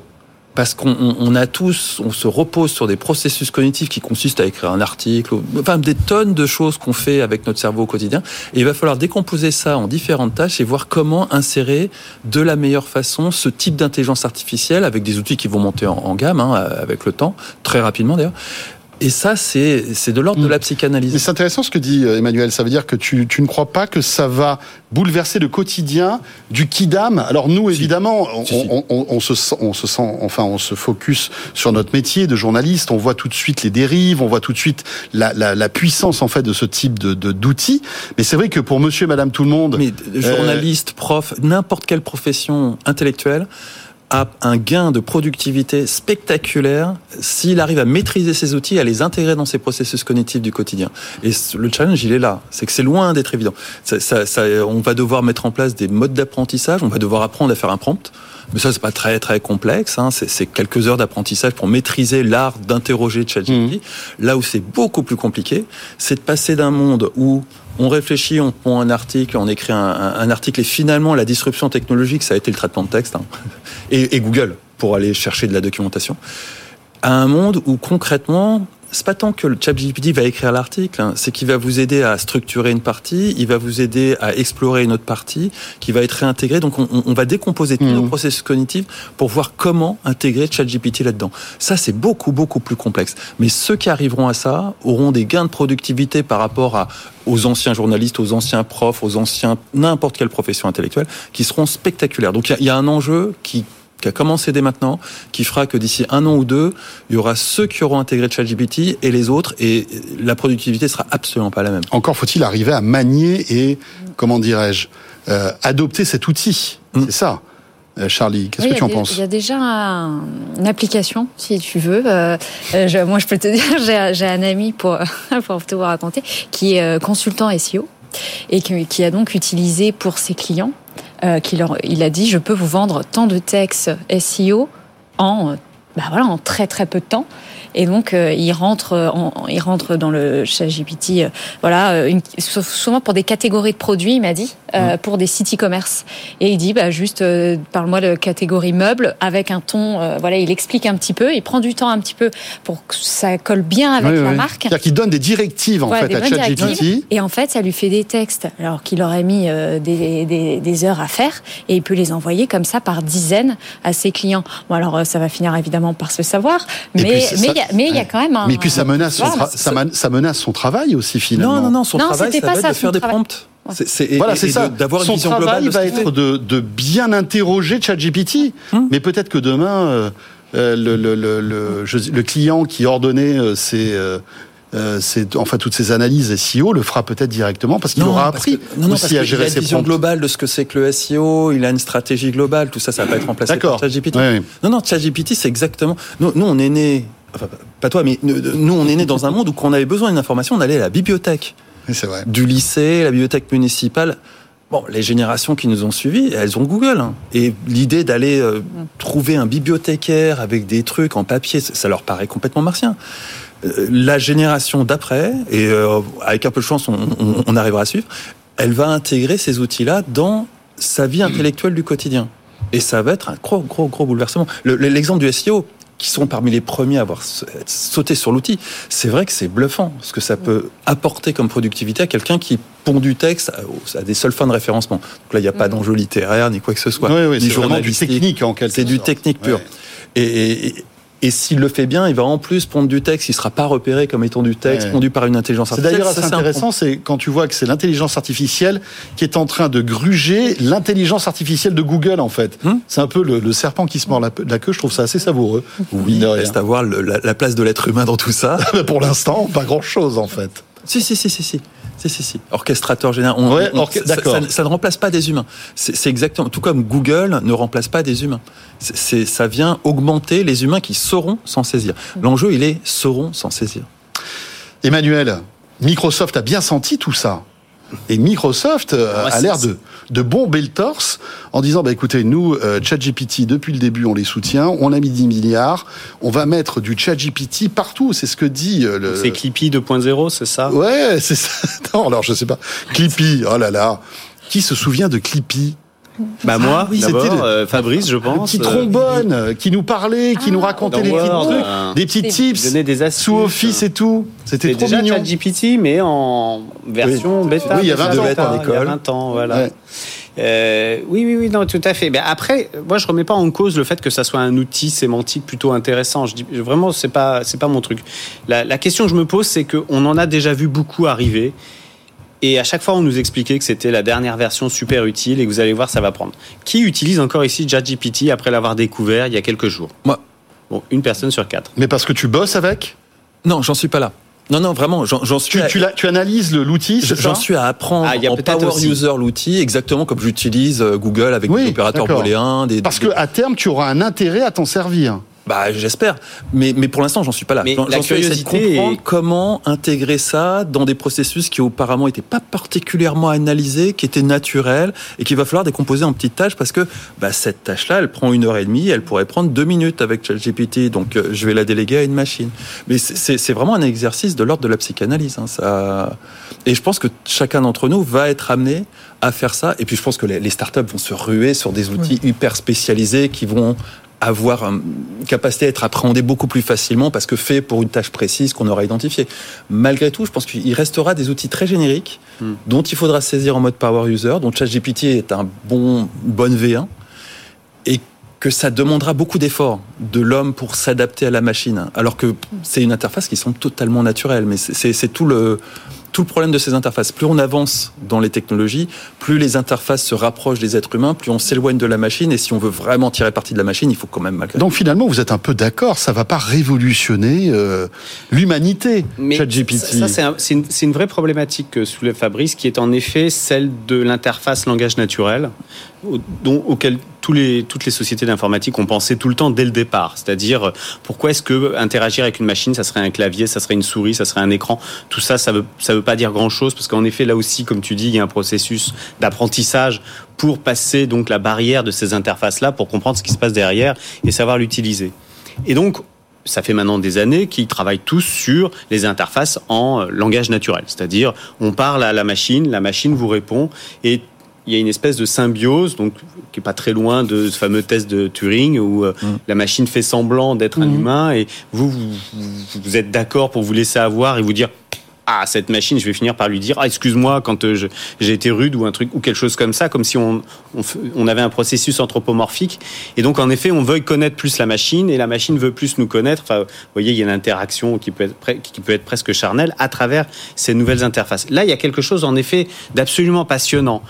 Parce qu'on on- on a tous, on se repose sur des processus cognitifs qui consistent à écrire un article, enfin des tonnes de choses qu'on fait avec notre cerveau au quotidien. Et il va falloir décomposer ça en différentes tâches et voir comment insérer de la meilleure façon ce type d'intelligence artificielle avec des outils qui vont monter en, en gamme hein, avec le temps, très rapidement d'ailleurs. Et ça, c'est c'est de l'ordre de la psychanalyse. Mais c'est intéressant ce que dit euh, Emmanuel. Ça veut dire que tu, tu ne crois pas que ça va bouleverser le quotidien du kidam. Alors nous, évidemment, on, Si, si. on- on- on se sent, on se sent, enfin, on se focus sur notre métier de journaliste. On voit tout de suite les dérives. On voit tout de suite la, la, la puissance en fait de ce type de de- d'outils. Mais c'est vrai que pour Monsieur et Madame tout le monde, Mais euh, journaliste, prof, n'importe quelle profession intellectuelle a un gain de productivité spectaculaire s'il arrive à maîtriser ces outils, à les intégrer dans ses processus cognitifs du quotidien. Et le challenge, il est là. C'est que c'est loin d'être évident. Ça, ça- ça- on va devoir mettre en place des modes d'apprentissage. On va devoir apprendre à faire un prompt. Mais ça, c'est pas très très complexe. Hein. C'est c'est quelques heures d'apprentissage pour maîtriser l'art d'interroger ChatGPT. Là où c'est beaucoup plus compliqué, c'est de passer d'un monde où on réfléchit, on prend un article, on écrit un, article et finalement la disruption technologique, ça a été le traitement de texte hein. et Google pour aller chercher de la documentation. À un monde où concrètement, c'est pas tant que le ChatGPT va écrire l'article, hein, c'est qu'il va vous aider à structurer une partie, il va vous aider à explorer une autre partie, qui va être réintégrée. Donc on, va décomposer tous nos processus cognitifs pour voir comment intégrer ChatGPT là-dedans. Ça, c'est beaucoup beaucoup plus complexe. Mais ceux qui arriveront à ça auront des gains de productivité par rapport à aux anciens journalistes, aux anciens profs, aux anciens n'importe quelle profession intellectuelle, qui seront spectaculaires. Donc il y a- il y, a un enjeu qui qui a commencé dès maintenant, qui fera que d'ici un an ou deux, il y aura ceux qui auront intégré ChatGPT et les autres, et la productivité sera absolument pas la même. encore faut-il arriver à manier et comment dirais-je euh, adopter cet outil. C'est ça, Euh, Charlie. Qu'est-ce Oui, que tu en des- penses Il y a déjà un- une application, si tu veux. Euh, je- moi, je peux te *laughs* dire, j'ai j'ai un ami pour, *laughs* pour te raconter, qui est consultant SEO et qui, qui a donc utilisé pour ses clients, euh, il a dit, je peux vous vendre tant de textes SEO en, bah voilà, en très très peu de temps. Et donc, euh, il rentre, en, il rentre dans le ChatGPT, euh, voilà, euh, une, souvent pour des catégories de produits, il m'a dit, euh, pour des sites e-commerce. Et il dit, bah, juste, euh, parle-moi de catégorie meubles avec un ton, euh, voilà, il explique un petit peu, il prend du temps un petit peu pour que ça colle bien avec Oui, la oui. marque. C'est-à-dire qu'il donne des directives en fait à ChatGPT. Et en fait, ça lui fait des textes, alors qu'il aurait mis euh, des, des, des heures à faire, et il peut les envoyer comme ça par dizaines à ses clients. Bon, alors euh, ça va finir évidemment par se savoir, Et puis, mais mais ça- il y a, mais il y a quand même un. Mais puis ça menace, son, tra- ça, menace son travail aussi finalement. Non, non, non, son Non, travail, c'était ça pas va être ça, de faire son des et- Voilà, c'est ça. de- D'avoir une Son vision travail globale va être de, de bien interroger ChatGPT. Mais peut-être que demain, euh, euh, le, le, le, le, je- le client qui ordonnait euh, ses, euh, euh, c'est enfin toutes ces analyses SEO le fera peut-être directement parce qu'il aura appris non, aussi à gérer il a une vision globale de ce que c'est que le SEO, il a une stratégie globale, tout ça, ça va pas être remplacé par ChatGPT. Non, non, ChatGPT, c'est exactement. Nous, nous, on est né, enfin, pas toi, mais nous, on est né dans un monde où quand on avait besoin d'une information, on allait à la bibliothèque. C'est vrai. Du lycée, la bibliothèque municipale. Bon, les générations qui nous ont suivis, elles ont Google. Hein. Et l'idée d'aller euh, trouver un bibliothécaire avec des trucs en papier, ça leur paraît complètement martien. Euh, la génération d'après, et euh, avec un peu de chance, on, arrivera à suivre, elle va intégrer ces outils-là dans sa vie intellectuelle du quotidien. Et ça va être un gros, gros, gros bouleversement. L'exemple du SEO, qui sont parmi les premiers à avoir sauté sur l'outil, c'est vrai que c'est bluffant ce que ça peut apporter comme productivité à quelqu'un qui pond du texte à des seules fins de référencement. Donc là, il n'y a pas d'enjeu littéraire ni quoi que ce soit. Oui, oui, c'est vraiment du technique en quelque C'est du technique pur. et, et s'il le fait bien, il va en plus pondre du texte. Il ne sera pas repéré comme étant du texte pondu par une intelligence artificielle. C'est d'ailleurs assez intéressant, c'est quand tu vois que c'est l'intelligence artificielle qui est en train de gruger l'intelligence artificielle de Google, en fait. Hmm c'est un peu le, serpent qui se mord la, queue. Je trouve ça assez savoureux. Oui, il reste à voir la, place de l'être humain dans tout ça. *laughs* Pour l'instant, pas grand-chose, en fait. Si, si, si, si, si. Si, si, si. Orchestrateur général. ça, ne remplace pas des humains. C'est exactement. Tout comme Google ne remplace pas des humains. C'est ça vient augmenter les humains qui sauront s'en saisir. L'enjeu, il est sauront s'en saisir. Emmanuel, Microsoft a bien senti tout ça. Et Microsoft euh, a l'air de, de bomber le torse en disant bah écoutez nous euh, ChatGPT depuis le début on les soutient on a mis 10 milliards on va mettre du ChatGPT partout. C'est ce que dit euh, le c'est Clippy 2.0 c'est ça? Ouais c'est ça. *laughs* Non alors je sais pas. Clippy oh là là. Qui se souvient de Clippy? Bah moi, ah, oui, d'abord, euh, Fabrice, je pense. Qui trombone, euh, qui nous parlait, qui nous racontait des petits trucs, des petits tips, des sous Office et tout. C'était trop déjà mignon. GPT, mais en version bêta. Oui, il y a 20 ans, il y a 20 ans, voilà. Euh, oui, oui, oui, non, tout à fait. Mais après, moi, je remets pas en cause le fait que ça soit un outil sémantique plutôt intéressant. Je dis vraiment, c'est pas, c'est pas mon truc. La, la question que je me pose, c'est qu'on en a déjà vu beaucoup arriver. Et à chaque fois, on nous expliquait que c'était la dernière version super utile et que vous allez voir, ça va prendre. Qui utilise encore ici ChatGPT après l'avoir découvert il y a quelques jours Moi. Bon, une personne sur quatre. Mais parce que tu bosses avec? Non, j'en suis pas là. Non, non, vraiment, j'en suis. Tu, tu, analyses l'outil, J'en suis à apprendre ah, en Power User l'outil, exactement comme j'utilise euh, Google avec des opérateurs booléens. Des, Parce qu'à terme, tu auras un intérêt à t'en servir. Bah, j'espère. Mais, mais pour l'instant, j'en suis pas là. J'en la curiosité comprendre comment intégrer ça dans des processus qui auparavant n'étaient pas particulièrement analysés, qui étaient naturels et qu'il va falloir décomposer en petites tâches parce que bah, cette tâche-là, elle prend une heure et demie, elle pourrait prendre deux minutes avec ChatGPT. Donc, euh, je vais la déléguer à une machine. Mais c'est vraiment un exercice de l'ordre de la psychanalyse. Hein, ça... Et je pense que chacun d'entre nous va être amené à faire ça. Et puis, je pense que les, startups vont se ruer sur des outils hyper spécialisés qui vont avoir une capacité à être appréhendé beaucoup plus facilement parce que fait pour une tâche précise qu'on aura identifiée. Malgré tout, je pense qu'il restera des outils très génériques hmm. dont il faudra saisir en mode power user, dont ChatGPT est un bon bonne V1 et que ça demandera beaucoup d'efforts de l'homme pour s'adapter à la machine, alors que c'est une interface qui semble totalement naturelle. Mais c'est tout le tout le problème de ces interfaces. Plus on avance dans les technologies, plus les interfaces se rapprochent des êtres humains, plus on s'éloigne de la machine. Et si on veut vraiment tirer parti de la machine, il faut quand même malgré. Donc finalement, vous êtes un peu d'accord, ça va pas révolutionner euh, l'humanité. ChatGPT. Ça, ça c'est une, une, vraie problématique que soulève Fabrice, qui est en effet celle de l'interface langage naturel dont, auquel toutes les sociétés d'informatique ont pensé tout le temps dès le départ. C'est-à-dire, pourquoi est-ce que interagir avec une machine, ça serait un clavier, ça serait une souris, ça serait un écran? Tout ça, ça veut, ça veut pas dire grand-chose, parce qu'en effet, là aussi, comme tu dis, il y a un processus d'apprentissage pour passer donc la barrière de ces interfaces-là, pour comprendre ce qui se passe derrière et savoir l'utiliser. Et donc, ça fait maintenant des années qu'ils travaillent tous sur les interfaces en langage naturel. C'est-à-dire, on parle à la machine, la machine vous répond, et il y a une espèce de symbiose, donc qui est pas très loin de ce fameux test de Turing où euh, mm. la machine fait semblant d'être un mm. humain et vous, vous, êtes d'accord pour vous laisser avoir et vous dire ah cette machine, je vais finir par lui dire ah excuse-moi quand euh, j'ai été rude ou un truc ou quelque chose comme ça, comme si on, on, avait un processus anthropomorphique. Et donc en effet, on veuille connaître plus la machine et la machine veut plus nous connaître. Enfin, vous voyez, il y a une interaction qui peut être qui peut être presque charnelle à travers ces nouvelles interfaces. Là, il y a quelque chose en effet d'absolument passionnant.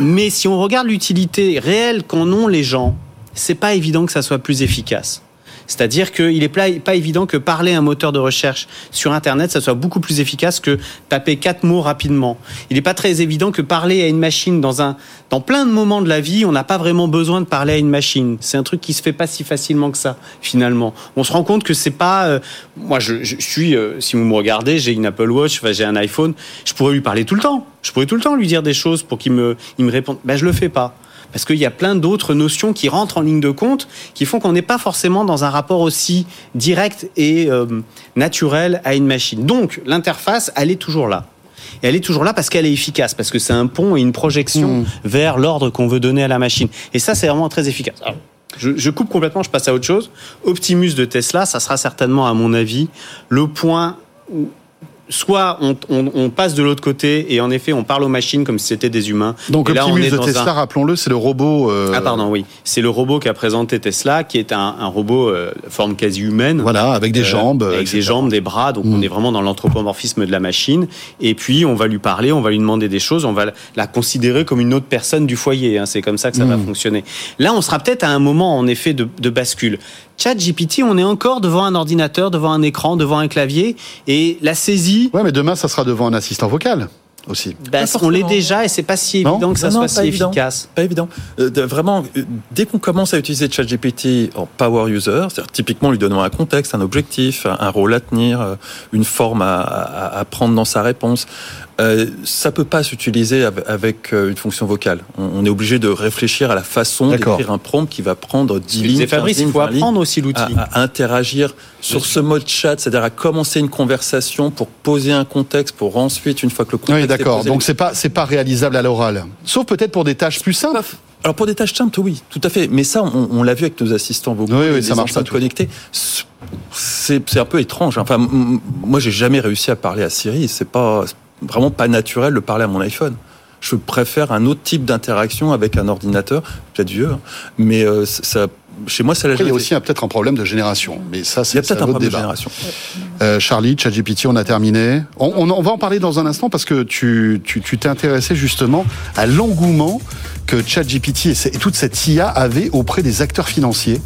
Mais si on regarde l'utilité réelle qu'en ont les gens, c'est pas évident que ça soit plus efficace. C'est-à-dire qu'il n'est pas, évident que parler un moteur de recherche sur Internet, ça soit beaucoup plus efficace que taper quatre mots rapidement. Il n'est pas très évident que parler à une machine dans un, dans plein de moments de la vie, on n'a pas vraiment besoin de parler à une machine. C'est un truc qui se fait pas si facilement que ça, finalement. On se rend compte que c'est pas. euh, moi, je, suis. euh, si vous me regardez, j'ai une Apple Watch, j'ai un iPhone. Je pourrais lui parler tout le temps. Je pourrais tout le temps lui dire des choses pour qu'il me, il me réponde. Ben, je le fais pas. Parce qu'il y a plein d'autres notions qui rentrent en ligne de compte, qui font qu'on n'est pas forcément dans un rapport aussi direct et euh, naturel à une machine. Donc, l'interface, elle est toujours là. Et elle est toujours là parce qu'elle est efficace, parce que c'est un pont et une projection vers l'ordre qu'on veut donner à la machine. Et ça, c'est vraiment très efficace. Alors, je, je coupe complètement, je passe à autre chose. Optimus de Tesla, ça sera certainement, à mon avis, le point où soit on, on- on passe de l'autre côté et en effet on parle aux machines comme si c'était des humains. Donc Et là, on Optimus est de dans Tesla, un- rappelons-le, c'est le robot. euh, ah pardon, oui. C'est le robot qu'a présenté Tesla, qui est un, un robot euh, forme quasi humaine. Voilà, avec des jambes, Avec etc. des jambes, des bras. Donc on est vraiment dans l'anthropomorphisme de la machine. Et puis on va lui parler, on va lui demander des choses, on va la- considérer comme une autre personne du foyer. hein. C'est comme ça que ça va fonctionner. Là, on sera peut-être à un moment en effet de, de bascule. ChatGPT, on est encore devant un ordinateur, devant un écran, devant un clavier, et la saisie. Ouais, mais demain, ça sera devant un assistant vocal aussi. bah, on l'est déjà, et c'est pas si évident que ça Non, soit pas si évident. efficace. Pas évident. Euh, de- vraiment, euh, dès qu'on commence à utiliser ChatGPT en power user, c'est-à-dire typiquement lui donnant un contexte, un objectif, un un rôle à tenir, euh, une forme à, à- à prendre dans sa réponse, euh, ça peut pas s'utiliser avec, euh, une fonction vocale. On, on est obligé de réfléchir à la façon d'écrire un prompt qui va prendre 10 que lignes, disait 15 Fabrice, il lignes, faut 20 lignes, apprendre aussi l'outil. À, à interagir sur ce mode chat, c'est-à-dire à commencer une conversation pour poser un contexte, pour ensuite, une fois que le contexte Oui, est d'accord. Donc c'est pas c'est pas réalisable à l'oral. Sauf peut-être pour des tâches plus simples. alors pour des tâches simples, oui, tout à fait. Mais ça, on, on l'a vu avec nos assistants vocaux, Oui, oui, les ça marche pas connectées. C'est c'est un peu étrange. Enfin, moi, j'ai jamais réussi à parler à Siri. C'est pas vraiment pas naturel de parler à mon iPhone. Je préfère un autre type d'interaction avec un ordinateur, peut-être vieux, hein. mais euh, ça, chez moi, ça l'a il y a aussi un- peut-être un problème de génération. Mais ça, c'est peut-être un problème de génération. Euh, Charlie, ChatGPT, on a terminé. On, on- on va en parler dans un instant parce que tu tu tu t'es intéressé justement à l'engouement que ChatGPT et, et toute cette IA avait auprès des acteurs financiers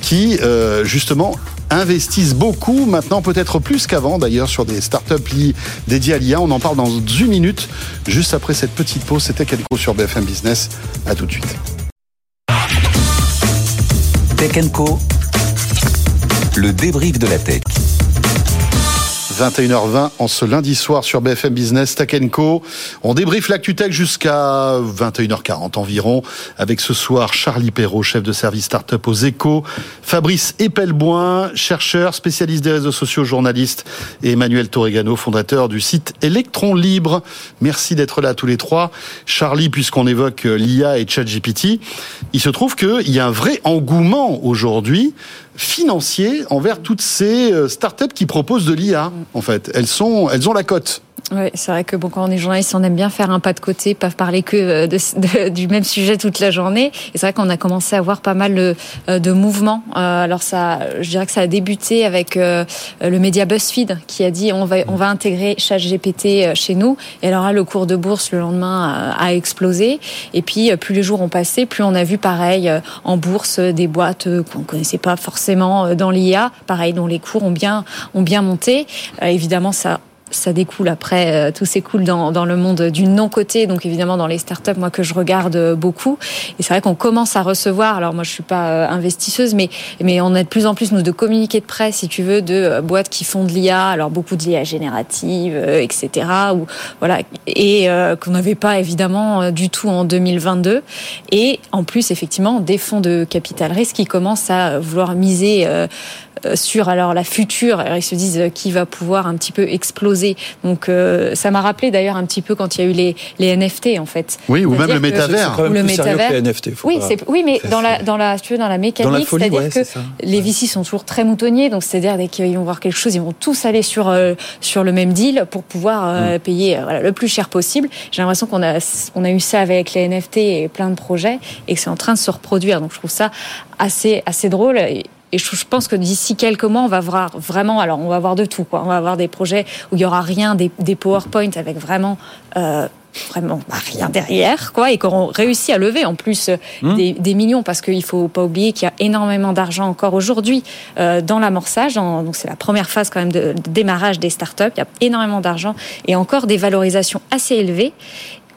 qui, euh, justement, investissent beaucoup, maintenant peut-être plus qu'avant d'ailleurs, sur des startups dédiées à l'IA. On en parle dans une minute, juste après cette petite pause. C'était Kelco sur BFM Business. À tout de suite. Tech Co. Le débrief de la tech. 21h20 en ce lundi soir sur BFM Business Tech. On débriefe l'actu tech jusqu'à 21h40 environ avec ce soir Charlie Perrault, chef de service startup aux échos, Fabrice Epelboin, chercheur, spécialiste des réseaux sociaux, journaliste et Emmanuel Torregano, fondateur du site Electron Libre. Merci d'être là tous les trois. Charlie, puisqu'on évoque l'IA et ChatGPT, il se trouve qu'il y a un vrai engouement aujourd'hui financier envers toutes ces euh, startups qui proposent de l'IA. En fait, elles sont, elles ont la cote. Ouais, c'est vrai que bon, quand on est journaliste, on aime bien faire un pas de côté, pas parler que euh, *laughs* du même sujet toute la journée. Et c'est vrai qu'on a commencé à voir pas mal de, euh, de mouvements. Euh, alors ça, je dirais que ça a débuté avec le média BuzzFeed qui a dit on va on va intégrer ChatGPT chez nous. Et alors là, le cours de bourse le lendemain a, explosé. Et puis plus les jours ont passé, plus on a vu pareil en bourse des boîtes qu'on connaissait pas forcément dans l'IA, pareil dont les cours ont bien ont bien monté. Évidemment, ça ça découle après, euh, tout s'écoule dans, dans le monde du non-côté, donc évidemment dans les startups, moi que je regarde euh, beaucoup. Et c'est vrai qu'on commence à recevoir, alors moi je suis pas euh, investisseuse, mais, mais on a de plus en plus, nous, de communiqués de presse, si tu veux, de boîtes qui font de l'IA, alors beaucoup de l'IA générative, etc. Ou, voilà, et euh, qu'on n'avait pas évidemment du tout en 2022. Et en plus, effectivement, des fonds de capital risque qui commencent à vouloir miser euh, sur alors la future. Alors ils se disent euh, qui va pouvoir un petit peu exploser. Donc euh, ça m'a rappelé d'ailleurs un petit peu quand il y a eu les, les NFT en fait. Oui, ou même le métavers. Ou le métavers. les NFT. faut Oui, pas- c'est oui, mais dans la dans la si tu veux, dans la mécanique, c'est-à-dire ouais, que c'est ça. les VC sont toujours très moutonniers, donc c'est-à-dire dès qu'ils vont voir quelque chose, ils vont tous aller sur euh, sur le même deal pour pouvoir Mm. euh, payer euh, voilà, le plus cher possible. J'ai l'impression qu'on a on a eu ça avec les NFT et plein de projets et que c'est en train de se reproduire. Donc je trouve ça assez assez drôle. Et, et je je pense que d'ici quelques mois, on va voir vraiment. Alors, on va voir de tout. Quoi. On va avoir des projets où il y aura rien, des, des PowerPoint avec vraiment euh, vraiment bah, rien derrière, quoi, et qui auront réussi à lever en plus Mmh. des, des millions, parce qu'il faut pas oublier qu'il y a énormément d'argent encore aujourd'hui euh, dans l'amorçage. Donc c'est la première phase quand même de, de démarrage des startups. Il y a énormément d'argent et encore des valorisations assez élevées.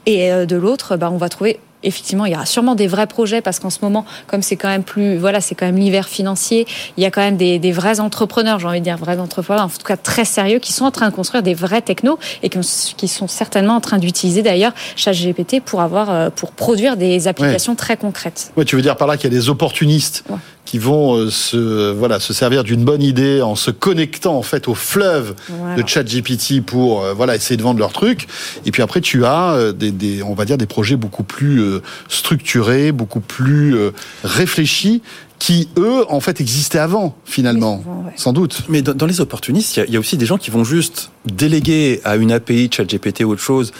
Et euh, de l'autre, bah, on va trouver effectivement, il y aura sûrement des vrais projets parce qu'en ce moment, comme c'est quand même plus, voilà, c'est quand même l'hiver financier, il y a quand même des, des vrais entrepreneurs, j'ai envie de dire vrais entrepreneurs, en tout cas très sérieux, qui sont en train de construire des vrais technos et qui, qui sont certainement en train d'utiliser d'ailleurs ChatGPT pour avoir, euh, pour produire des applications très concrètes. Ouais, tu veux dire par là qu'il y a des opportunistes qui vont euh, se voilà se servir d'une bonne idée en se connectant en fait au fleuve Voilà. de ChatGPT pour euh, voilà essayer de vendre leur truc. Et puis après tu as euh, des, des on va dire des projets beaucoup plus structurés, beaucoup plus réfléchis qui eux en fait existaient avant finalement, sans doute. Mais dans, dans les opportunistes, il y, y a aussi des gens qui vont juste déléguer à une API, ChatGPT ou autre chose,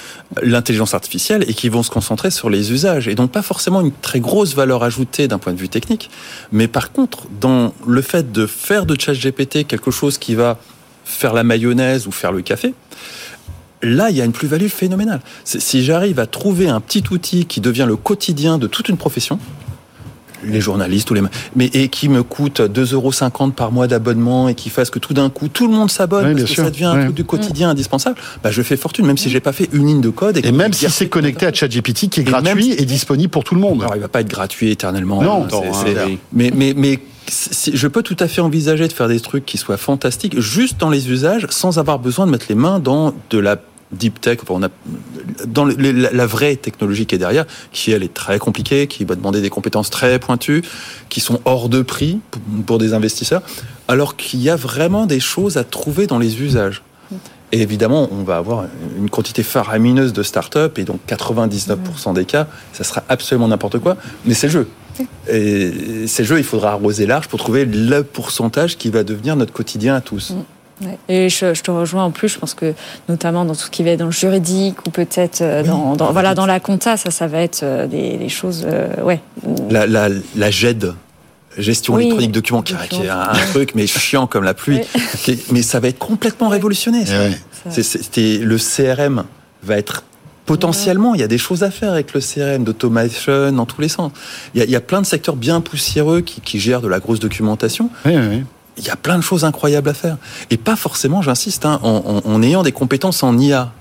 l'intelligence artificielle et qui vont se concentrer sur les usages et donc pas forcément une très grosse valeur ajoutée d'un point de vue technique. Mais par contre, dans le fait de faire de ChatGPT quelque chose qui va faire la mayonnaise ou faire le café, là, il y a une plus-value phénoménale. C'est- Si j'arrive à trouver un petit outil qui devient le quotidien de toute une profession, les journalistes, tous les, mais et qui me coûte 2,50 euros par mois d'abonnement et qui fasse que tout d'un coup tout le monde s'abonne Oui, parce que sûr. ça devient un Oui. truc du quotidien indispensable, bah je fais fortune même si j'ai pas fait une ligne de code. Et même si c'est connecté à ChatGPT qui est Et gratuit si- et disponible pour tout le monde. Alors il va pas être gratuit éternellement. Non, hein, c'est c'est- clair. mais mais mais si- je peux tout à fait envisager de faire des trucs qui soient fantastiques juste dans les usages sans avoir besoin de mettre les mains dans de la deep tech, on a, la, vraie technologie qui est derrière, qui elle est très compliquée, qui va demander des compétences très pointues, qui sont hors de prix pour, des investisseurs, alors qu'il y a vraiment des choses à trouver dans les usages. Et évidemment, on va avoir une quantité faramineuse de startups, et donc 99% des cas, ça sera absolument n'importe quoi, mais c'est le jeu. Et c'est le jeu, il faudra arroser large pour trouver le pourcentage qui va devenir notre quotidien à tous. Ouais. Et je, je te rejoins en plus, je pense que notamment dans tout ce qui va être dans le juridique ou peut-être euh, dans, dans- voilà, dans la compta, ça, ça va être euh, des, des choses, euh, ouais. La, la, la GED, gestion Oui, électronique documents, qui, qui est un, un truc mais chiant comme la pluie, *laughs* mais ça va être complètement révolutionné. ça. C'est- c'est- c'était- le CRM va être potentiellement, il y a des choses à faire avec le CRM, d'automation dans tous les sens. Il y a, il y a plein de secteurs bien poussiéreux qui, qui gèrent de la grosse documentation. Il y a plein de choses incroyables à faire. Et pas forcément, j'insiste, hein, en, en- en ayant des compétences en IA.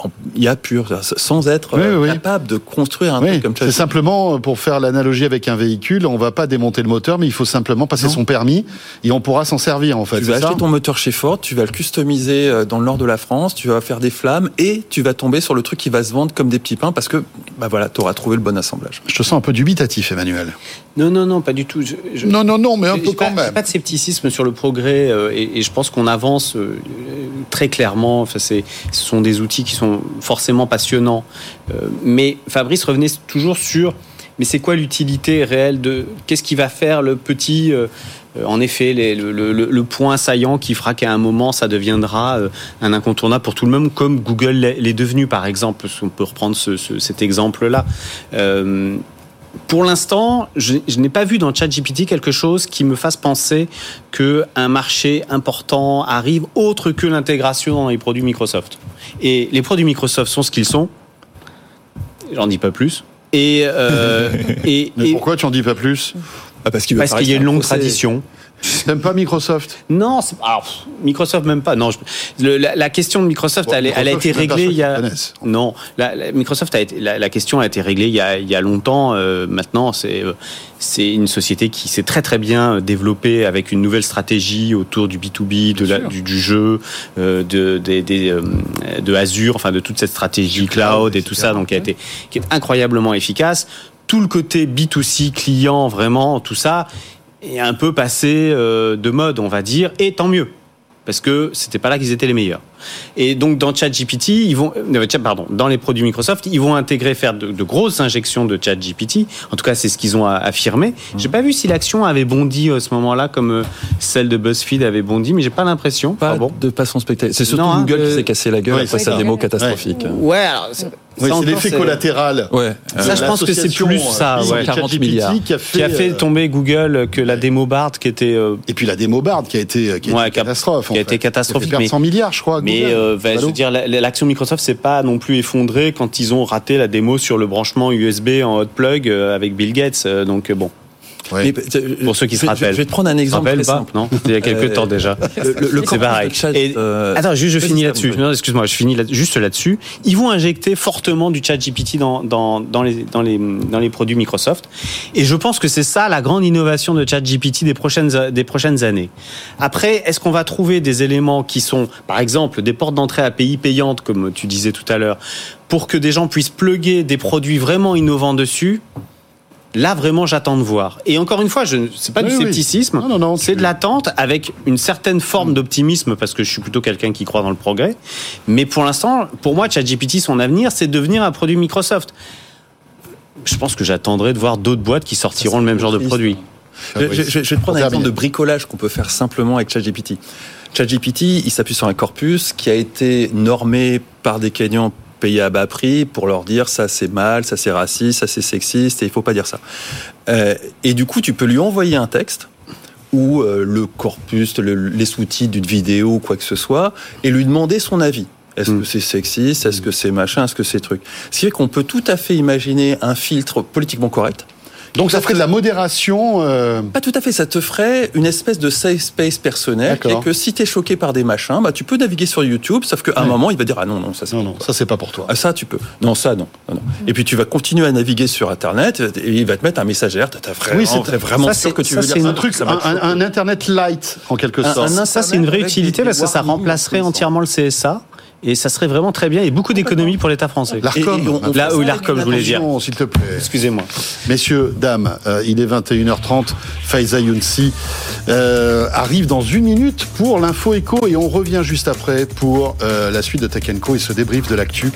En IA pure, sans être Oui, capable de construire un Oui, truc comme c'est simplement euh, pour faire l'analogie avec un véhicule, on va pas démonter le moteur, mais il faut simplement passer son permis et on pourra s'en servir en fait. Tu vas ça acheter ton moteur chez Ford, tu vas le customiser euh, dans le nord de la France, tu vas faire des flammes et tu vas tomber sur le truc qui va se vendre comme des petits pains parce que bah voilà, tu auras trouvé le bon assemblage. Je te sens un peu dubitatif, Emmanuel. Non, non, non, pas du tout. Je- je- Non, non, non, mais un peu quand pas- même. pas de scepticisme sur le progrès euh, et, et je pense qu'on avance euh, très clairement. Enfin, c'est, ce sont des outils qui sont forcément passionnants. Euh, mais Fabrice revenait toujours sur mais c'est quoi l'utilité réelle de qu'est-ce qui va faire le petit euh, en effet, les- le, point saillant qui fera qu'à un moment, ça deviendra euh, un incontournable pour tout le monde, comme Google l'est devenu, par exemple. On peut reprendre ce- ce- cet exemple-là. Pour l'instant, je, je n'ai pas vu dans ChatGPT quelque chose qui me fasse penser qu'un marché important arrive autre que l'intégration dans les produits Microsoft. Et les produits Microsoft sont ce qu'ils sont. J'en dis pas plus. Et, euh, *laughs* et, Mais et- pourquoi tu en dis pas plus? Parce qu'il Parce qu'il y a une longue tradition. T'aimes pas Microsoft? Non, alors, Microsoft même pas. Non, je- le- la, la question de Microsoft, Bon, elle, a Microsoft, été réglée il y a. Non, la, la- Microsoft a été, la, question a été réglée il y a, il y a longtemps. euh, maintenant, c'est euh, c'est une société qui s'est très très bien développée avec une nouvelle stratégie autour du B2B, de la, du, jeu, euh, de, des- des, euh, de Azure, enfin de toute cette stratégie cloud et tout ça, donc qui a été qui est incroyablement efficace. Tout le côté B2C client, vraiment, tout ça est un peu passé euh, de mode, on va dire, et tant mieux. Parce que c'était pas là qu'ils étaient les meilleurs. Et donc dans ChatGPT, ils vont, euh, chat- pardon, dans les produits Microsoft, ils vont intégrer, faire de, de grosses injections de ChatGPT. En tout cas, c'est ce qu'ils ont affirmé. J'ai pas vu si l'action avait bondi à ce moment-là, comme euh, celle de BuzzFeed avait bondi, mais j'ai pas l'impression. Pas de façon spectaculaire. C'est surtout Non, hein, Google euh, qui s'est cassé la gueule Ouais, après sa démo Ouais. catastrophique. Ouais, alors, c'est- Oui, c'est l'effet collatéral. Ouais. Ça, je pense que c'est plus ça, euh, ouais. 40 ChatGPT milliards. qui a fait, qui a fait euh, tomber Google que la démo Bard qui était euh, Et puis la démo Bard qui a été, qui a été Ouais, catastrophe. qui a en été catastrophique, Qui a fait perdre mais- 100 milliards, je crois. Mais euh, je veux dire, l'action Microsoft s'est pas non plus effondrée quand ils ont raté la démo sur le branchement USB en hot plug avec Bill Gates. Donc bon. Mais, pour ceux qui se rappellent. Je vais te prendre un exemple très simple. Non il y a quelques temps déjà. Le, c'est pareil. Euh, attends, juste je finis là-dessus. Non, excuse-moi, je finis juste là-dessus. Ils vont injecter fortement du chat GPT dans, dans, dans, les, dans, les, dans les produits Microsoft. Et je pense que c'est ça la grande innovation de chat GPT des prochaines, des prochaines années. Après, est-ce qu'on va trouver des éléments qui sont, par exemple, des portes d'entrée API payantes, comme tu disais tout à l'heure, pour que des gens puissent plugger des produits vraiment innovants dessus? Là, vraiment, j'attends de voir. Et encore une fois, ce n'est pas du scepticisme, c'est de l'attente avec une certaine forme d'optimisme parce que je suis plutôt quelqu'un qui croit dans le progrès. Mais pour l'instant, pour moi, ChatGPT, son avenir, c'est de devenir un produit Microsoft. Je pense que j'attendrai de voir d'autres boîtes qui sortiront le même genre de produit. Je, vais te prendre un exemple de bricolage qu'on peut faire simplement avec ChatGPT. ChatGPT, il s'appuie sur un corpus qui a été normé par des Kenyans payer à bas prix pour leur dire ça c'est mal, ça c'est raciste, ça c'est sexiste et il faut pas dire ça. Euh, et du coup, tu peux lui envoyer un texte ou euh, le corpus, les sous-titres d'une vidéo ou quoi que ce soit et lui demander son avis. Est-ce mm. que c'est sexiste? Est-ce que c'est machin? Est-ce que c'est truc? Ce qui fait qu'on peut tout à fait imaginer un filtre politiquement correct donc ça ferait de la modération euh... Pas tout à fait, ça te ferait une espèce de safe space personnel et que si tu es choqué par des machins, bah, tu peux naviguer sur YouTube, sauf qu'à un moment, il va dire Ah non, non, ça c'est non, non, ça c'est pas pour toi. Ah ça tu peux. Non, ça non. non, Et puis tu vas continuer à naviguer sur Internet et il va te mettre un messagère, tu vraiment, oui, c'est vraiment sûr que tu veux dire un truc, un, Internet light en quelque sorte. ça c'est une vraie utilité parce que ça remplacerait entièrement le CSA et ça serait vraiment très bien et beaucoup d'économies pour l'État français. L'ARCOM. Là, où l'ARCOM, je voulais dire. S'il te plaît. Excusez-moi. Messieurs, dames, euh, il est 21h30. Faiza Younsi euh, arrive dans une minute pour l'info éco et on revient juste après pour euh, la suite de Tech Co et ce débrief de l'actu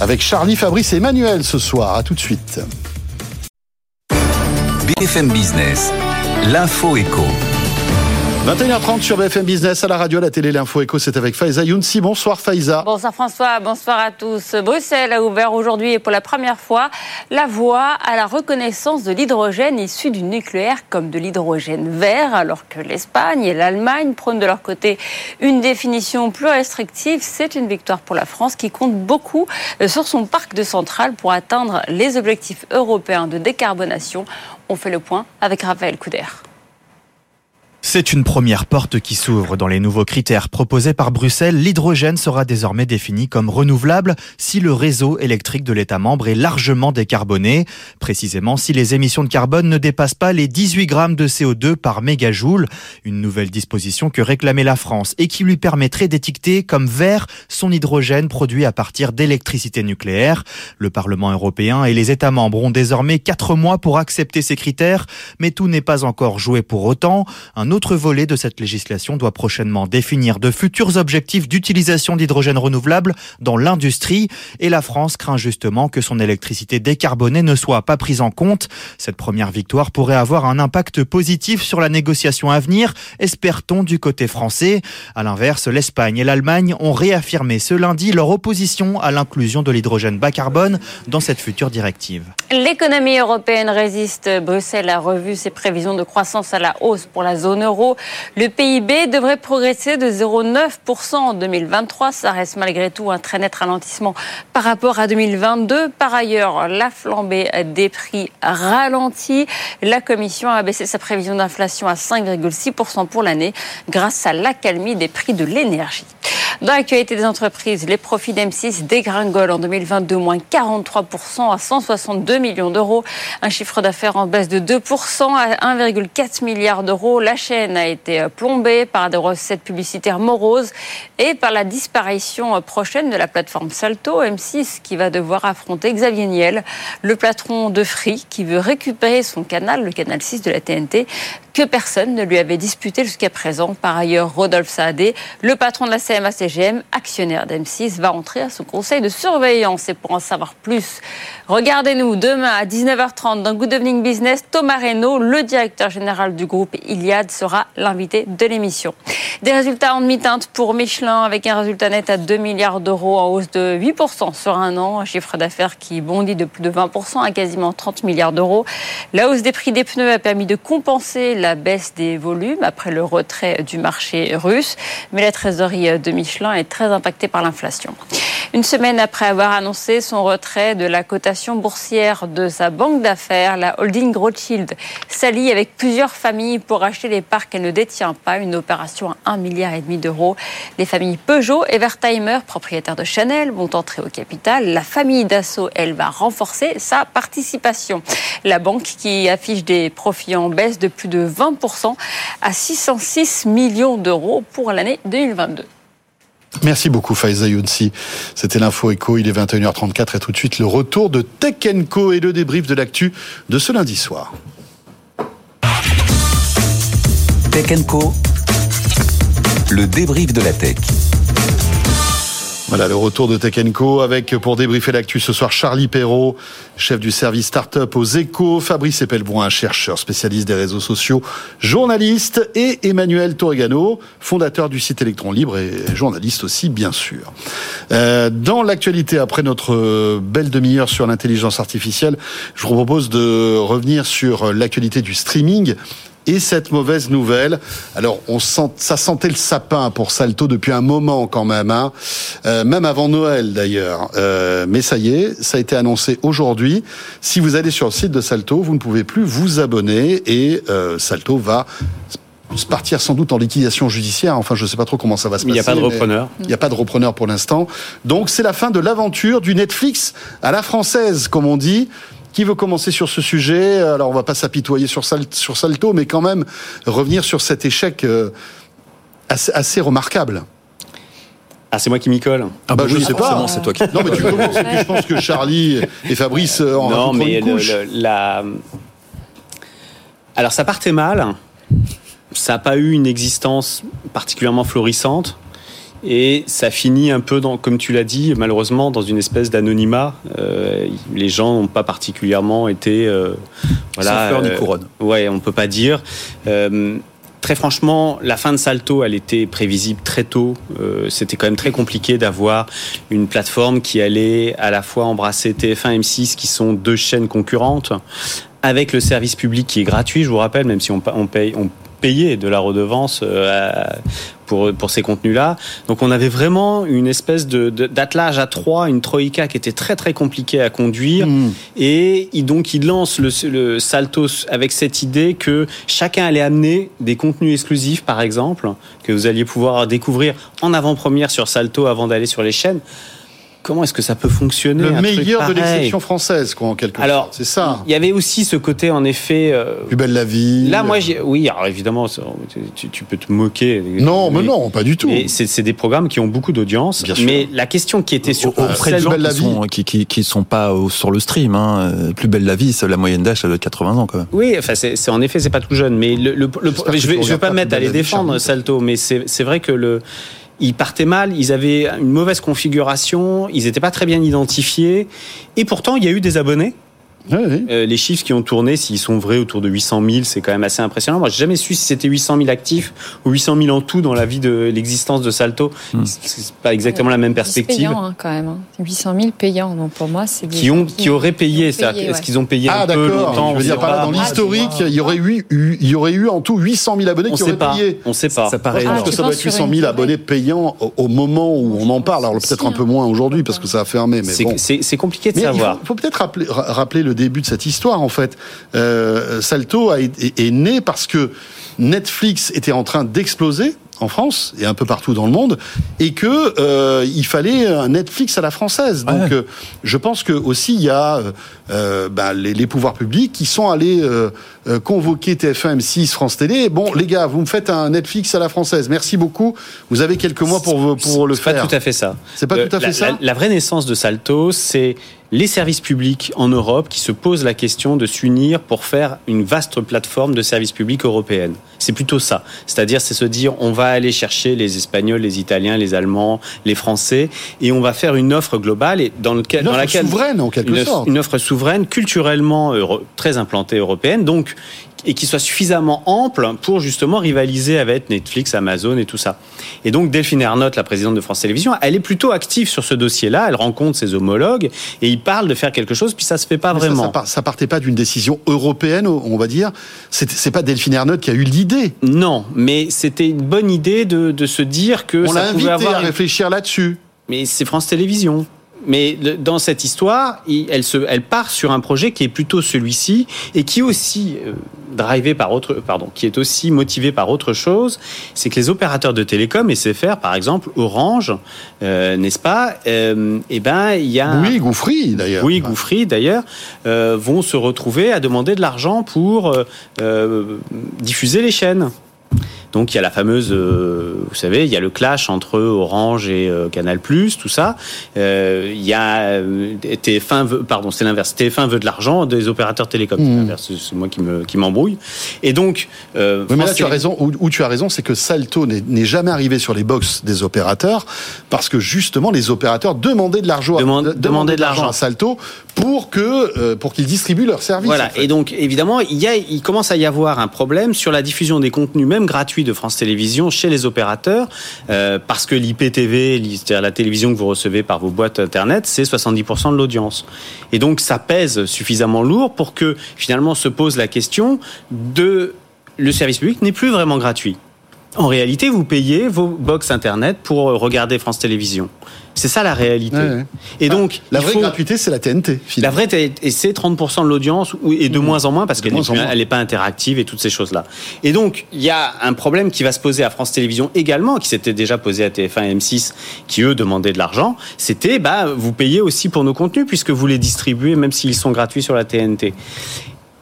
avec Charlie, Fabrice et Emmanuel ce soir. À tout de suite. BFM Business, l'info éco. 21h30 sur BFM Business, à la radio, à la télé, l'info éco, c'est avec Faiza Younsi. Bonsoir Faiza. Bonsoir François, bonsoir à tous. Bruxelles a ouvert aujourd'hui et pour la première fois la voie à la reconnaissance de l'hydrogène issu du nucléaire comme de l'hydrogène vert, alors que l'Espagne et l'Allemagne prônent de leur côté une définition plus restrictive. C'est une victoire pour la France qui compte beaucoup sur son parc de centrales pour atteindre les objectifs européens de décarbonation. On fait le point avec Raphaël Couder. C'est une première porte qui s'ouvre dans les nouveaux critères proposés par Bruxelles. L'hydrogène sera désormais défini comme renouvelable si le réseau électrique de l'État membre est largement décarboné. Précisément si les émissions de carbone ne dépassent pas les 18 grammes de CO2 par mégajoule. Une nouvelle disposition que réclamait la France et qui lui permettrait d'étiqueter comme vert son hydrogène produit à partir d'électricité nucléaire. Le Parlement européen et les États membres ont désormais quatre mois pour accepter ces critères, mais tout n'est pas encore joué pour autant. Autre volet de cette législation doit prochainement définir de futurs objectifs d'utilisation d'hydrogène renouvelable dans l'industrie et la France craint justement que son électricité décarbonée ne soit pas prise en compte. Cette première victoire pourrait avoir un impact positif sur la négociation à venir, espère-t-on du côté français. À l'inverse, l'Espagne et l'Allemagne ont réaffirmé ce lundi leur opposition à l'inclusion de l'hydrogène bas carbone dans cette future directive. L'économie européenne résiste. Bruxelles a revu ses prévisions de croissance à la hausse pour la zone euro. Le PIB devrait progresser de 0,9% en 2023. Ça reste malgré tout un très net ralentissement par rapport à 2022. Par ailleurs, la flambée des prix ralentit. La Commission a baissé sa prévision d'inflation à 5,6% pour l'année grâce à l'accalmie des prix de l'énergie. Dans l'actualité des entreprises, les profits d'M6 dégringolent en 2022, moins 43% à 162 millions d'euros. Un chiffre d'affaires en baisse de 2% à 1,4 milliard d'euros. Chaîne a été plombée par des recettes publicitaires moroses et par la disparition prochaine de la plateforme Salto M6 qui va devoir affronter Xavier Niel, le patron de Free qui veut récupérer son canal, le canal 6 de la TNT, que personne ne lui avait disputé jusqu'à présent. Par ailleurs, Rodolphe Saadé, le patron de la CMA-CGM, actionnaire d'M6, va entrer à ce conseil de surveillance. Et pour en savoir plus, regardez-nous demain à 19h30 dans Good Evening Business. Thomas Reynaud, le directeur général du groupe Iliad, sera l'invité de l'émission. Des résultats en demi-teinte pour Michelin avec un résultat net à 2 milliards d'euros en hausse de 8% sur un an. Un chiffre d'affaires qui bondit de plus de 20% à quasiment 30 milliards d'euros. La hausse des prix des pneus a permis de compenser la baisse des volumes après le retrait du marché russe. Mais la trésorerie de Michelin est très impacté par l'inflation. Une semaine après avoir annoncé son retrait de la cotation boursière de sa banque d'affaires, la holding Rothschild s'allie avec plusieurs familles pour acheter les parts qu'elle ne détient pas, une opération à 1,5 milliard d'euros. Les familles Peugeot et Wertheimer, propriétaires de Chanel, vont entrer au capital. La famille Dassault, elle, va renforcer sa participation. La banque qui affiche des profits en baisse de plus de 20% à 606 millions d'euros pour l'année 2022. Merci beaucoup Faiza Younsi. C'était l'info écho, il est 21h34 et tout de suite le retour de Tech Co et le débrief de l'actu de ce lundi soir. Tech le débrief de la tech. Voilà le retour de Tech Co avec pour débriefer l'actu ce soir Charlie Perrault, chef du service startup aux Échos, Fabrice Epelbroin, chercheur spécialiste des réseaux sociaux, journaliste et Emmanuel Torregano, fondateur du site Electron Libre et journaliste aussi bien sûr. Euh, dans l'actualité après notre belle demi-heure sur l'intelligence artificielle, je vous propose de revenir sur l'actualité du streaming et cette mauvaise nouvelle. Alors, on sent, ça sentait le sapin pour Salto depuis un moment quand même, hein. euh, même avant Noël d'ailleurs. Euh, mais ça y est, ça a été annoncé aujourd'hui. Si vous allez sur le site de Salto, vous ne pouvez plus vous abonner et euh, Salto va partir sans doute en liquidation judiciaire. Enfin, je ne sais pas trop comment ça va se passer. Il n'y a pas de repreneur. Il n'y a pas de repreneur pour l'instant. Donc, c'est la fin de l'aventure du Netflix à la française, comme on dit. Qui veut commencer sur ce sujet? Alors, on va pas s'apitoyer sur, sur Salto, mais quand même revenir sur cet échec euh, assez, assez remarquable. Ah, c'est moi qui m'y colle. Ah bah, je sais pas. C'est toi qui. Non, mais tu *laughs* commences. Et puis je pense que Charlie et Fabrice en Non, mais une couche. le- le- la... Alors, ça partait mal. Ça n'a pas eu une existence particulièrement florissante. Et ça finit un peu, dans, comme tu l'as dit, malheureusement, dans une espèce d'anonymat. Euh, les gens n'ont pas particulièrement été. euh, Sans fleur ni euh, couronne. Ouais, on peut pas dire. Euh, Très franchement, la fin de Salto, elle était prévisible très tôt. Euh, C'était quand même très compliqué d'avoir une plateforme qui allait à la fois embrasser TF1 et M6, qui sont deux chaînes concurrentes, avec le service public qui est gratuit, je vous rappelle, même si on, pa- on paye, on payait de la redevance euh, pour, pour ces contenus-là. Donc on avait vraiment une espèce de d'attelage à trois, une troïka qui était très très compliquée à conduire. Et il, donc il lance le, le Salto avec cette idée que chacun allait amener des contenus exclusifs, par exemple, que vous alliez pouvoir découvrir en avant-première sur Salto avant d'aller sur les chaînes. Comment est-ce que ça peut fonctionner Le meilleur de l'exception française, quoi, en quelque Alors, sorte. C'est ça. Il y avait aussi ce côté, en effet. euh, Plus belle la vie. Là, moi, j'ai- oui, alors évidemment, tu, tu peux te moquer. Non, mais non, pas du tout. Mais c'est c'est des programmes qui ont beaucoup d'audience. Bien sûr. Mais la question qui était sur auprès de gens qui sont, qui, qui, qui sont pas sur le stream. Hein. Euh, Plus belle la vie, c'est la moyenne d'âge, ça doit être 80 ans quand même. Oui, enfin, c'est c'est- en effet, c'est pas tout jeune, mais le, je vais, je vais pas pas mettre à les défendre. Salto, mais c'est c'est vrai que le ils partaient mal, ils avaient une mauvaise configuration, ils n'étaient pas très bien identifiés, et pourtant il y a eu des abonnés. Euh, les chiffres qui ont tourné, s'ils sont vrais, autour de 800 000, c'est quand même assez impressionnant. Moi, j'ai jamais su si c'était 800 000 actifs ou 800 000 en tout dans la vie de l'existence de Salto. Hmm. C'est- pas exactement la même perspective. payant hein, quand même. hein. 800 000 payants. Donc pour moi, c'est Qui ont, qui auraient payé, c'est-à-dire, payé, Est-ce ouais. qu'ils ont payé Ah un peu d'accord, longtemps je veux dire là, pas. dans l'historique, il y aurait eu, eu- il y aurait eu en tout 800 000 abonnés On qui auraient pas. payé. On sait pas. Ça paraît je pense énorme. que ça doit être sur 800 une 000 durée abonnés payants au, moment où on en parle. Alors peut-être un peu moins aujourd'hui parce que ça a fermé. Mais C'est bon. c'est- c'est compliqué de Mais il savoir. faut, peut-être rappeler, ra- rappeler début de cette histoire en fait. Euh, Salto a, est né parce que Netflix était en train d'exploser en France et un peu partout dans le monde et que euh, il fallait un Netflix à la française. Donc euh, je pense que aussi il y a euh, bah, les, les pouvoirs publics qui sont allés convoquer TF1, M6, France Télé. Bon les gars, vous me faites un Netflix à la française. Merci beaucoup. Vous avez quelques mois pour pour le C'est pas faire. tout à fait ça. C'est pas tout à fait la, ça La, la vraie naissance de Salto, c'est les services publics en Europe qui se posent la question de s'unir pour faire une vaste plateforme de services publics européenne. C'est plutôt ça. C'est-à-dire, c'est se dire, on va aller chercher les Espagnols, les Italiens, les Allemands, les Français, et on va faire une offre globale et dans, lequel, Une dans offre laquelle souveraine, en quelque une, sorte. Une offre souveraine, culturellement euro- très implantée européenne, donc et qui soit suffisamment ample pour justement rivaliser avec Netflix, Amazon et tout ça. Et donc Delphine Ernotte, la présidente de France Télévisions, elle est plutôt active sur ce dossier-là. Elle rencontre ses homologues et ils parlent de faire quelque chose, puis ça se fait pas Mais vraiment. Ça, ça partait pas d'une décision européenne, on va dire. C'est c'est pas Delphine Ernotte qui a eu l'idée. Non, mais c'était une bonne idée de, de se dire que On ça l'a pouvait invité avoir à réfléchir là-dessus. mais c'est France Télévisions. Mais le- dans cette histoire, il- elle, se, elle part sur un projet qui est plutôt celui-ci et qui est aussi euh, drivé par autre, pardon, qui est aussi motivé par autre chose. C'est que les opérateurs de télécom, SFR par exemple, Orange, euh, n'est-ce pas euh, Eh ben, il y a Oui, Gouffry d'ailleurs. oui, Gouffry d'ailleurs, euh, vont se retrouver à demander de l'argent pour euh, euh, diffuser les chaînes. Donc il y a la fameuse, euh, vous savez, il y a le clash entre Orange et euh, Canal+, tout ça. Euh, il y a euh, TF1, veut, pardon, c'est l'inverse. TF1 veut de l'argent des opérateurs télécoms. C'est l'inverse, c'est- moi qui me qui m'embrouille. Et donc, Oui, mais là, tu as raison. Où, où tu as raison, c'est que Salto n'est n'est jamais arrivé sur les box des opérateurs parce que justement, les opérateurs demandaient de l'argent, Demande- de- demandaient de l'argent. à Salto pour que pour qu'ils distribuent leurs services. Voilà. en fait. Et donc, évidemment, il, y a, il commence à y avoir un problème sur la diffusion des contenus, même gratuits, de France Télévisions chez les opérateurs, euh, parce que l'IPTV, c'est-à-dire la télévision que vous recevez par vos boîtes Internet, c'est 70% de l'audience. Et donc, ça pèse suffisamment lourd pour que, finalement, se pose la question de... Le service public n'est plus vraiment gratuit. En réalité, vous payez vos box Internet pour regarder France Télévisions. C'est ça la réalité. Ouais, ouais. Et donc, La vraie faut- gratuité, c'est la TNT. la vraie, et c'est 30% de l'audience, et de moins en moins, parce qu'elle n'est pas interactive et toutes ces choses-là. Et donc, il y a un problème qui va se poser à France Télévisions également, qui s'était déjà posé à TF1 et M6, qui eux demandaient de l'argent. C'était, bah, vous payez aussi pour nos contenus, puisque vous les distribuez, même s'ils sont gratuits sur la TNT.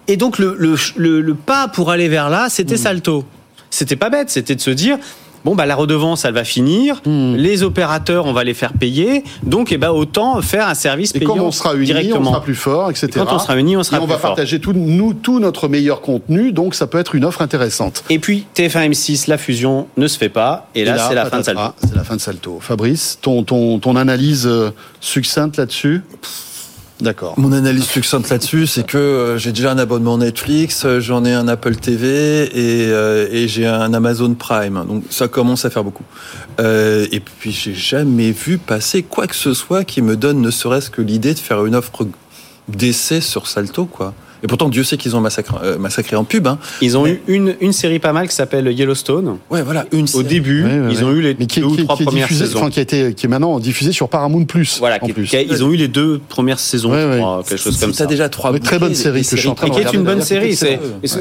Et donc, le, le, le- le pas pour aller vers là, c'était Salto. C'était pas bête, c'était de se dire, bon, bah, la redevance, elle va finir, Hmm. les opérateurs, on va les faire payer, donc, eh ben, autant faire un service Et payant quand on sera unis, directement. on sera plus fort, etc. Et quand on sera unis, on sera Et on plus va fort. partager tout, nous, tout notre meilleur contenu, donc ça peut être une offre intéressante. Et puis TF1 M6, la fusion ne se fait pas. Et là, c'est la fin de Salto. C'est la fin de Salto. Fabrice, ton, ton, ton analyse euh, succincte là-dessus? D'accord. Mon analyse succincte là-dessus, c'est que euh, j'ai déjà un abonnement Netflix, euh, j'en ai un Apple TV et, euh, et j'ai un Amazon Prime. Donc ça commence à faire beaucoup. Euh, et puis j'ai jamais vu passer quoi que ce soit qui me donne ne serait-ce que l'idée de faire une offre d'essai sur Salto, quoi. Et pourtant, Dieu sait qu'ils ont massacré, euh, massacré en pub. Hein. Ils ont eu une, une série pas mal qui s'appelle Yellowstone. Ouais, voilà, une Au série. début, Ouais, ouais, ils ont eu les Mais qui, deux ou trois qui premières diffusé, saisons. enfin, qui, a été, qui est maintenant diffusé sur Paramount Plus. Voilà, en qui- plus. qui a- ils ont eu les deux premières saisons, Ouais, je ouais. crois, quelque chose comme ça. déjà trois Mais très bonne série que je suis en train Et de qui est une bonne série.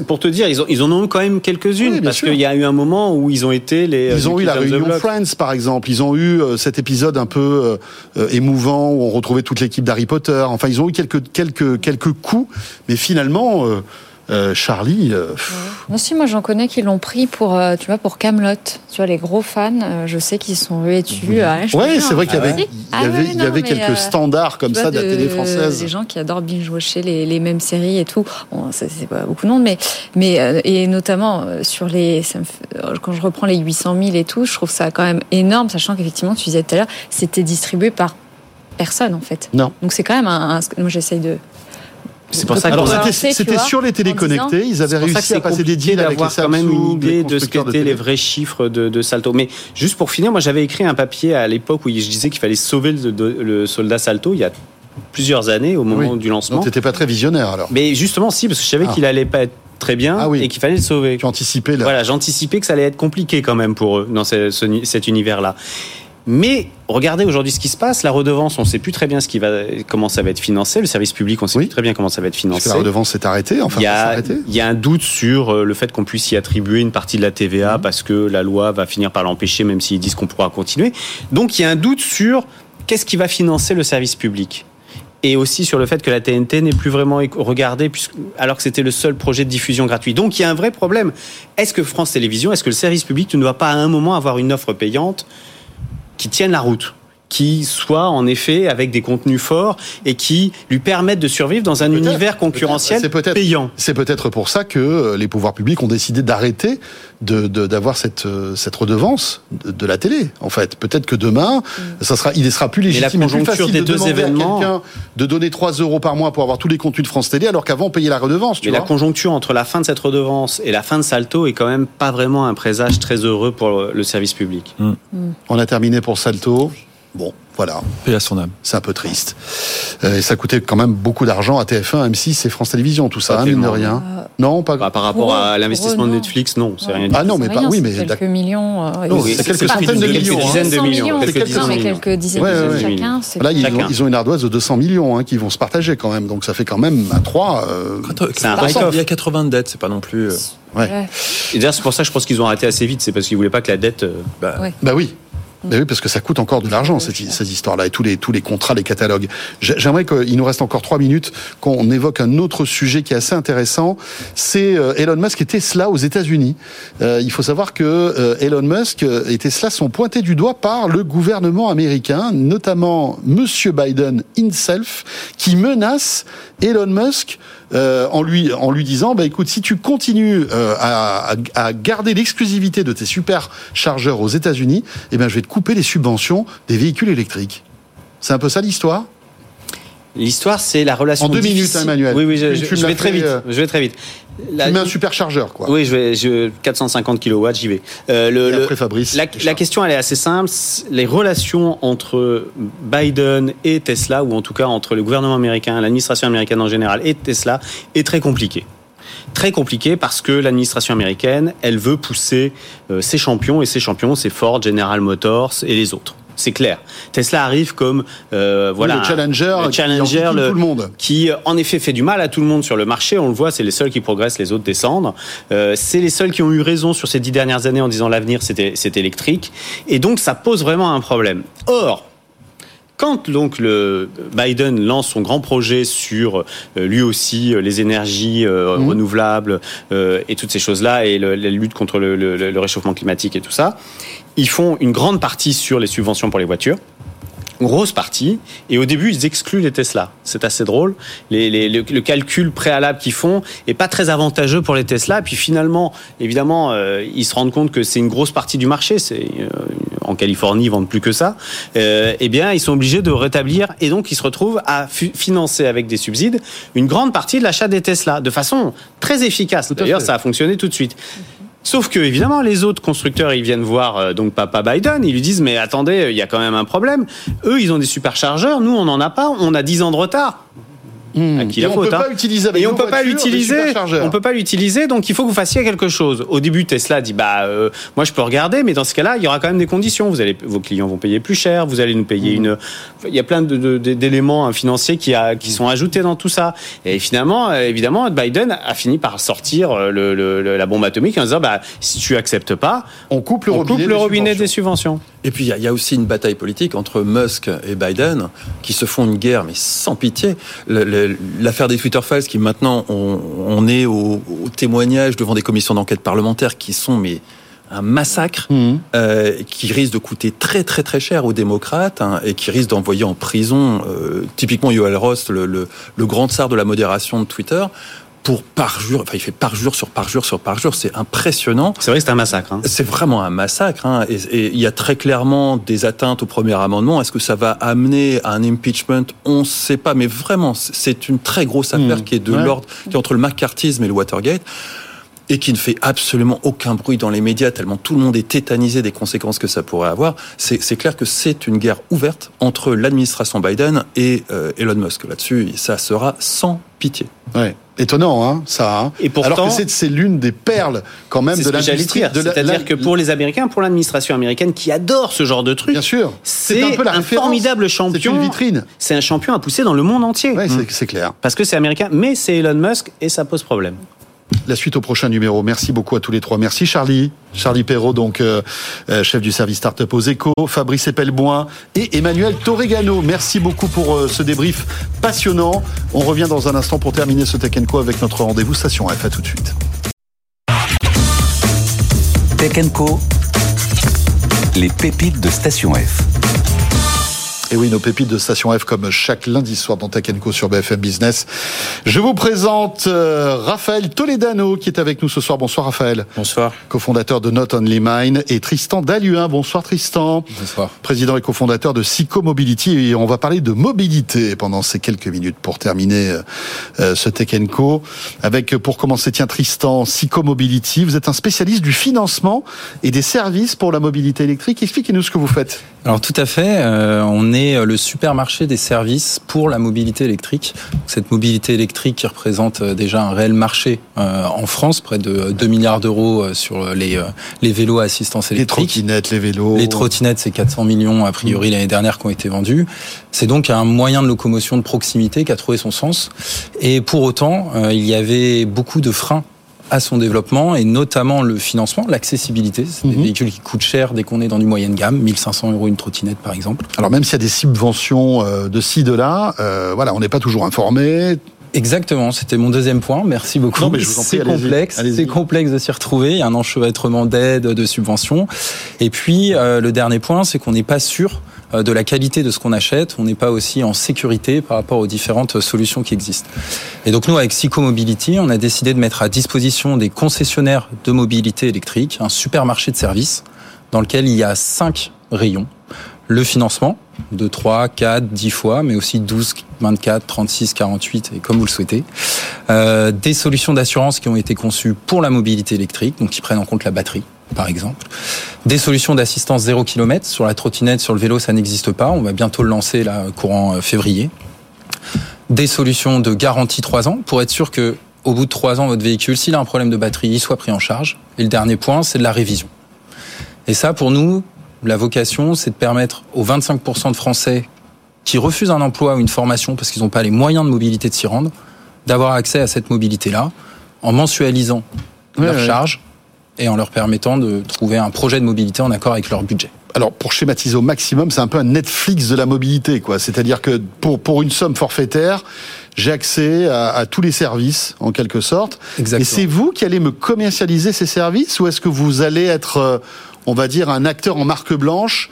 pour te dire, ils, ont, ils en ont eu quand même quelques-unes parce qu'il y a eu un moment où ils ont été les. Ils ont eu la réunion. Friends, par exemple. Ils ont eu euh, cet épisode un peu euh, émouvant où on retrouvait toute l'équipe d'Harry Potter. Enfin, ils ont eu quelques quelques quelques coups, mais finalement, euh, euh, Charlie. euh, Non, si, moi j'en connais qui l'ont pris pour, euh, tu vois, pour Camelot. Tu vois, les gros fans, euh, je sais qu'ils sont rués dessus. Ah, Ouais, c'est vrai qu'il y Ah avait, ouais il y Ah avait, il y quelques euh, standards comme ça de la télé française. Des gens qui adorent binge-watcher les, les mêmes séries et tout. Bon, ça, c'est pas beaucoup de monde, mais, mais euh, et notamment sur les, ça me fait- quand je reprends les 800 000 et tout, je trouve ça quand même énorme, sachant qu'effectivement, tu disais tout à l'heure, c'était distribué par personne en fait. Non. Donc c'est quand même un, un- moi j'essaye de. C'est pour ça c'était sur les télé en disant- connectés, ils avaient réussi à passer des deals avec les quand même une idée de ce qu'étaient les vrais chiffres de, de Salto. Mais juste pour finir, moi j'avais écrit un papier à l'époque où je disais qu'il fallait sauver le, soldat Salto il y a plusieurs années au moment Oui. du lancement. Donc t'étais pas très visionnaire alors. Mais justement, si, parce que je savais Ah. qu'il allait pas être très bien Ah oui. et qu'il fallait le sauver. Tu anticipais là. Voilà, j'anticipais que ça allait être compliqué quand même pour eux dans ce- ce- cet univers-là. Mais regardez aujourd'hui ce qui se passe. La redevance, on ne sait plus très bien ce qui va, comment ça va être financé. Le service public, on ne sait Oui. plus très bien comment ça va être Parce financé. que la redevance s'est arrêtée, enfin Il y, va a, s'arrêter. il y a un doute sur euh, le fait qu'on puisse y attribuer une partie de la TVA Mmh. parce que la loi va finir par l'empêcher, même s'ils disent qu'on pourra continuer. Donc il y a un doute sur qu'est-ce qui va financer le service public. Et aussi sur le fait que la TNT n'est plus vraiment regardée, puisque, alors que c'était le seul projet de diffusion gratuit. Donc il y a un vrai problème. Est-ce que France Télévisions, est-ce que le service public ne doit pas à un moment avoir une offre payante qui tienne la route qui soit en effet avec des contenus forts et qui lui permettent de survivre dans un univers concurrentiel payant. C'est peut-être pour ça que euh, les pouvoirs publics ont décidé d'arrêter de de- d'avoir cette euh, cette redevance de, de la télé. En fait, peut-être que demain, ça sera, il sera plus Mm. Mais la légitime, et plus facile des de deux demander à événements- quelqu'un de donner 3 euros par mois pour avoir tous les contenus de France Télé, alors qu'avant on payait la redevance. Tu Mais la vois conjoncture entre la fin de cette redevance et la fin de Salto est quand même pas vraiment un présage très heureux pour le service public. On a terminé pour Salto. Bon, voilà. Et à son âme. C'est un peu triste. Euh, et ça coûtait quand même beaucoup d'argent à TF1, M6 et France Télévisions, tout ça, hein, mine de rien. Non, pas Par rapport à l'investissement de Netflix, non, c'est rien. du Ah non, mais pas, oui, mais quelques millions. euh, Non, et c'est quelques centaines de quelques millions, hein. dizaines de 100 millions, quelques dizaines de millions. quelques dizaines Ouais, de ouais, millions ouais. chacun. Là, ils ont, Chacun. ils ont une ardoise de 200 millions hein, qui vont se partager quand même. Donc ça fait quand même à 3. C'est un. Il y a 80 de dettes, c'est pas non plus. euh, ouais. Et d'ailleurs, c'est pour ça que je pense qu'ils ont arrêté assez vite. C'est parce qu'ils voulaient pas que la dette. euh, bah, Ouais. Bah oui. Bah oui, parce que ça coûte encore de l'argent, cette- ces histoires-là, et tous les, tous les contrats, les catalogues. J'ai- J'aimerais qu'il nous reste encore trois minutes, qu'on évoque un autre sujet qui est assez intéressant. C'est euh, Elon Musk et Tesla aux États-Unis. Euh, il faut savoir que euh, Elon Musk et Tesla sont pointés du doigt par le gouvernement américain, notamment Monsieur Biden himself, qui menace Elon Musk euh, en lui en lui disant bah écoute si tu continues euh, à, garder l'exclusivité de tes superchargeurs aux États-Unis eh ben je vais te couper les subventions des véhicules électriques. C'est un peu ça l'histoire? L'histoire, c'est la relation. En deux difficile- minutes, hein, Emmanuel. Oui, oui, je, vais très vite. euh, Je vais très vite. La- Tu mets un superchargeur quoi. Oui, je vais, je, 450 kilowatts, j'y vais. Euh, le, Et le- après Fabrice. la, la question, elle est assez simple. Les relations entre Biden et Tesla, ou en tout cas entre le gouvernement américain, l'administration américaine en général et Tesla, est très compliquée. Très compliquée parce que l'administration américaine, elle veut pousser euh, ses champions, et ses champions, c'est Ford, General Motors et les autres. C'est clair. Tesla arrive comme euh, voilà le challenger le qui challenger, le- tout le monde. qui en effet fait du mal à tout le monde sur le marché. On le voit, c'est les seuls qui progressent, les autres descendent. Euh, c'est les seuls qui ont eu raison sur ces dix dernières années en disant l'avenir c'était c'est électrique. Et donc ça pose vraiment un problème. Or quand donc le Biden lance son grand projet sur euh, lui aussi euh, les énergies euh, renouvelables euh, et toutes ces choses-là et le- la lutte contre le, le- le réchauffement climatique et tout ça, ils font une grande partie sur les subventions pour les voitures grosse partie. Et au début, ils excluent les Tesla. C'est assez drôle. Les, les- le, le calcul préalable qu'ils font est pas très avantageux pour les Tesla. Puis finalement, évidemment, euh, ils se rendent compte que c'est une grosse partie du marché. C'est euh, en Californie, ils vendent plus que ça. Euh, eh bien, ils sont obligés de rétablir et donc ils se retrouvent à financer avec des subsides une grande partie de l'achat des Tesla de façon très efficace. D'ailleurs, ça a fonctionné tout de suite. Sauf que évidemment les autres constructeurs ils viennent voir euh, donc papa Biden, ils lui disent mais attendez il y a quand même un problème. Eux ils ont des superchargeurs, nous on n'en a pas, on a 10 ans de retard. À qui Et la on faute, peut hein. pas utiliser avec et on nos peut pas voitures des l'utiliser. On peut pas l'utiliser, donc il faut que vous fassiez quelque chose. Au début, Tesla dit bah euh, moi je peux regarder, mais dans ce cas-là, il y aura quand même des conditions. Vous allez, vos clients vont payer plus cher, vous allez nous payer une. Il y a plein de- de- de- d'éléments hein, financiers qui, a, qui sont ajoutés dans tout ça. Et finalement, euh, évidemment, Biden a fini par sortir euh, le, le- le- la bombe atomique en disant bah si tu acceptes pas, on coupe le on robinet coupe le des robinet subventions. des subventions. Et puis il y, a- il y a aussi une bataille politique entre Musk et Biden qui se font une guerre mais sans pitié. L'affaire des Twitter Files qui maintenant on, on est au, au témoignage devant des commissions d'enquête parlementaires qui sont mais un massacre Mhm. euh, qui risque de coûter très très très cher aux démocrates hein, et qui risque d'envoyer en prison euh, typiquement Yoel Rost, le, le, le grand tsar de la modération de Twitter, pour parjure, enfin il fait parjure sur parjure sur parjure, c'est impressionnant. C'est vrai que c'est un massacre. hein. C'est vraiment un massacre. hein. Et, et il y a très clairement des atteintes au premier amendement. Est-ce que ça va amener à un impeachment? On ne sait pas. Mais vraiment, c'est- une très grosse affaire Mmh. qui est de Ouais. l'ordre, qui est entre le McCarthyisme et le Watergate et qui ne fait absolument aucun bruit dans les médias, tellement tout le monde est tétanisé des conséquences que ça pourrait avoir. C'est c'est clair que c'est une guerre ouverte entre l'administration Biden et euh, Elon Musk. Là-dessus, ça sera sans pitié. Ouais. Étonnant, hein, ça. hein. Et pourtant- Alors que c'est- l'une des perles, quand même, de l'industrie. C'est-à-dire que pour les Américains, pour l'administration américaine qui adore ce genre de truc, Bien sûr. c'est un peu la un formidable champion. C'est une vitrine. C'est un champion à pousser dans le monde entier. Ouais, c'est- c'est clair. Parce que c'est américain, mais c'est Elon Musk et ça pose problème. La suite au prochain numéro. Merci beaucoup à tous les trois. Merci Charlie. Charlie Perrault, donc euh, euh, chef du service Startup aux échos, Fabrice Epelboin et Emmanuel Torregano. Merci beaucoup pour euh, ce débrief passionnant. On revient dans un instant pour terminer ce Tech Co avec notre rendez-vous Station F. À tout de suite. Tech Co, les pépites de Station F. Et oui, nos pépites de Station F comme chaque lundi soir dans Tech Co sur BFM Business. Je vous présente euh, Raphaël Toledano qui est avec nous ce soir. Bonsoir Raphaël. Bonsoir. cofondateur de Not Only Mine, et Tristan Daluin. Bonsoir Tristan. Bonsoir. Président et cofondateur de Psycho Mobility. Et on va parler de mobilité pendant ces quelques minutes pour terminer euh, euh, ce Tech Co. Avec, pour commencer, tiens Tristan, Psycho Mobility. Vous êtes un spécialiste du financement et des services pour la mobilité électrique. Expliquez-nous ce que vous faites. Alors tout à fait, euh, on est le supermarché des services pour la mobilité électrique. Cette mobilité électrique qui représente euh, déjà un réel marché euh, en France, près de 2 milliards d'euros sur les, les vélos à assistance électrique. Les trottinettes, les vélos. Les trottinettes, c'est 400 millions a priori mmh. l'année dernière qui ont été vendus. C'est donc un moyen de locomotion de proximité qui a trouvé son sens. Et pour autant, il y avait beaucoup de freins à son développement et notamment le financement, l'accessibilité. C'est des mhm. véhicules qui coûtent cher dès qu'on est dans du moyenne gamme, 1500 euros une trottinette par exemple. Alors même s'il y a des subventions euh, de ci, de là, euh, voilà, on n'est pas toujours informé. Exactement, c'était mon deuxième point. Merci beaucoup. C'est complexe, c'est complexe de s'y retrouver. Il y a un enchevêtrement d'aide, de subventions. Et puis euh, le dernier point, c'est qu'on n'est pas sûr de la qualité de ce qu'on achète. On n'est pas aussi en sécurité par rapport aux différentes solutions qui existent. Et donc nous, avec Psychomobility, on a décidé de mettre à disposition des concessionnaires de mobilité électrique un supermarché de services dans lequel il y a cinq rayons. Le financement de 3, 4, 10 fois, mais aussi 12, 24, 36, 48 et comme vous le souhaitez. Euh, des solutions d'assurance qui ont été conçues pour la mobilité électrique, donc qui prennent en compte la batterie par exemple. Des solutions d'assistance 0 km. Sur la trottinette, sur le vélo, ça n'existe pas. On va bientôt le lancer là, courant euh, février. Des solutions de garantie 3 ans pour être sûr que au bout de 3 ans, votre véhicule, s'il a un problème de batterie, il soit pris en charge. Et le dernier point, c'est de la révision. Et ça, pour nous, la vocation, c'est de permettre aux 25% de Français qui refusent un emploi ou une formation parce qu'ils n'ont pas les moyens de mobilité de s'y rendre, d'avoir accès à cette mobilité-là en mensualisant leur charge et en leur permettant de trouver un projet de mobilité en accord avec leur budget. Alors pour schématiser au maximum, c'est un peu un Netflix de la mobilité, quoi. C'est-à-dire que pour pour une somme forfaitaire, j'ai accès à, à, tous les services en quelque sorte. Exactement. Et c'est vous qui allez me commercialiser ces services ou est-ce que vous allez être, euh, on va dire, un acteur en marque blanche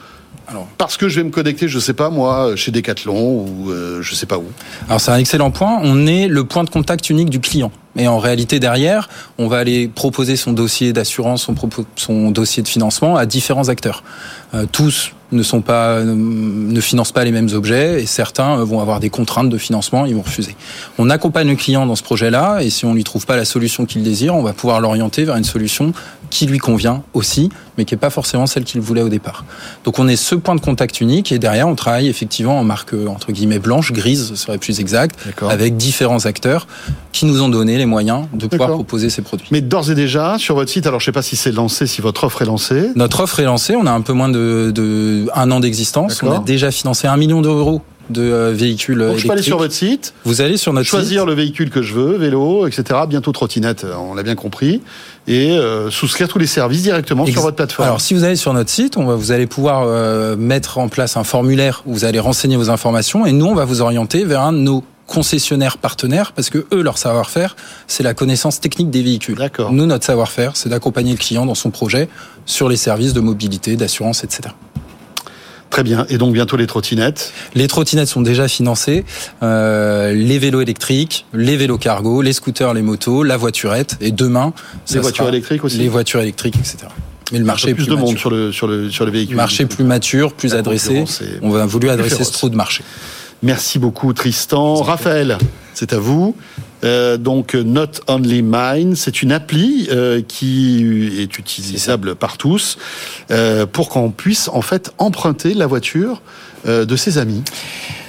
alors, parce que je vais me connecter, je sais pas moi, chez Decathlon ou euh, je sais pas où? Alors c'est un excellent point. On est le point de contact unique du client. Mais en réalité, derrière, on va aller proposer son dossier d'assurance, son, son, dossier de financement à différents acteurs. Euh, tous ne sont pas, ne financent pas les mêmes objets et certains vont avoir des contraintes de financement, ils vont refuser. On accompagne le client dans ce projet-là et si on lui trouve pas la solution qu'il désire, on va pouvoir l'orienter vers une solution qui lui convient aussi, mais qui n'est pas forcément celle qu'il voulait au départ. Donc on est ce point de contact unique et derrière on travaille effectivement en marque entre guillemets blanche, grise serait plus exact, avec différents acteurs qui nous ont donné les moyens de pouvoir proposer ces produits. Mais d'ores et déjà sur votre site, alors je sais pas si c'est lancé, si votre offre est lancée. Notre offre est lancée, on a un peu moins de, de un an d'existence, on a déjà financé un million d'euros de euh, véhicules Donc, Je peux aller sur votre site. Vous allez sur notre choisir le véhicule que je veux, vélo, etc. Bientôt trottinette, on l'a bien compris, et euh, souscrire tous les services directement sur votre plateforme. Alors, si vous allez sur notre site, on va, vous allez pouvoir euh, mettre en place un formulaire où vous allez renseigner vos informations, et nous, on va vous orienter vers un de nos concessionnaires partenaires parce que eux leur savoir-faire c'est la connaissance technique des véhicules. D'accord. Nous notre savoir-faire c'est d'accompagner le client dans son projet sur les services de mobilité, d'assurance, etc. Très bien. Et donc bientôt les trottinettes? Les trottinettes sont déjà financées. Euh, les vélos électriques, les vélos cargo, les scooters, les motos, la voiturette. Et demain, les voitures électriques aussi? Les voitures électriques, etc. Mais le marché plus, plus de monde sur le sur le sur les véhicules. Marché plus mature, plus adressé. On a voulu adresser ce trou de marché. Merci beaucoup Tristan. Raphaël, c'est à vous. Euh, donc Not Only Mine, c'est une appli euh, qui est utilisable par tous euh, pour qu'on puisse en fait emprunter la voiture euh, de ses amis.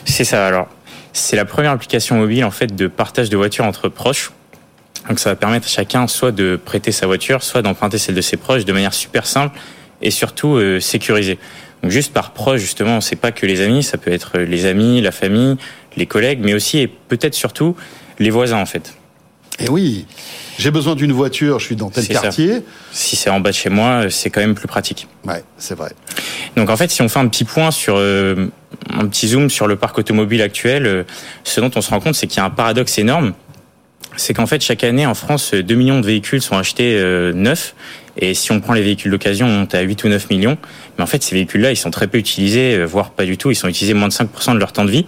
C'est ça. Alors, c'est la première application mobile en fait de partage de voitures entre proches. Donc ça va permettre à chacun soit de prêter sa voiture, soit d'emprunter celle de ses proches de manière super simple et surtout euh, sécurisée. Donc juste par proche justement, c'est pas que les amis, ça peut être les amis, la famille, les collègues, mais aussi et peut-être surtout les voisins en fait. Et eh oui, j'ai besoin d'une voiture, je suis dans tel quartier. Si c'est en bas de chez moi, c'est quand même plus pratique. Ouais, c'est vrai. Donc en fait, si on fait un petit point sur euh, un petit zoom sur le parc automobile actuel, euh, ce dont on se rend compte, c'est qu'il y a un paradoxe énorme. C'est qu'en fait, chaque année en France, 2 millions de véhicules sont achetés euh, neufs. Et si on prend les véhicules d'occasion, on monte à 8 ou 9 millions. Mais en fait, ces véhicules-là, ils sont très peu utilisés, voire pas du tout. Ils sont utilisés moins de 5% de leur temps de vie.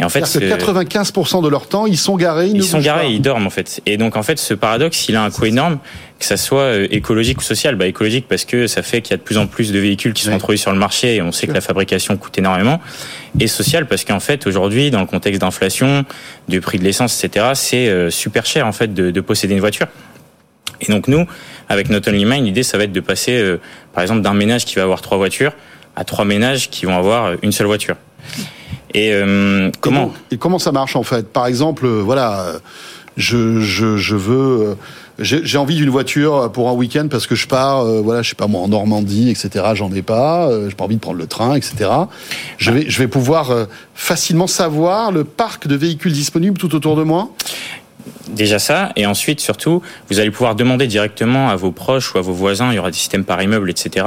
Et en fait, que 95% de leur temps, ils sont garés, ils, ils sont garés, ils dorment en fait. Et donc en fait, ce paradoxe, il a un coût énorme, que ça soit euh, écologique ou social. Bah écologique parce que ça fait qu'il y a de plus en plus de véhicules qui sont introduits sur le marché et on sait que la fabrication coûte énormément. Et social parce qu'en fait aujourd'hui, dans le contexte d'inflation, du prix de l'essence, etc., c'est euh, super cher en fait de, de posséder une voiture. Et donc nous, avec notre Only Mind, l'idée ça va être de passer, euh, par exemple, d'un ménage qui va avoir trois voitures à trois ménages qui vont avoir une seule voiture. Et comment et, comment ça marche en fait? Par exemple, voilà, je, je, je veux j'ai envie d'une voiture pour un week-end parce que je pars, euh, voilà, je sais pas moi, en Normandie, etc. J'en ai pas, euh, j'ai pas envie de prendre le train, etc. Je vais, je vais pouvoir euh, facilement savoir le parc de véhicules disponibles tout autour de moi? Déjà ça, et ensuite surtout, vous allez pouvoir demander directement à vos proches ou à vos voisins, il y aura des systèmes par immeuble, etc.,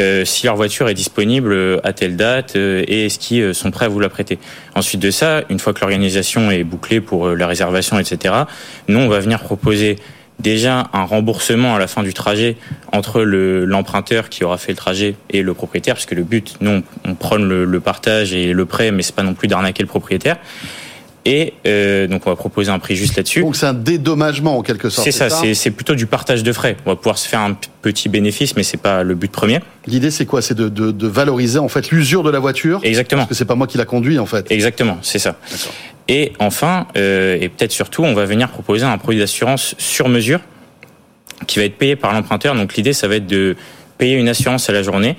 euh, si leur voiture est disponible à telle date et est-ce qu'ils sont prêts à vous la prêter. Ensuite de ça, une fois que l'organisation est bouclée pour la réservation, etc., nous, on va venir proposer déjà un remboursement à la fin du trajet entre l'emprunteur qui aura fait le trajet et le propriétaire, puisque le but, nous, on, prône le, partage et le prêt, mais c'est pas non plus d'arnaquer le propriétaire. Et euh, donc on va proposer un prix juste là-dessus. Donc c'est un dédommagement en quelque sorte. C'est ça, c'est plutôt du partage de frais. On va pouvoir se faire un petit bénéfice, mais c'est pas le but premier. L'idée c'est quoi? C'est de, de, de, valoriser en fait l'usure de la voiture? Exactement. Parce que c'est pas moi qui la conduis en fait. Exactement, c'est ça. Et enfin, euh, et peut-être surtout, on va venir proposer un produit d'assurance sur mesure qui va être payé par l'emprunteur. Donc l'idée, ça va être de payer une assurance à la journée.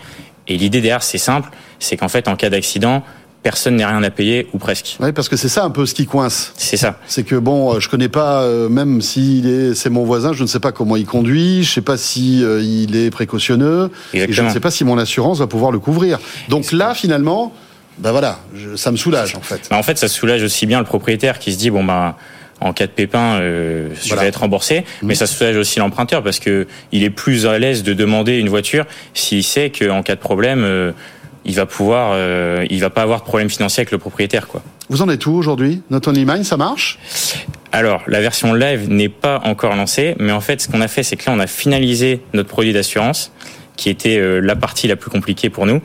Et l'idée derrière, c'est simple, c'est qu'en fait, en cas d'accident, personne n'est rien à payer ou presque. Oui, parce que c'est ça un peu ce qui coince. C'est ça. C'est que bon, je connais pas, euh, même s'il est, c'est mon voisin, je ne sais pas comment il conduit, je sais pas si euh, il est précautionneux, et je ne sais pas si mon assurance va pouvoir le couvrir. Donc là, finalement, ben voilà, ça me soulage en fait. Bah, en fait, ça soulage aussi bien le propriétaire qui se dit bon ben en cas de pépin, euh, je vais être remboursé, mmh. mais ça soulage aussi l'emprunteur parce que il est plus à l'aise de demander une voiture s'il sait qu'en cas de problème, euh, il va pouvoir, euh, il va pas avoir de problème financier avec le propriétaire, quoi. Vous en êtes où aujourd'hui? Not Only Mine, ça marche? Alors, la version live n'est pas encore lancée, mais en fait, ce qu'on a fait, c'est que là, on a finalisé notre produit d'assurance qui était euh, la partie la plus compliquée pour nous.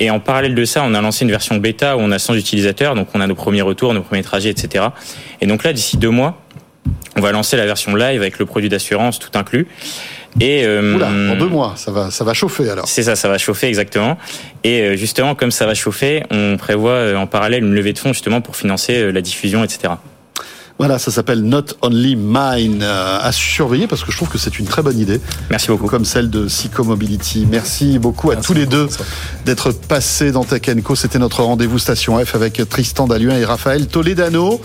Et en parallèle de ça, on a lancé une version bêta où on a 100 utilisateurs, donc on a nos premiers retours, nos premiers trajets, etc. Et donc là, d'ici deux mois, on va lancer la version live avec le produit d'assurance tout inclus. Et euh, Oula, en deux mois, ça va, ça va chauffer alors. C'est ça, ça va chauffer exactement. Et euh, justement, comme ça va chauffer, on prévoit en parallèle une levée de fonds justement pour financer la diffusion, etc. Voilà, ça s'appelle Not Only Mine euh, à surveiller parce que je trouve que c'est une très bonne idée. Merci beaucoup. Comme celle de Psycho Mobility. Merci beaucoup à tous les deux d'être passés dans Tech Co. C'était notre rendez-vous Station F avec Tristan Dalluin et Raphaël Toledano.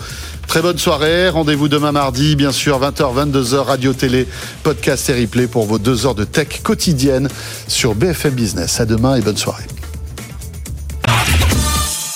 Très bonne soirée. Rendez-vous demain mardi, bien sûr, 20h, 22h, radio, télé, podcast et replay pour vos deux heures de tech quotidienne sur BFM Business. À demain et bonne soirée.